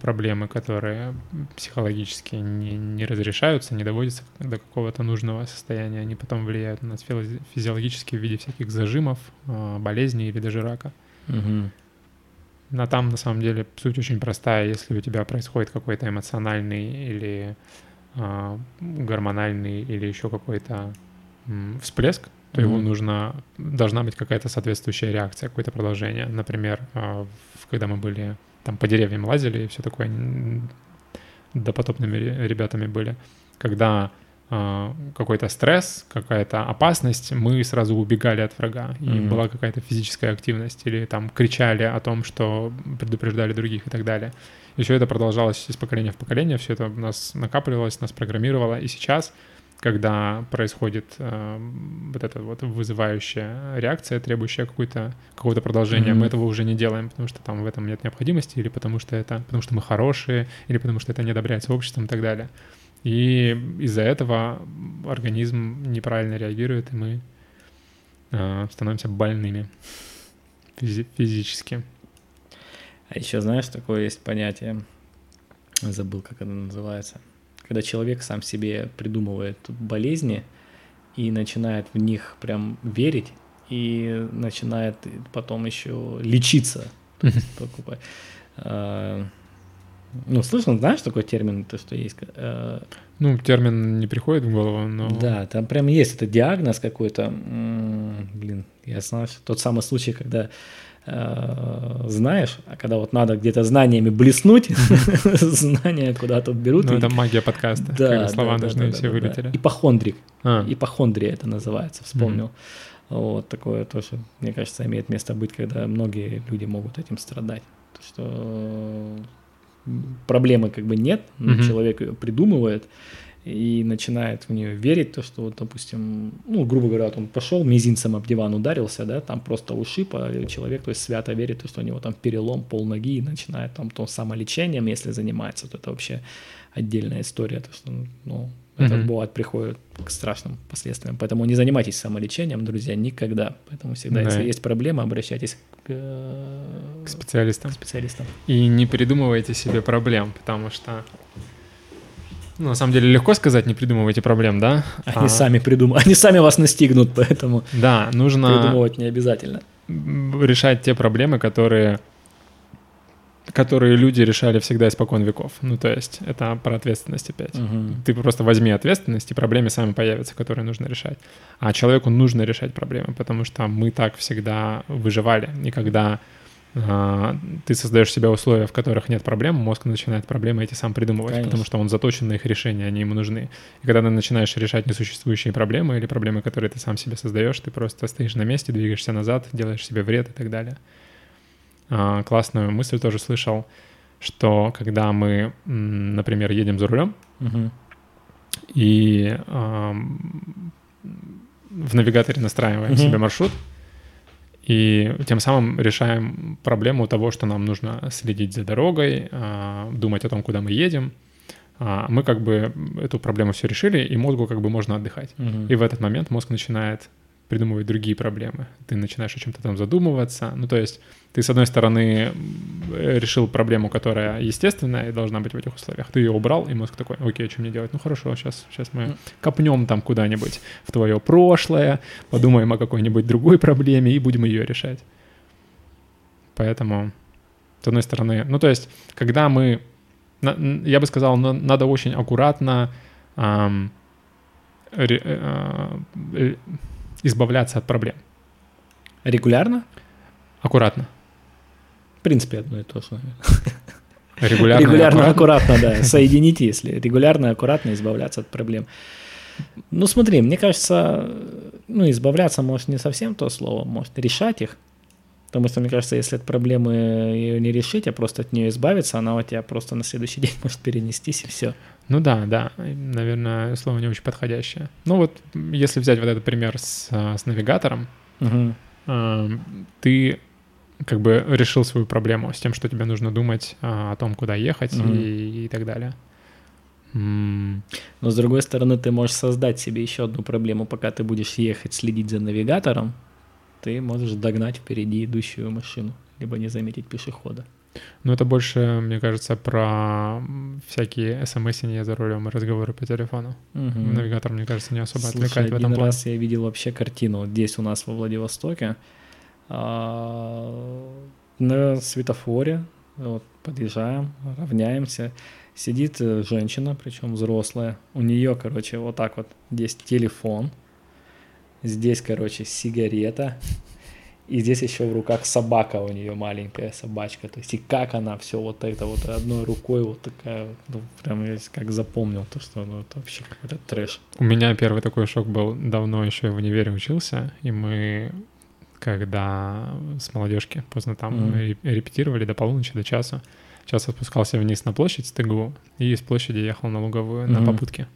проблемы, которые психологически не, не разрешаются, не доводятся до какого-то нужного состояния, они потом влияют на нас физи- физиологически в виде всяких зажимов, э, болезней или даже рака. Мгм. А там на самом деле суть очень простая. Если у тебя происходит какой-то эмоциональный или а, гормональный или еще какой-то м, всплеск, то его Мгм. нужно должна быть какая-то соответствующая реакция, какое-то продолжение. Например, а, в- когда мы были там по деревьям лазили и все такое, допотопными ре- ребятами были, когда а, какой-то стресс, какая-то опасность, мы сразу убегали от врага, и Мгм. была какая-то физическая активность, или там кричали о том, что предупреждали других и так далее. И все это продолжалось из поколения в поколение, все это у нас накапливалось, нас программировало, и сейчас, когда происходит э, вот эта вот вызывающая реакция, требующая какой-то, какого-то продолжения, Мгм. мы этого уже не делаем, потому что там в этом нет необходимости, или потому что это, потому что мы хорошие, или потому что это не одобряется обществом и так далее. И из-за этого организм неправильно реагирует, и мы э, становимся больными физи- физически. А еще знаешь, такое есть понятие, забыл, как это называется, когда человек сам себе придумывает болезни и начинает в них прям верить и начинает потом еще лечиться. Покупать. А, Ну, слышал, знаешь такой термин, то, что есть? э, Ну, термин не приходит в голову, но... Да, там прям есть этот диагноз какой-то. Блин, я знаю, тот самый случай, когда знаешь, а когда вот надо где-то знаниями блеснуть, знания куда-то берут. Ну, это магия подкаста, когда слова нужны, все вылетели. Ипохондрик. А, Ипохондрия это называется, вспомнил. Вот такое тоже, мне кажется, имеет место быть, когда многие люди могут этим страдать. То, что э, проблемы как бы нет, но человек ее придумывает и начинает в нее верить, то, что, вот, допустим, ну, грубо говоря, вот он пошел, мизинцем об диван ударился, да, там просто ушиб, а человек, то есть свято верит, то, что у него там перелом пол ноги и начинает там то самолечением, если занимается, то это вообще отдельная история, то, что, ну, это Мгм. бывает приходит к страшным последствиям. Поэтому не занимайтесь самолечением, друзья, никогда. Поэтому всегда, Да. если есть проблема, обращайтесь к, э, к специалистам. к специалистам. И не придумывайте себе проблем, потому что... Ну, на самом деле легко сказать, не придумывайте проблем, да? Они А, сами придумают, они сами вас настигнут, поэтому Да, нужно придумывать не обязательно. решать те проблемы, которые которые люди решали всегда испокон веков. Ну, то есть это про ответственность опять. Мгм. Ты просто возьми ответственность, и проблемы сами появятся, которые нужно решать. А человеку нужно решать проблемы, потому что мы так всегда выживали. И когда ты создаешь себе условия, в которых нет проблем, мозг начинает проблемы эти сам придумывать, Конечно. потому что он заточен на их решение, они ему нужны. И когда ты начинаешь решать несуществующие проблемы или проблемы, которые ты сам себе создаешь, ты просто стоишь на месте, двигаешься назад, делаешь себе вред и так далее. А, классную мысль тоже слышал, что когда мы, например, едем за рулем, Мгм. и ам, в навигаторе настраиваем Мгм. себе маршрут, и тем самым решаем проблему того, что нам нужно следить за дорогой, а, думать о том, куда мы едем. А, Мы как бы эту проблему все решили, и мозгу как бы можно отдыхать. Мгм. И в этот момент мозг начинает придумывать другие проблемы. Ты начинаешь о чем-то там задумываться. Ну, то есть ты, с одной стороны, решил проблему, которая естественная и должна быть в этих условиях. Ты ее убрал, и мозг такой, окей, что мне делать? Ну, хорошо, сейчас, сейчас мы копнем там куда-нибудь в твое прошлое, подумаем о какой-нибудь другой проблеме и будем ее решать. Поэтому, с одной стороны, ну, то есть, когда мы, я бы сказал, на- надо очень аккуратно ам, ре- э, э, избавляться от проблем. Регулярно? Аккуратно. В принципе, одно и то же. Регулярно, Регулярно, и аккуратно. да. Соедините, если регулярно, аккуратно избавляться от проблем. Ну, смотри, мне кажется, ну, избавляться, может, не совсем то слово, может, решать их. Потому что, мне кажется, если от проблемы ее не решить, а просто от нее избавиться, она у тебя просто на следующий день может перенестись, и все. Ну да, да, наверное, слово не очень подходящее. Ну вот, если взять вот этот пример с, а, с навигатором, Угу. э, ты как бы решил свою проблему с тем, что тебе нужно думать а, о том, куда ехать Мгм. и, и так далее. Но с другой стороны, ты можешь создать себе еще одну проблему, пока ты будешь ехать, следить за навигатором, ты можешь догнать впереди идущую машину, либо не заметить пешехода. Ну, это больше, мне кажется, про всякие смс за рулем и разговоры по телефону. Мгм. Навигатор, мне кажется, не особо Слушай, отвлекает в один этом плане. раз я видел вообще картину вот здесь у нас во Владивостоке а, на светофоре вот, подъезжаем, равняемся, сидит э, женщина, причем взрослая, у нее, короче, вот так вот здесь телефон, здесь, короче, сигарета, и здесь еще в руках собака у нее маленькая собачка, то есть и как она все вот это вот одной рукой вот такая, ну, прям я как запомнил то, что ну, это вообще какой-то трэш. У меня первый такой шок был давно еще в универе учился, и мы когда с молодежки поздно там ре- репетировали до полуночи, до часу, час спускался вниз на площадь с ТГУ, и с площади ехал на Луговую на Мгм. попутке.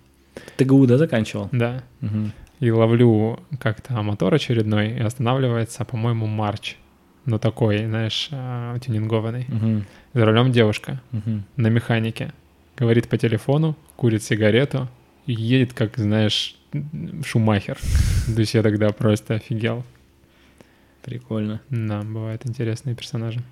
ТГУ, да, заканчивал? Да. Мгм. И ловлю как-то мотор очередной, и останавливается, по-моему, Марч. Ну, такой, знаешь, а, тюнингованный. Мгм. За рулем девушка Мгм. на механике. Говорит по телефону, курит сигарету и едет, как, знаешь, Шумахер. То есть я тогда просто офигел. Прикольно. Да, бывают интересные персонажи.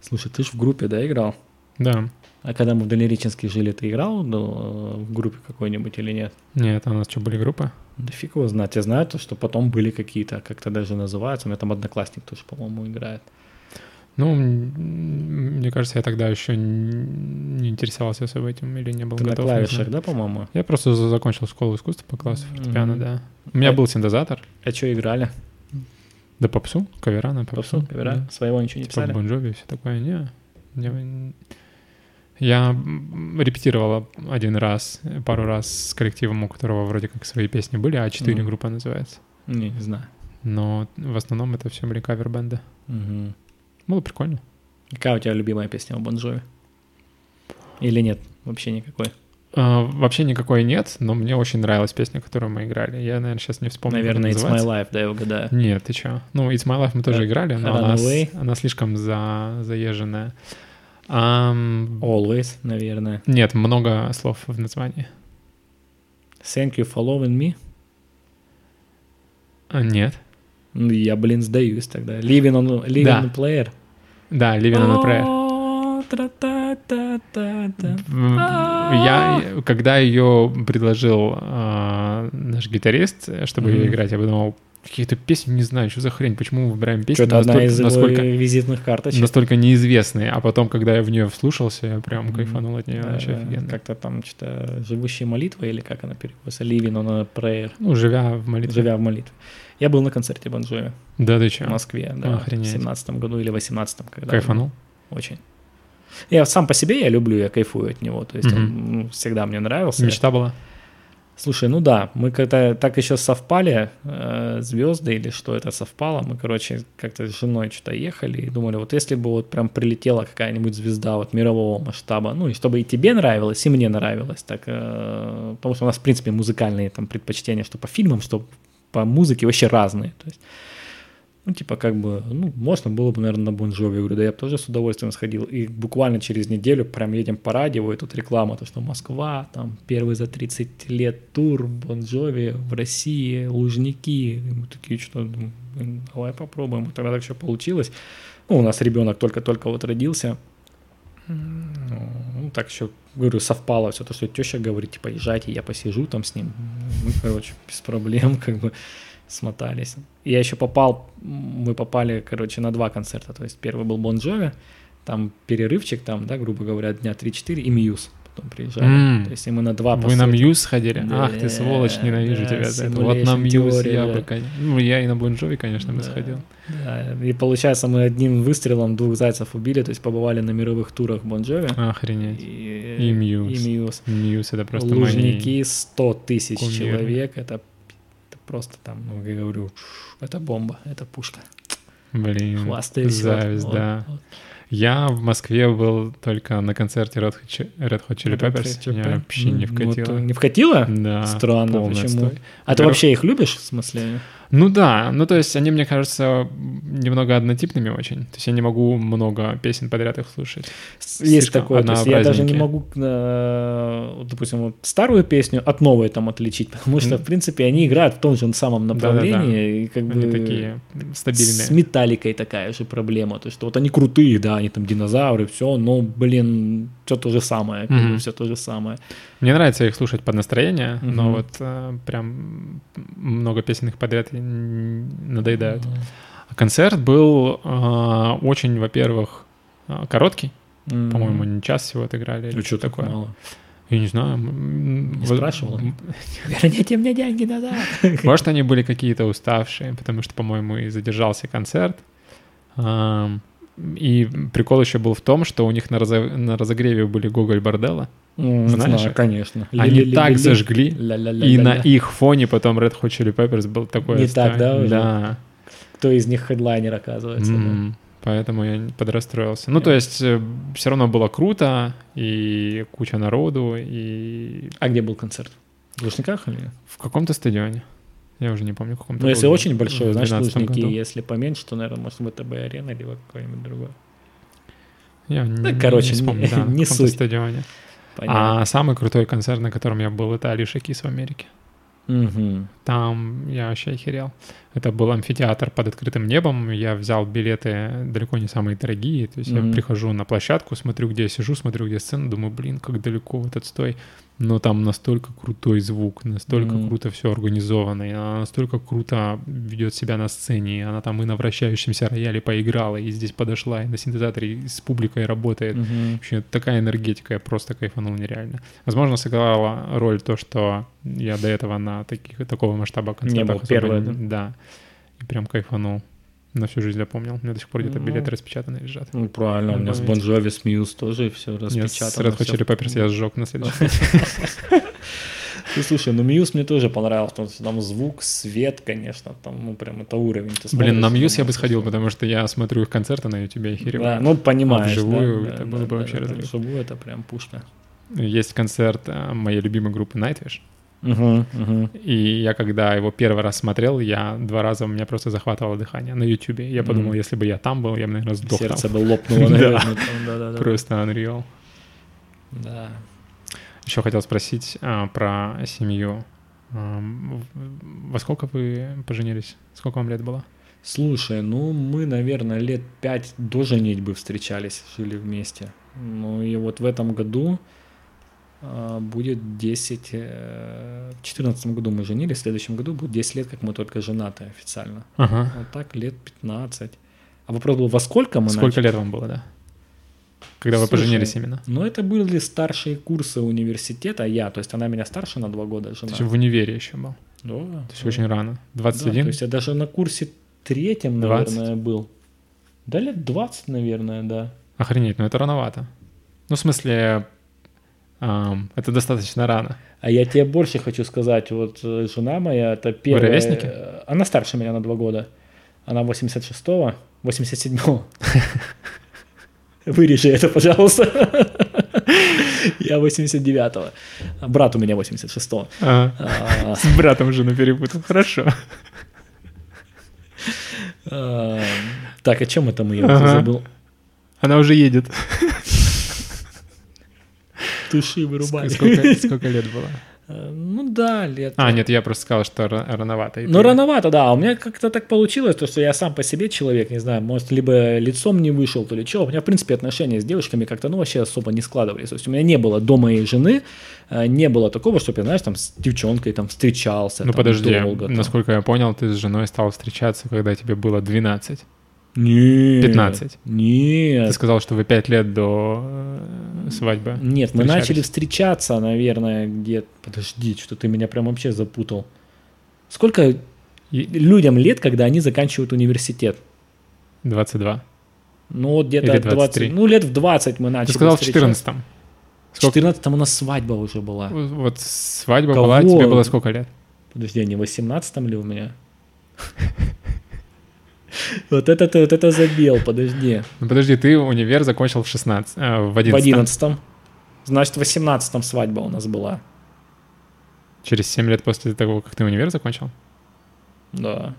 Слушай, ты же в группе, да, играл? Да. А когда мы в Дальнереченске жили, ты играл ну, в группе какой-нибудь или нет? Нет, а у нас что, были группы? Да фиг его знать. Я знаю то, что потом были какие-то, как-то даже называются. У меня там одноклассник тоже, по-моему, играет. Ну, мне кажется, я тогда еще не интересовался особо этим или не был Ты на готов. не клавишах, да, по-моему? Я просто за- закончил школу искусств по классу фортепиано, Мгм. да. У меня А- был синтезатор. А что играли? Да попсу, кавера на попсу. Попсу, кавера? да. Своего ничего не Типа писали? Бон Джови и все такое. Не, не- Я м, репетировал один раз, пару раз с коллективом, у которого вроде как свои песни были, а 4 Мгм. группа называется. Не, не знаю. Но в основном это все были кавер-бенды. Мгм. Было прикольно. Какая у тебя любимая песня у Бон Джови? Или нет? Вообще никакой. А, вообще никакой нет, но мне очень нравилась песня, которую мы играли. Я, наверное, сейчас не вспомню, Наверное, It's. My Life, да, я угадаю. Нет, ты чё? Ну, It's My Life мы тоже играли, но она, она слишком за, заезженная. Ам, Always, наверное. нет, много слов в названии. Thank you for loving me. А, нет. Ну, я, блин, сдаюсь тогда. Living on, living Да. on player. Да, Living on a Prayer. М, Я, когда ее предложил а, наш гитарист, чтобы ее Мгм. играть, я подумал, какие-то песни не знаю, что за хрень, почему мы выбираем песни Что-то одна из насколько, визитных карточек. настолько неизвестные, а потом, когда я в нее вслушался, я прям кайфанул от нее, Да, вообще да, офигенно. Как-то там что-то живущая молитва или как она переводится? Living on a prayer. Ну, живя в молитве. Живя в молитве. Я был на концерте Бон Джови Да ты в че? Москве, да, Охренеть. в семнадцатом году или восемнадцатом, когда Кайфанул? Очень. Я сам по себе я люблю, я кайфую от него. То есть он Мгм. ну, всегда мне нравился. Мечта была? Слушай, ну да, мы как-то так еще совпали, э, звезды или что это совпало, мы, короче, как-то с женой что-то ехали и думали, вот если бы вот прям прилетела какая-нибудь звезда вот мирового масштаба, ну и чтобы и тебе нравилось, и мне нравилось, так, э, потому что у нас, в принципе, музыкальные там предпочтения, что по фильмам, что по музыке вообще разные, то есть ну, типа, как бы, ну, можно было бы, наверное, на Бон Джови. Я говорю, да я бы тоже с удовольствием сходил. И буквально через неделю прям едем по радио, и тут реклама, то, что Москва, там, первый за 30 лет тур Бон Джови в России, Лужники. И мы такие, что, думаю, «Блин, давай попробуем. И тогда так все получилось. Ну, у нас ребенок только-только вот родился. Ну, так еще, говорю, совпало все, то, что теща говорит, типа, езжайте, я посижу там с ним. Ну, короче, без проблем, как бы смотались. Я еще попал, мы попали, короче, на два концерта. То есть первый был Bon Jovi, там перерывчик, там, да, грубо говоря, дня 3-4, и Muse потом приезжали. М. То есть и мы на два, Вы на. Muse сходили? Да, Ах ты сволочь, ненавижу да, тебя за это. Вот на Muse Theory, я да. бы, конечно... Ну, я и на Bon Jovi, конечно, бы Да. сходил. Да, и получается, мы одним выстрелом двух зайцев убили, то есть побывали на мировых турах Bon Jovi. Охренеть. И, И Muse. И Muse. Мьюз это просто Лужники мои... 100 тысяч кумиры. человек, это просто там, ну, я говорю, это бомба, это пушка. Блин, Хвастаюсь. зависть, вот, да. вот. Я в Москве был только на концерте Red Hot Chili Peppers. Меня вообще не Ну, вот, вкатило. не вкатило? Да, Странно, почему? отстой. А ты вообще их любишь, в смысле? Ну да, ну то есть они, мне кажется, немного однотипными очень. То есть я не могу много песен подряд их слушать. Есть Слишком такое, то есть я даже не могу, э, допустим, вот старую песню от новой там отличить, потому что, в принципе, они играют в том же самом направлении, и как Они бы такие с стабильные. металликой такая же проблема, то есть что вот они крутые, да, они там динозавры, все, но, блин, все то же самое, Мгм. все то же самое. Мне нравится их слушать под настроение, но Мгм. вот э, прям много песен их подряд м, надоедают. Концерт был э, очень, во-первых, э, короткий. М. По-моему, не час всего отыграли. Ну, что такое. мало? Я не знаю. Не вот- спрашивал? м, Верните мне деньги назад. Может, они были какие-то уставшие, потому что, по-моему, и задержался концерт. И прикол еще был в том, что у них на, разо- на разогреве были Гоголь Борделла. М, Знаешь знаю, конечно. Они Ли-ли-ли-ли-ли. так зажгли. И на их фоне потом Red Hot Chili Peppers был такой Не так, да, уже? Да. Кто из них хедлайнер, оказывается. да. М, Поэтому я подрастроился. Ну, то есть, все равно было круто, и куча народу, и А где был концерт? В Лужниках или? в каком-то стадионе. Я уже не помню, в каком-то. Ну, если очень большой, значит, 12 Лужники. году. Если поменьше, то, наверное, может, ВТБ-арена или какой-нибудь другой. Я не, Да, короче, не вспомню, да, не суть. стадионе. Понятно. А самый крутой концерт, на котором я был, это Алиша Кис в Америке. Мгм. Там я вообще охерел. Это был амфитеатр под открытым небом. Я взял билеты далеко не самые дорогие. То есть Мгм. я прихожу на площадку, смотрю, где я сижу, смотрю, где сцена, думаю, блин, как далеко вот отстой. Но там настолько крутой звук, настолько Мгм. круто все организовано, и она настолько круто ведет себя на сцене. и Она там и на вращающемся рояле поиграла, и здесь подошла, и на синтезаторе и с публикой работает. Мгм. Вообще такая энергетика, я просто кайфанул нереально. Возможно, сыграла роль то, что я до этого на таких, такого масштаба концертах был особо первый, не- да. И прям кайфанул. На всю жизнь запомнил. У меня до сих пор где-то Ну. билеты распечатаны лежат. Ну, правильно, у меня с Добавить. Bon Jovi, с Muse тоже все Нет, распечатано. с Red Hot. Chili Peppers я сжег на следующий день. Ну, слушай, ну Muse мне тоже понравился, потому что там звук, свет, конечно, там, ну, прям это уровень. Ты Блин, на смотришь, Muse я бы сходил, потому что я смотрю их концерты на YouTube и охереваю. Да, ну, понимаешь, А вживую да, это да, было да, бы вообще да, разрыв. Вживую это прям пушка. Есть концерт э, моей любимой группы Nightwish. Угу, угу. И я когда его первый раз смотрел, я два раза у меня просто захватывало дыхание на YouTube. Я подумал, Мгм. если бы я там был, я бы, наверное, сдох. Сердце бы лопнуло, Да. наверное. Да-да-да. Просто unreal. Да. Еще хотел спросить а, про семью. В- Во сколько вы поженились? Сколько вам лет было? Слушай, ну мы, наверное, лет пять до женитьбы встречались, жили вместе. Ну и вот в этом году а, будет 10... э, В 2014 году мы женились, в следующем году будет 10 лет, как мы только женаты официально. Ага. Вот так лет 15. А вопрос был, во сколько мы Сколько начали? лет вам было, да? Когда вы Слушай, поженились именно? Ну, это были старшие курсы университета, а я, то есть она меня старше на два года, То жена. есть в универе еще был. Да, То есть да. очень рано. Да, 21? то есть я даже на курсе третьем, 20? наверное, был. Да, лет 20, наверное, да. Охренеть, ну это рановато. Ну, в смысле, это достаточно рано. А я тебе больше хочу сказать, вот э, жена моя, это первая... ровесники? э, Она старше меня на два года. Она 86-го, 87-го. Вырежи это, пожалуйста. Я 89-го. А Брат у меня 86-го. А, А, С братом жену перепутал. Хорошо. Так, о чем это мы? Я забыл. Она уже едет. Туши, вырубай. Сколько, сколько лет было? Э, Ну да, лет. А, нет, я просто сказал, что ра- рановато. Ну, рановато, да. У меня как-то так получилось, то, что я сам по себе человек, не знаю, может, либо лицом не вышел, то ли что. У меня, в принципе, отношения с девушками как-то, ну, вообще особо не складывались. То есть у меня не было до моей жены, э, не было такого, чтобы я, знаешь, там с девчонкой там встречался. Ну там, подожди, долго, там. насколько я понял, ты с женой стал встречаться, когда тебе было 12. Нет. 15. Нет. Ты сказал, что вы 5 лет до э, свадьбы. Нет, мы начали встречаться, наверное, где Подожди, что ты меня прям вообще запутал. Сколько людям лет, когда они заканчивают университет? 22. Ну, вот где-то Или 20. 23. Ну, лет в 20 мы начали Ты сказал в встречаться. 14 В 14 у нас свадьба уже была. Вот свадьба Кого? была, тебе было сколько лет? Подожди, а не в 18 ли у меня? Вот это ты, вот это забил, подожди. Ну подожди, ты универ закончил в 16, э, в 11. В 11 Значит, в 18 свадьба у нас была. Через 7 лет после того, как ты универ закончил? Да.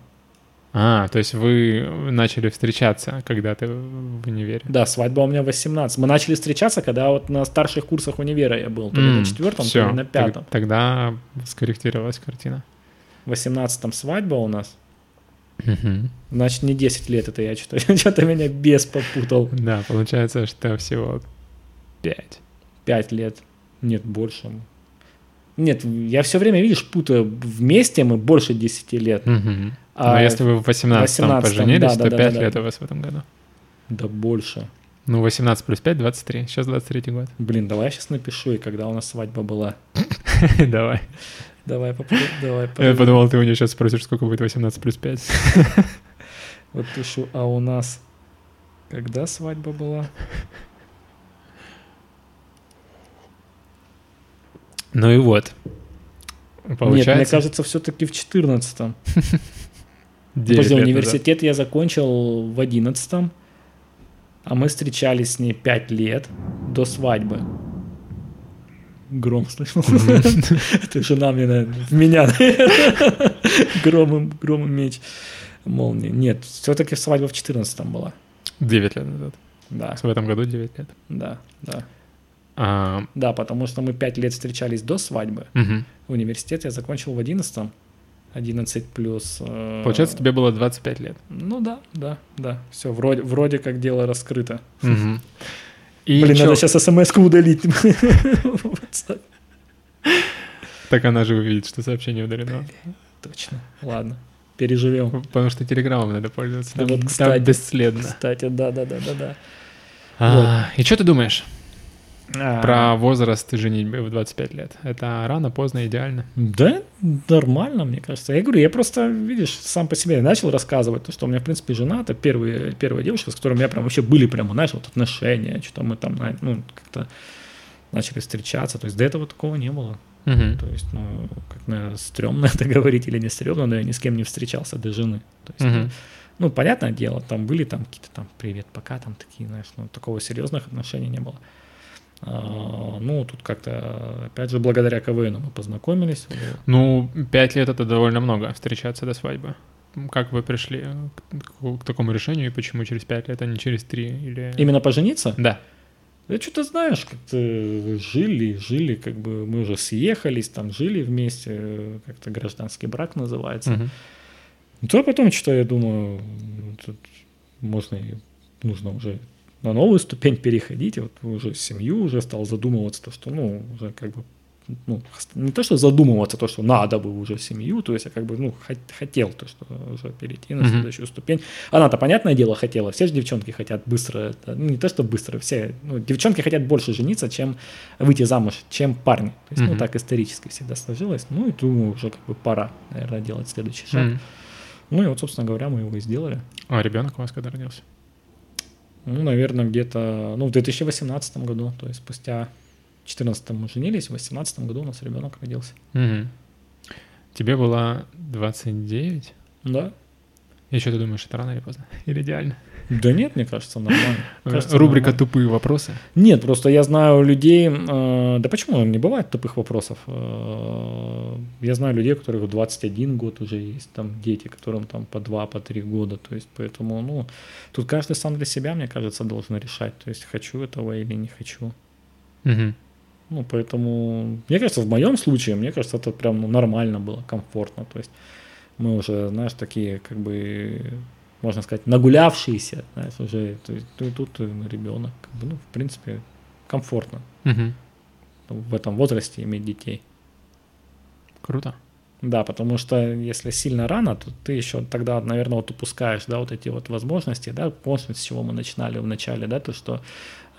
А, то есть вы начали встречаться, когда ты в универе. Да, свадьба у меня в 18. Мы начали встречаться, когда вот на старших курсах универа я был. То ли М, на четвертом, всё, то на пятом. Тогда скорректировалась картина. В 18 свадьба у нас. Мгм. Значит, не 10 лет это я что-то, что-то меня без попутал. Да, получается, что всего 5. 5 лет. Нет, больше. Нет, я все время, видишь, путаю. Вместе мы больше 10 лет. Но А если вы в 18 18-м, поженились, да, то да, да, 5 да, лет да. у вас в этом году. Да больше. Ну, 18 плюс 5 — 23. Сейчас 23 год. Блин, давай я сейчас напишу, и когда у нас свадьба была. Давай. Давай, попробуй, давай. Я попробуй. подумал, ты у нее сейчас спросишь, сколько будет 18 плюс 5. Вот пишу, а у нас когда свадьба была? Ну и вот. Нет, Получается, мне кажется, все-таки в 14-м. 9 Подожди, университет я закончил в 11-м, а мы встречались с ней 5 лет до свадьбы. Гром слышал? Это жена мне, наверное, меня. Громом, громом меч. Молния. Нет, все-таки свадьба в 14-м была. 9 лет назад. Да, В этом году 9 лет. да, да. А, Да, потому что мы 5 лет встречались до свадьбы. мгм. Университет я закончил в 11 11 плюс... э, Получается, тебе было 25 лет. Ну да, да, да. Все, вроде, вроде как дело раскрыто. Мгм. И Блин, чё- надо сейчас смс удалить. Так она же увидит, что сообщение удалено. Точно. Ладно. Переживем. Потому что телеграммом надо пользоваться. Да Там, вот, там кстати. бесследно. Кстати, да, да, да, да, да. А, И что ты думаешь А, про возраст женитьбы в 25 лет? Это рано, поздно, идеально? Да, нормально, мне кажется. Я говорю, я просто, видишь, сам по себе начал рассказывать, то, что у меня, в принципе, жена, это первая, первая девушка, с которой у меня прям вообще были прямо, знаешь, вот отношения, что-то мы там, ну, как-то начали встречаться. То есть до этого такого не было. Мгм. То есть, ну, как, наверное, стрёмно это говорить или не стрёмно, но я ни с кем не встречался до жены. То есть, Мгм. ну, понятное дело, там были там какие-то там привет, пока, там такие, знаешь, ну, такого серьезных отношений не было. А, ну, тут как-то, опять же, благодаря КВНу мы познакомились. Ну, 5 лет это довольно много встречаться до свадьбы. Как вы пришли к, к такому решению и почему через 5 лет, а не через 3? Или... Именно пожениться? Да. Да что-то знаешь, как-то жили, жили, как бы мы уже съехались, там жили вместе, как-то гражданский брак называется. Мгм. Ну, То потом что я думаю, тут можно и нужно уже на новую ступень переходить, вот уже семью уже стал задумываться, то, что, ну, уже как бы, ну, не то, что задумываться, то, что надо бы уже семью, то есть я как бы, ну, хот- хотел то, что уже перейти на следующую ступень. Она-то, понятное дело, хотела, все же девчонки хотят быстро, это, ну, не то, что быстро, все, ну, девчонки хотят больше жениться, чем выйти замуж, чем парни. То есть, ну, Мгм. так исторически всегда сложилось. Ну, и думаю, уже как бы пора, наверное, делать следующий шаг. Мгм. Ну и вот, собственно говоря, мы его и сделали. А ребенок у вас когда родился? Ну, наверное, где-то, ну, в 2018 году, то есть спустя 14 мы женились, в 2018 году у нас ребенок родился. Мгм. Тебе было 29? Да? И что ты думаешь, это рано или поздно? Или идеально? Да нет, мне кажется, нормально. Кажется, Рубрика нормально. «Тупые вопросы». Нет, просто я знаю людей, э, да почему не бывает тупых вопросов? Э, я знаю людей, у которых в 21 год уже есть, там дети, которым там по 2, по 3 года, то есть поэтому, ну, тут каждый сам для себя, мне кажется, должен решать, то есть хочу этого или не хочу. Мгм. Ну, поэтому, мне кажется, в моем случае, мне кажется, это прям ну, нормально было, комфортно. То есть мы уже, знаешь, такие, как бы, можно сказать, нагулявшиеся, знаешь, уже, то есть и тут ребенок, как бы, ну, в принципе, комфортно Мгм. в этом возрасте иметь детей. Круто. Да, потому что если сильно рано, то ты еще тогда, наверное, вот упускаешь, да, вот эти вот возможности, да, помнишь, с чего мы начинали в начале, да, то, что Э,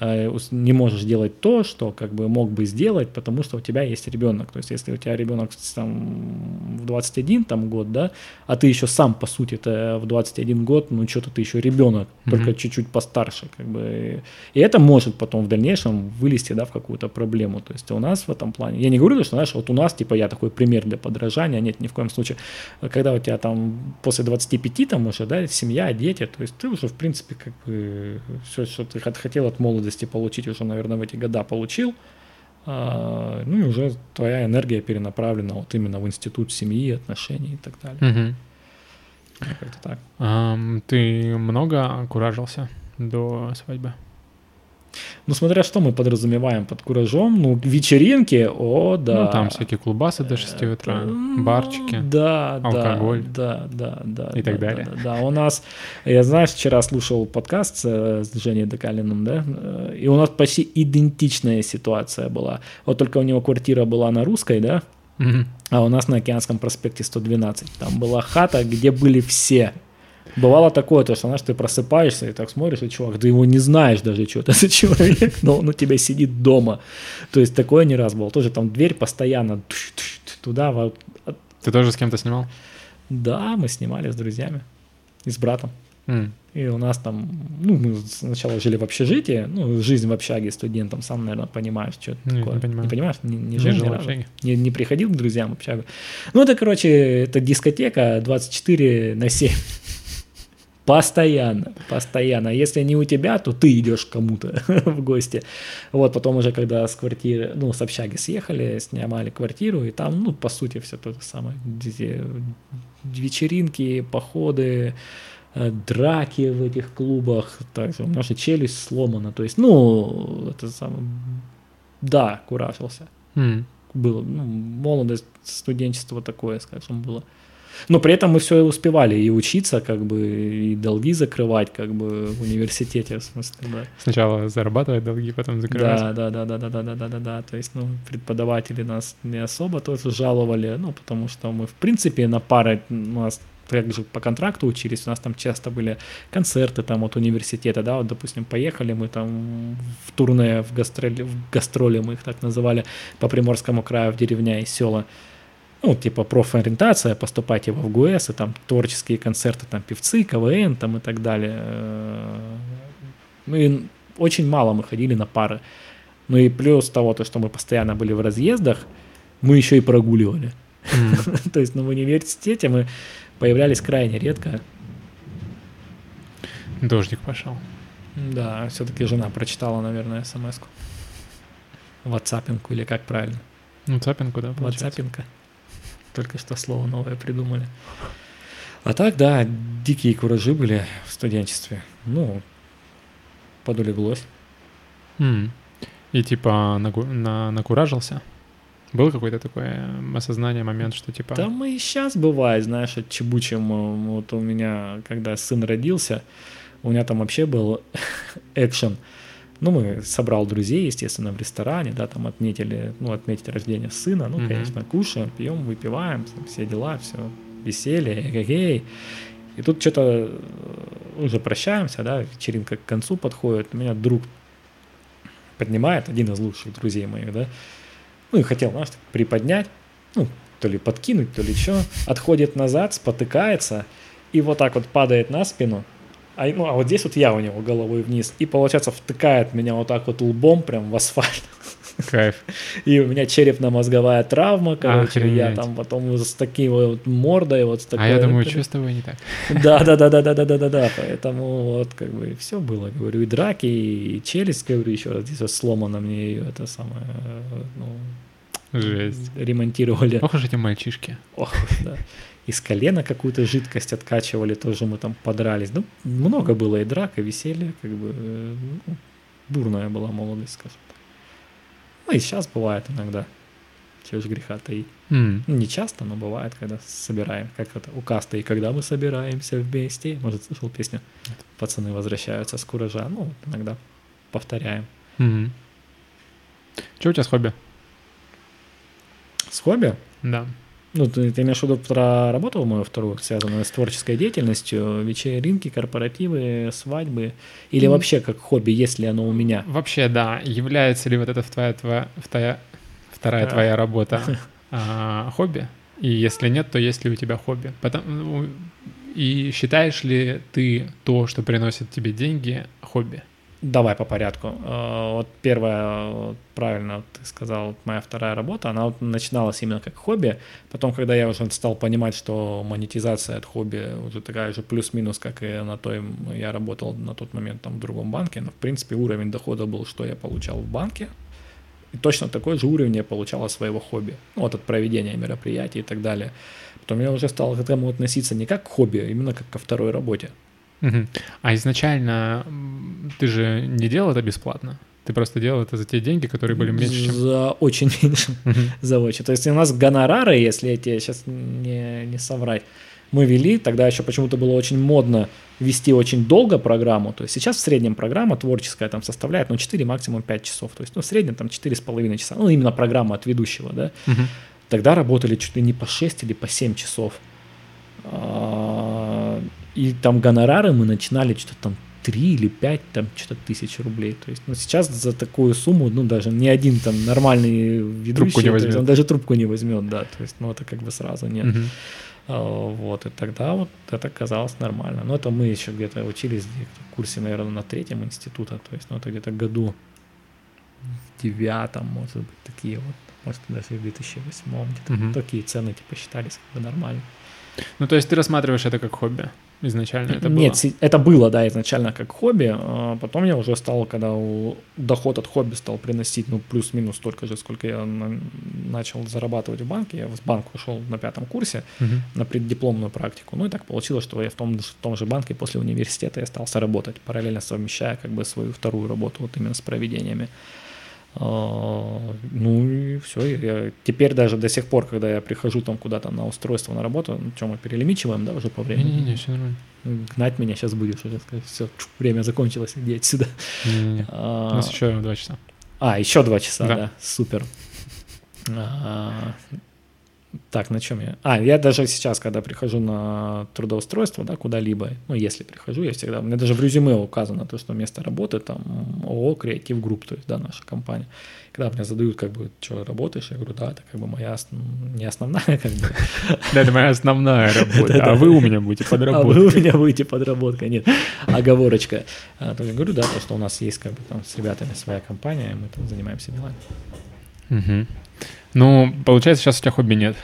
не можешь делать то, что как бы мог бы сделать, потому что у тебя есть ребенок. То есть, если у тебя ребенок там, в 21 там, год, да, а ты еще сам, по сути, это в 21 год, ну, что-то ты еще ребенок, mm-hmm. только чуть-чуть постарше, как бы. И это может потом в дальнейшем вылезти, да, в какую-то проблему. То есть, у нас в этом плане, я не говорю, что, знаешь, вот у нас, типа, я такой пример для подражания, нет, ни в коем случае. Когда у тебя там после 25 там уже, да, семья, дети, то есть, ты уже, в принципе, как бы все, что ты хотел от молодости молодости получить, уже, наверное, в эти года получил, а, ну и уже твоя энергия перенаправлена вот именно в институт семьи, отношений и так далее. Угу. Как-то так. А, ты много куражился до свадьбы? Ну, смотря что мы подразумеваем под куражом, ну, вечеринки, о, да. Ну, там всякие клубасы до 6 утра, ну, барчики, да, алкоголь. Да, да, да. И да, так далее. Да, да, у нас, я, знаешь, вчера слушал подкаст с Женей Декалиным, да, и у нас почти идентичная ситуация была. Вот только у него квартира была на русской, да, а у нас на Океанском проспекте 112. Там была хата, где были все Бывало такое, то, что, знаешь, ты просыпаешься и так смотришь, и чувак, ты его не знаешь даже, что это за человек, но он у тебя сидит дома. То есть такое не раз было. Тоже там дверь постоянно туда. Ты тоже с кем-то снимал? Да, мы снимали с друзьями и с братом. Mm. И у нас там, ну, мы сначала жили в общежитии, ну, жизнь в общаге студентом, сам, наверное, понимаешь, что это не, такое. Не, понимаю. не понимаешь? Не, не, не жил, жил в общаге. Не, не приходил к друзьям в общагу. Ну, это, короче, это дискотека 24 на 7. Постоянно, постоянно. Если не у тебя, то ты идешь к кому-то в гости. Вот, потом уже, когда с квартиры, ну, с общаги съехали, снимали квартиру, и там, ну, по сути, все то же самое. Вечеринки, походы, э, драки в этих клубах, меня же челюсть сломана, то есть, ну, это самое, да, куражился. Mm. Было, ну, молодость, студенчество такое, скажем, было. Но при этом мы все успевали и учиться, как бы, и долги закрывать, как бы, в университете, в смысле, да. Сначала зарабатывать долги, потом закрывать. Да, да, да, да, да, да, да, да, да, да. То есть, ну, преподаватели нас не особо тоже жаловали, ну, потому что мы, в принципе, на пары у нас также по контракту учились, у нас там часто были концерты там от университета, да, вот, допустим, поехали мы там в турне, в гастроли, в гастроли мы их так называли, по Приморскому краю, в деревня и села ну, типа профориентация, поступать его в ГУЭС, и там творческие концерты, там певцы, КВН там и так далее. Ну и очень мало мы ходили на пары. Ну и плюс того, то, что мы постоянно были в разъездах, мы еще и прогуливали. Mm. то есть ну, в университете мы появлялись крайне редко. Дождик пошел. Да, все-таки жена прочитала, наверное, смс-ку. Ватсапинку или как правильно? Ватсапинку, да, Ватсапинка. Только что слово новое придумали. А так, да, дикие куражи были в студенчестве. Ну, подулеглось. Mm. И типа на, на, накуражился? Был какой-то такое осознание, момент, что типа... Да мы и сейчас бывает, знаешь, отчебучим. Вот у меня, когда сын родился, у меня там вообще был экшен. Ну, мы собрал друзей, естественно, в ресторане, да, там отметили, ну, отметить рождение сына, ну, mm-hmm. конечно, кушаем, пьем, выпиваем, все дела, все, веселье, эгегей. И тут что-то э, уже прощаемся, да, вечеринка к концу подходит, меня друг поднимает, один из лучших друзей моих, да, ну, и хотел, знаешь, приподнять, ну, то ли подкинуть, то ли что, отходит назад, спотыкается, и вот так вот падает на спину, а, ну, а вот здесь вот я у него головой вниз. И, получается, втыкает меня вот так вот лбом прям в асфальт. Кайф. И у меня черепно-мозговая травма, короче, Охренеть. я там потом с таким вот мордой вот с такой... А я думаю, что с тобой не так? Да-да-да-да-да-да-да-да, поэтому вот как бы все было, говорю, и драки, и челюсть, говорю, еще раз, здесь вот сломано мне ее это самое, ну, Жесть. Ремонтировали. Ох уж эти мальчишки. Ох, да из колена какую-то жидкость откачивали, тоже мы там подрались. Ну, много было и драк, и веселья, как бы, э, ну, бурная была молодость, скажем так. Ну, и сейчас бывает иногда, чего ж греха таить. Mm. Ну, не часто, но бывает, когда собираем, как это, у каста, и когда мы собираемся вместе, может, слышал песню? Пацаны возвращаются с куража, ну, иногда повторяем. Mm. Что у тебя с хобби? С хобби? Да. Ну, ты, ты имеешь в виду про работу мою вторую, связанную с творческой деятельностью, вечеринки, корпоративы, свадьбы, или mm. вообще как хобби, есть ли оно у меня? Вообще, да. Является ли вот это твоя, твоя, вторая, вторая твоя работа а, хобби? И если нет, то есть ли у тебя хобби? Потом, и считаешь ли ты то, что приносит тебе деньги, хобби? Давай по порядку. Э, вот первая, правильно ты сказал, моя вторая работа, она вот начиналась именно как хобби. Потом, когда я уже стал понимать, что монетизация от хобби уже такая же плюс-минус, как и на той, я работал на тот момент там в другом банке, но в принципе уровень дохода был, что я получал в банке, и точно такой же уровень я получал от своего хобби, ну, вот от проведения мероприятий и так далее. Потом я уже стал к этому относиться не как к хобби, а именно как ко второй работе. Угу. А изначально ты же не делал это бесплатно? Ты просто делал это за те деньги, которые были меньше, чем... За очень меньше. Uh-huh. за очень. То есть у нас гонорары, если я тебе сейчас не, не соврать, мы вели, тогда еще почему-то было очень модно вести очень долго программу. То есть сейчас в среднем программа творческая там составляет, ну, 4, максимум 5 часов. То есть, ну, в среднем там 4,5 часа. Ну, именно программа от ведущего, да. Uh-huh. Тогда работали чуть ли не по 6 или по 7 часов. И там гонорары мы начинали что-то там 3 или 5 там что-то тысяч рублей. То есть, ну, сейчас за такую сумму, ну, даже ни один там нормальный ведущий, трубку не возьмет. он даже трубку не возьмет, да, то есть, ну, это как бы сразу нет. Угу. Вот, и тогда вот это казалось нормально. Но это мы еще где-то учились в курсе, наверное, на третьем института, то есть, ну, это где-то году в девятом, может быть, такие вот, может, даже в 2008 где-то угу. такие цены, типа, считались как бы нормально. Ну, то есть ты рассматриваешь это как хобби? Изначально это было? Нет, это было, да, изначально как хобби. А потом я уже стал, когда доход от хобби стал приносить, ну, плюс-минус столько же, сколько я начал зарабатывать в банке. Я в банк ушел на пятом курсе угу. на преддипломную практику. Ну, и так получилось, что я в том, в том же банке после университета я остался работать, параллельно совмещая как бы свою вторую работу вот именно с проведениями. А, ну и все. Я теперь даже до сих пор, когда я прихожу там куда-то на устройство на работу, ну что, мы перелимичиваем, да, уже по времени? Не-не-не, все нормально. Гнать меня сейчас будешь уже сказать, все, время закончилось, иди отсюда. Не-не-не. А, У нас еще два часа. А, еще два часа, да, да. супер. А, так, на чем я? А, я даже сейчас, когда прихожу на трудоустройство, да, куда-либо, ну, если прихожу, я всегда, у меня даже в резюме указано то, что место работы там ООО «Креатив Групп», то есть, да, наша компания. Когда меня задают, как бы, что, работаешь? Я говорю, да, это как бы моя, не основная, как бы. Да, это моя основная работа, а вы у меня будете подработкой. А вы у меня будете подработкой, нет, оговорочка. А, я говорю, да, то, что у нас есть, как бы, там, с ребятами своя компания, мы там занимаемся делами. Ну, получается, сейчас у тебя хобби нет.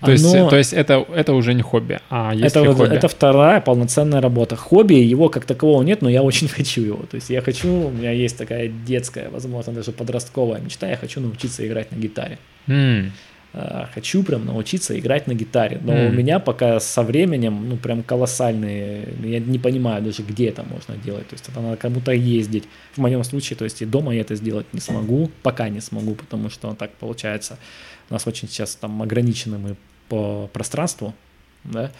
То Оно... есть, то есть это, это уже не хобби, а есть это, хобби? Это вторая полноценная работа. Хобби, его как такового нет, но я очень хочу его. То есть я хочу, у меня есть такая детская, возможно, даже подростковая мечта, я хочу научиться играть на гитаре. Mm. Хочу прям научиться играть на гитаре. Но mm. у меня пока со временем, ну, прям колоссальные, я не понимаю даже, где это можно делать. То есть это надо кому-то ездить. В моем случае, то есть и дома я это сделать не смогу, пока не смогу, потому что так получается. У нас очень сейчас там ограничены мы по пространству, да,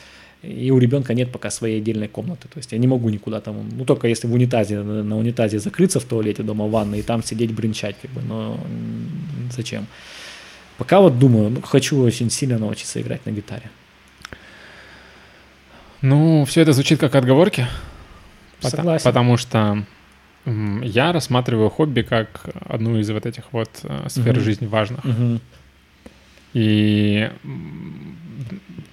и у ребенка нет пока своей отдельной комнаты. То есть я не могу никуда там, ну только если в унитазе, на унитазе закрыться в туалете дома в ванной и там сидеть бренчать, как бы, но зачем? Пока вот думаю, ну, хочу очень сильно научиться играть на гитаре. Ну, все это звучит как отговорки. Согласен. Потому что я рассматриваю хобби как одну из вот этих вот э, сфер угу. жизни важных. Угу. И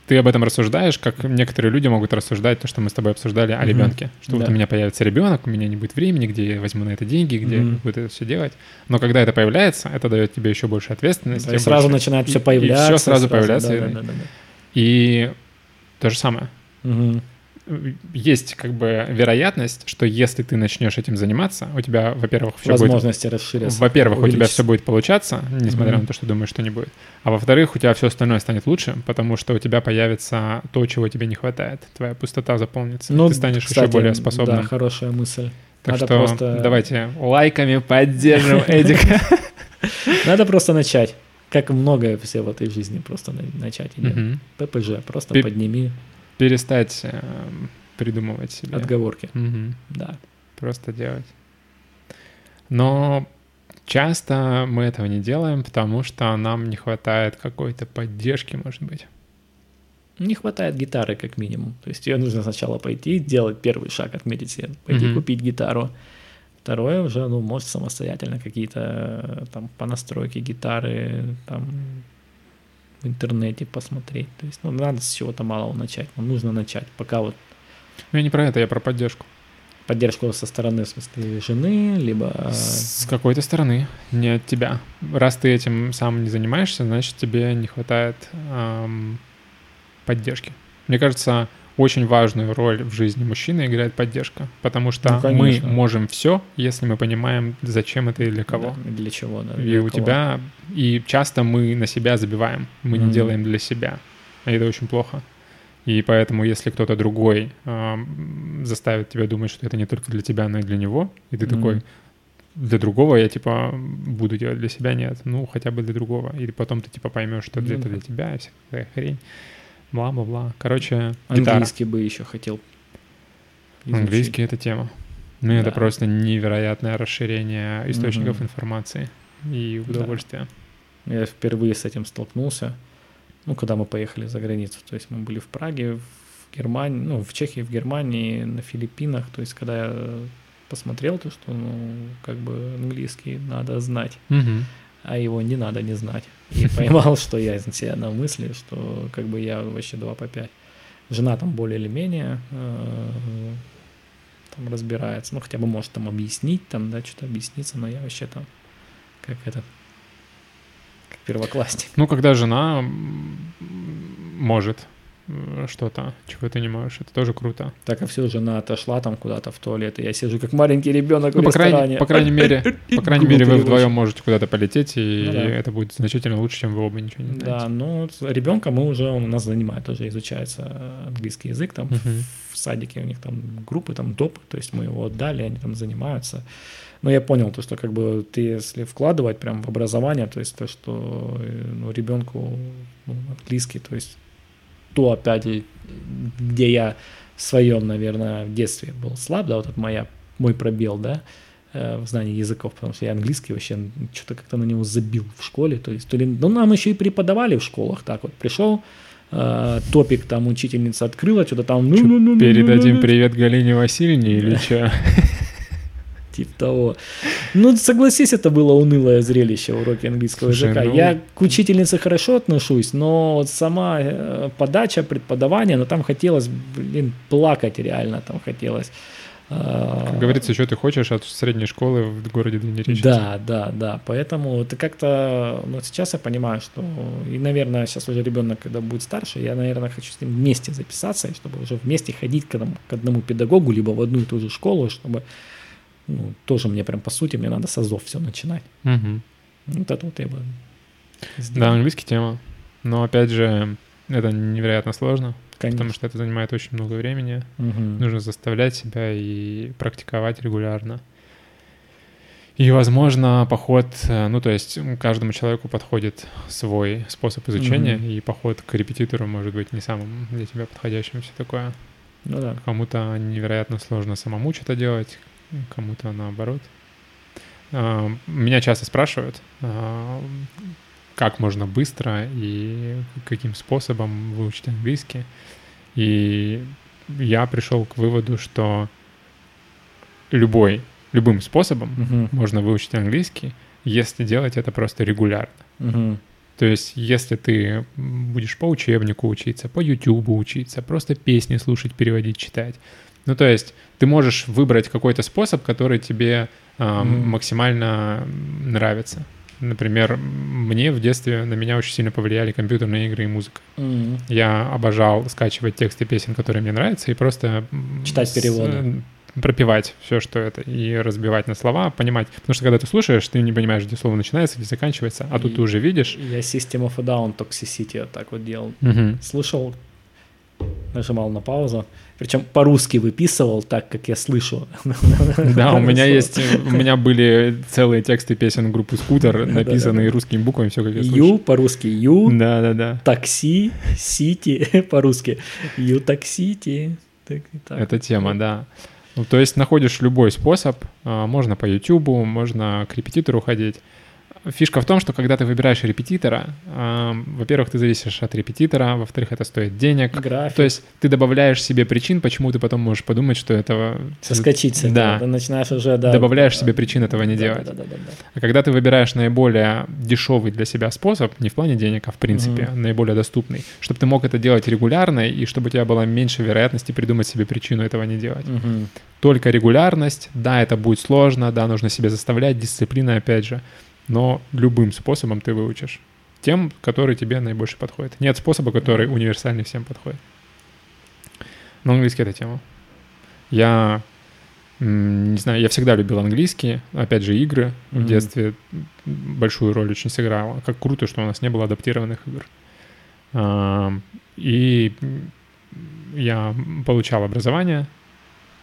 ты об этом рассуждаешь, как некоторые люди могут рассуждать то, что мы с тобой обсуждали о mm-hmm. ребенке. Что да. вот у меня появится ребенок, у меня не будет времени, где я возьму на это деньги, где mm-hmm. буду это все делать. Но когда это появляется, это дает тебе еще больше ответственности. Да, и сразу начинает все появляться. И все сразу, сразу появляться. Да, да, да, да, да. И то же самое. Mm-hmm есть как бы вероятность, что если ты начнешь этим заниматься, у тебя, во-первых, все Возможности будет... расширятся. Во-первых, у тебя все будет получаться, несмотря mm-hmm. на то, что думаешь, что не будет. А во-вторых, у тебя все остальное станет лучше, потому что у тебя появится то, чего тебе не хватает. Твоя пустота заполнится. Ну, ты станешь кстати, еще более способным. Да, хорошая мысль. Так Надо что просто... давайте лайками поддержим Эдика. Надо просто начать. Как многое все в этой жизни просто начать. ППЖ, просто подними перестать э, придумывать себе. Отговорки. Угу. Да. Просто делать. Но часто мы этого не делаем, потому что нам не хватает какой-то поддержки, может быть. Не хватает гитары, как минимум. То есть ее нужно сначала пойти, делать первый шаг, отметить себе, пойти Мгм. купить гитару. Второе уже, ну, может, самостоятельно какие-то э, там по настройке гитары, там в интернете посмотреть. То есть, ну, надо с чего-то малого начать. Ну, нужно начать, пока вот я не про это, я про поддержку. поддержку со стороны, в смысле, жены, либо... э, С какой-то стороны, не от тебя. Раз ты этим сам не занимаешься, значит, тебе не хватает ам, поддержки. Мне кажется, очень важную роль в жизни мужчины играет поддержка, потому что Ну, мы можем все, если мы понимаем, зачем это и для кого. да, для чего, да. И для у кого. тебя, и часто мы на себя забиваем, мы не Мгм. делаем для себя, и это очень плохо. И поэтому, если кто-то другой ам, заставит тебя думать, что это не только для тебя, но и для него, и ты Мгм. такой, для другого я типа буду делать, для себя нет, ну хотя бы для другого. И потом ты типа поймешь, что Ну это для тебя, и вся такая хрень. Бла-бла-бла. Короче, гитара. Английский бы еще хотел изучить. Английский — это тема. Ну, это Да. просто невероятное расширение источников Мгм. информации и удовольствия. Я впервые с этим столкнулся, ну, когда мы поехали за границу. То есть мы были в Праге, в Германии, ну, в Чехии, в Германии, на Филиппинах. То есть когда я посмотрел то, что, ну, как бы английский надо знать, Мгм. А его не надо не знать. И поймал, что я себя на мысли, что как бы я вообще 2 по 5. Жена там более или менее э, там разбирается, ну хотя бы может там объяснить, там, да, что-то объясниться, но я вообще там как этот, как первоклассник. Ну, когда жена может что-то, чего ты не можешь, это тоже круто. Так, а все, жена отошла там куда-то в туалет, и я сижу как маленький ребенок Ну, в по крайней, ресторане. по крайней мере, по крайней мере, вы вдвоем можете куда-то полететь, и Ну да. это будет значительно лучше, чем вы оба ничего не Да, знаете. ну, ребенка мы уже, он у нас занимает, тоже изучается английский язык, там в садике у них там группы, там допы, то есть мы его отдали, они там занимаются. Но я понял то, что как бы ты, если вкладывать прям в образование, то есть то, что э, ну, ребенку ну, английский, то есть то, опять где я в своем, наверное, в детстве был слаб, да, вот это моя, мой пробел, да, э, в знании языков, потому что я английский вообще что-то как-то на него забил в школе, то есть, то ли, ну, нам еще и преподавали в школах, так вот, пришел, э, топик там учительница открыла, что-то там, ну, ну, ну, ну, Передадим ну, ну, привет Галине Васильевне или что? Типа того. Ну, согласись, это было унылое зрелище уроки английского Слушай, языка. ну- Я к учительнице хорошо отношусь, но сама э, подача, преподавание, ну, там хотелось, блин, плакать реально, там хотелось. А, Как говорится, что ты хочешь от средней школы в городе Дальнереченск? Да, да, да. Поэтому это как-то, ну, сейчас я понимаю, что, и, наверное, сейчас уже ребенок, когда будет старше, я, наверное, хочу с ним вместе записаться, чтобы уже вместе ходить к одному, к одному педагогу, либо в одну и ту же школу, чтобы, ну, тоже мне прям, по сути, мне надо с азов все начинать. Мгм. Вот это вот я бы Да, сделал. английский тема. Но опять же, это невероятно сложно, Конечно. потому что это занимает очень много времени. Мгм. Нужно заставлять себя и практиковать регулярно. И, возможно, поход, э, ну, то есть каждому человеку подходит свой способ изучения, Мгм. и поход к репетитору может быть не самым для тебя подходящим, все такое. Ну да. Кому-то невероятно сложно самому что-то делать, кому-то наоборот. А, Меня часто спрашивают, а, как можно быстро и каким способом выучить английский. И я пришел к выводу, что любой, любым способом Мгм. можно выучить английский, если делать это просто регулярно. Мгм. То есть, если ты будешь по учебнику учиться, по YouTube учиться, просто песни слушать, переводить, читать. Ну, то есть, ты можешь выбрать какой-то способ, который тебе а, Мгм. максимально нравится. Например, мне в детстве на меня очень сильно повлияли компьютерные игры и музыка. Мгм. Я обожал скачивать тексты песен, которые мне нравятся, и просто Читать с- переводы. пропивать все, что это, и разбивать на слова, понимать. Потому что когда ты слушаешь, ты не понимаешь, где слово начинается, где заканчивается, а тут И- ты уже видишь. Я System of a Down Toxicity вот так вот делал. Мгм. Слушал, нажимал на паузу. Причем по-русски выписывал так, как я слышу. Да, у меня есть, у меня были целые тексты песен группы Скутер, написанные русскими буквами, все как я Ю слышу. по-русски Ю, Да, да, да. такси, сити по-русски. Ю таксити. Это тема, да. Ну, то есть находишь любой способ, а, можно по Ютубу, можно к репетитору ходить. Фишка в том, что когда ты выбираешь репетитора, э, во-первых, ты зависишь от репетитора, во-вторых, это стоит денег. График. То есть ты добавляешь себе причин, почему ты потом можешь подумать, что этого... Соскочить с этого. Да. Ты начинаешь уже, да. Добавляешь да, себе причин этого не да, делать. Да, да, да, да. А когда ты выбираешь наиболее дешевый для себя способ, не в плане денег, а в принципе Мгм. наиболее доступный, чтобы ты мог это делать регулярно и чтобы у тебя было меньше вероятности придумать себе причину этого не делать. Мгм. Только регулярность, да, это будет сложно, да, нужно себя заставлять, дисциплина опять же, но любым способом ты выучишь. Тем, который тебе наибольше подходит. Нет способа, который универсальный всем подходит. Но английский — это тема. Я не знаю, я всегда любил английский. Опять же, игры в Мгм. детстве большую роль очень сыграло. Как круто, что у нас не было адаптированных игр. А, И я получал образование.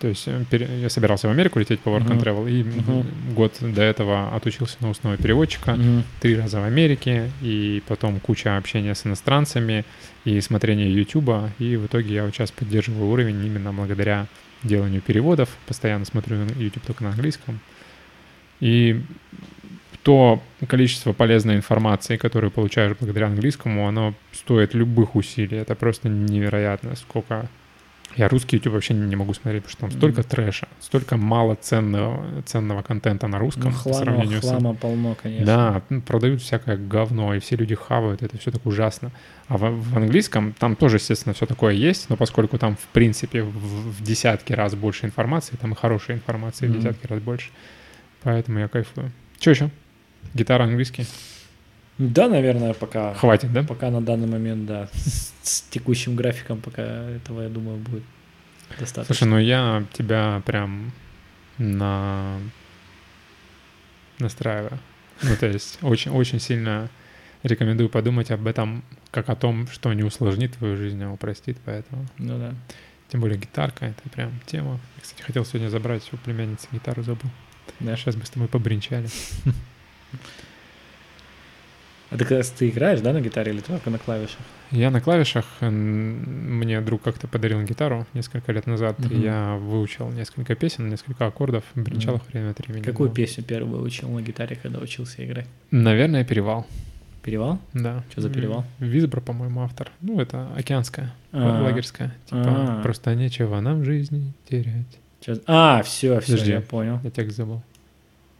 То есть э, я собирался в Америку лететь по Work and. Travel, и Мгм. год до этого отучился на устного переводчика Мгм. три раза в Америке, и потом куча общения с иностранцами, и смотрение Ютуба, и в итоге я вот сейчас поддерживаю уровень именно благодаря деланию переводов, постоянно смотрю YouTube только на английском. И то количество полезной информации, которую получаешь благодаря английскому, оно стоит любых усилий. Это просто невероятно, сколько... Я русский YouTube вообще не могу смотреть, потому что там столько Мгм. трэша, столько мало ценного, ценного контента на русском Ну, по хлама, сравнению с хлама полно, конечно. да, м, продают всякое говно, и все люди хавают, это все так ужасно. А в, в английском там тоже, естественно, все такое есть, но поскольку там, в принципе, в, в десятки раз больше информации, там и хорошей информации в Мгм. десятки раз больше. Поэтому я кайфую. Че еще? Гитара английский? Да, наверное, пока. Хватит, да? Пока на данный момент, да. С, с текущим графиком пока этого, я думаю, будет достаточно. Слушай, ну я тебя прям на... настраиваю. Ну, то есть очень, очень сильно рекомендую подумать об этом как о том, что не усложнит твою жизнь, а упростит, поэтому... Ну да. Тем более гитарка — это прям тема. Я, кстати, хотел сегодня забрать у племянницы гитару, забыл. Да. Сейчас бы с тобой побринчали. А ты, когда ты играешь, да, на гитаре или только на клавишах? Я на клавишах, мне друг как-то подарил гитару несколько лет назад, Мгм. я выучил несколько песен, несколько аккордов, бренчал их время от времени. Какую Ну, песню первую выучил на гитаре, когда учился играть? Наверное, «Перевал», Перевал? да. Чё за «Перевал»? Визбор, по-моему, автор. Ну, это океанская, А. лагерская. Типа, А. просто нечего нам в жизни терять. Чё- А, все, все, Подожди. я понял. Я текст забыл.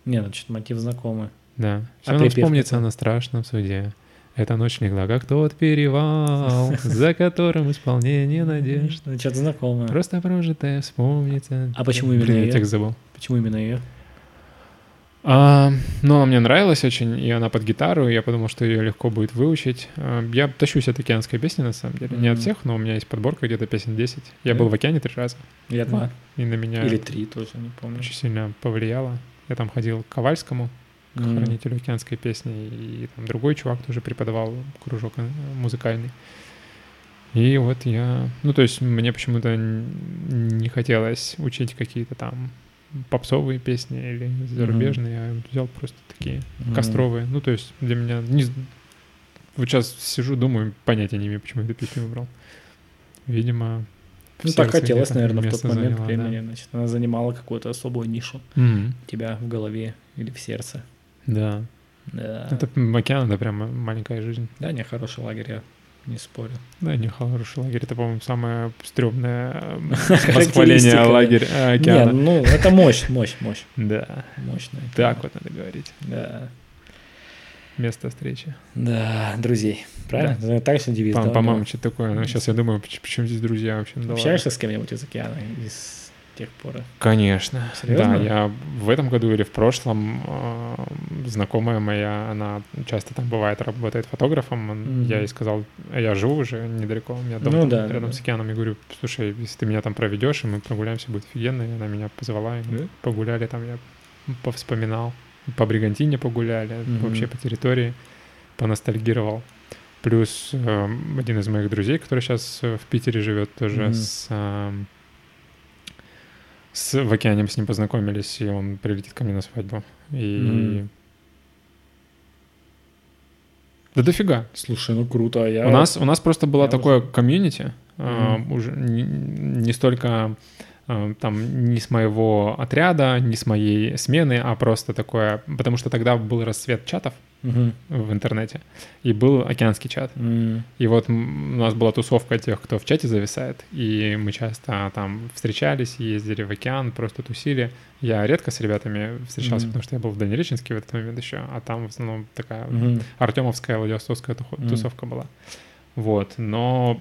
Не, ну что-то мотив знакомый. Да. Все А припев вспомнится какой? на страшном суде. Эта ночь легла, как тот перевал, за которым исполнение надежд. Ну, что-то знакомое. Просто прожитое вспомнится. А почему именно Блин, я текст забыл. Почему именно ее? А, ну, она мне нравилась очень, и она под гитару, и я подумал, что ее легко будет выучить. А, я тащусь от океанской песни, на самом деле. Не от всех, но у меня есть подборка где-то песен 10. Я Да? был в океане три раза, Я два. и на меня Или три тоже, не помню. очень сильно повлияло. Я там ходил к Ковальскому, к М. хранителю океанской песни, и там другой чувак тоже преподавал кружок э, музыкальный. И вот я... Ну, то есть мне почему-то не хотелось учить какие-то там попсовые песни или зарубежные, я взял просто такие Мгм. костровые. Ну, то есть для меня... Не... Вот сейчас сижу, думаю, понятия не имею, почему эту песню выбрал. Видимо... Ну, так хотелось, наверное, в тот момент заняла, да. времени. Значит, она занимала какую-то особую нишу Мгм. у тебя в голове или в сердце. Да. Да. Это океан, это прям маленькая жизнь. Да, не хороший лагерь, я не спорю. Да, не хороший лагерь. Это, по-моему, самое стрёмное восхваление да. лагеря э, Не, океана. ну, это мощь, мощь, мощь. Да, Мощная. так вот надо говорить. Да. Место встречи. Да, друзей. Правильно? Да. Так что девиз. По-моему, да. что-то такое. Сейчас я думаю, поч- почему здесь друзья вообще? Ну. Общаешься с кем-нибудь из океана из тех пор? Конечно. Серьезно? Да, я в этом году или в прошлом э, знакомая моя, она часто там бывает, работает фотографом. Мгм. Я ей сказал, я живу уже недалеко, у меня дом Ну там да, рядом да. с океаном. Я говорю, слушай, если ты меня там проведешь, и мы прогуляемся, будет офигенно. И она меня позвала, и мы Да? погуляли там, я повспоминал. По Бригантине погуляли, Мгм. вообще по территории, поностальгировал. Плюс э, один из моих друзей, который сейчас в Питере живет, тоже Мгм. с, эм, с в океане мы с ним познакомились, и он прилетит ко мне на свадьбу. И Мгм. да дофига. Слушай, ну круто. а Я... У нас у нас просто было я такое комьюнити, э, Мгм. уже не, не столько э, там не с моего отряда, не с моей смены, а просто такое, потому что тогда был расцвет чатов. Мгм. в интернете, и был океанский чат. М. И вот у нас была тусовка тех, кто в чате зависает, и мы часто там встречались, ездили в океан, просто тусили. Я редко с ребятами встречался, Мгм. потому что я был в Дальнереченске в этот момент еще, а там в основном такая Мгм. Артемовская, Владивостокская тусовка была. Вот, но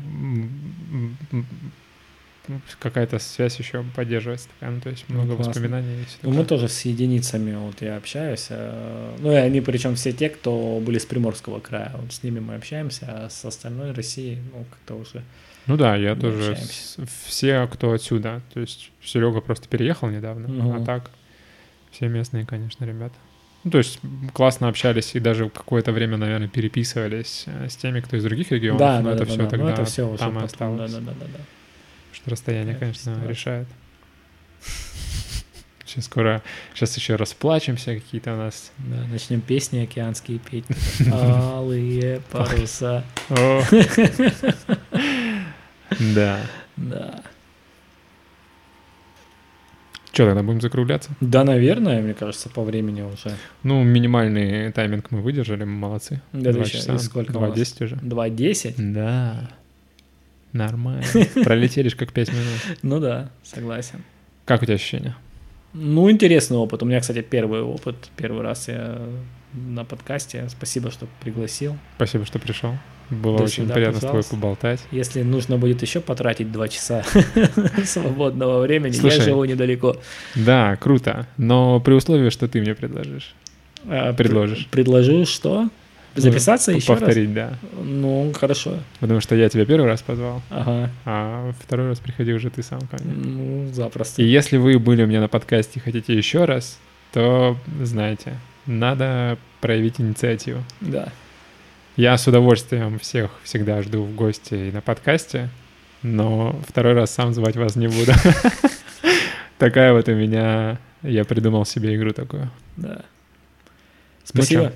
какая-то связь еще поддерживается такая, ну, то есть Ну, много классно. воспоминаний. и всё Ну, мы тоже с единицами, вот я общаюсь. э, Ну, и они причем все те, кто были с Приморского края. Вот с ними мы общаемся, а с остальной Россией, ну, как-то уже... Ну да, я тоже. общаемся. все, кто отсюда. То есть Серега просто переехал недавно, Мгм. а так все местные, конечно, ребята. Ну, то есть классно общались и даже какое-то время, наверное, переписывались э, с теми, кто из других регионов. да, но да, это да, все да, да. тогда Ну, это все там и осталось. Да, да, да, да, да. Что расстояние, конечно, решает. Сейчас скоро, сейчас еще расплачемся какие-то у нас. Да, начнем песни океанские петь. Алые паруса. Да. Да. Что, тогда будем закругляться? Да, наверное, мне кажется, по времени уже. Ну, минимальный тайминг мы выдержали, мы молодцы. Да, Два часа, сколько у нас? 2.10 уже. 2.10? Да. Нормально. Пролетели ж как 5 минут. Ну да, согласен. Как у тебя ощущения? Ну, интересный опыт. У меня, кстати, первый опыт. Первый раз я на подкасте. Спасибо, что пригласил. Спасибо, что пришел. Было Да, очень приятно с тобой пожалуйста. поболтать. Если нужно будет еще потратить два часа свободного времени, Слушай. я живу недалеко. Да, круто. Но при условии, что ты мне предложишь. А, Предложишь. пр- Предложу что? Записаться Ну, еще раз? Повторить, да. Ну, хорошо. Потому что я тебя первый раз позвал, Ага. а второй раз приходи уже ты сам ко мне. Ну, запросто. И если вы были у меня на подкасте и хотите еще раз, то знаете, надо проявить инициативу. Да. Я с удовольствием всех всегда жду в гости и на подкасте, но второй раз сам звать вас не буду. Такая вот у меня... Я придумал себе игру такую. Да. Спасибо.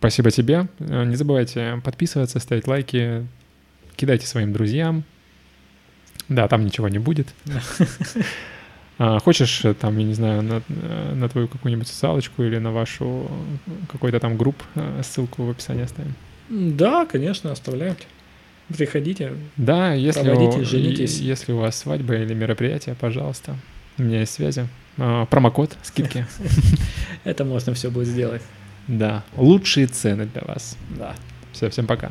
Спасибо тебе. Э, Не забывайте подписываться, ставить лайки, кидайте своим друзьям. Да, там ничего не будет. А, Хочешь, э, там, я не знаю, на, на твою какую-нибудь социалочку или на вашу какой-то там групп э, ссылку в описании оставим? Да, конечно, оставляйте. Приходите. Да, если у, женитесь. если у вас свадьба или мероприятие, пожалуйста, у меня есть связи. А, Промокод, скидки. Это можно все будет сделать. Да, лучшие цены для вас. Да. Все, всем пока.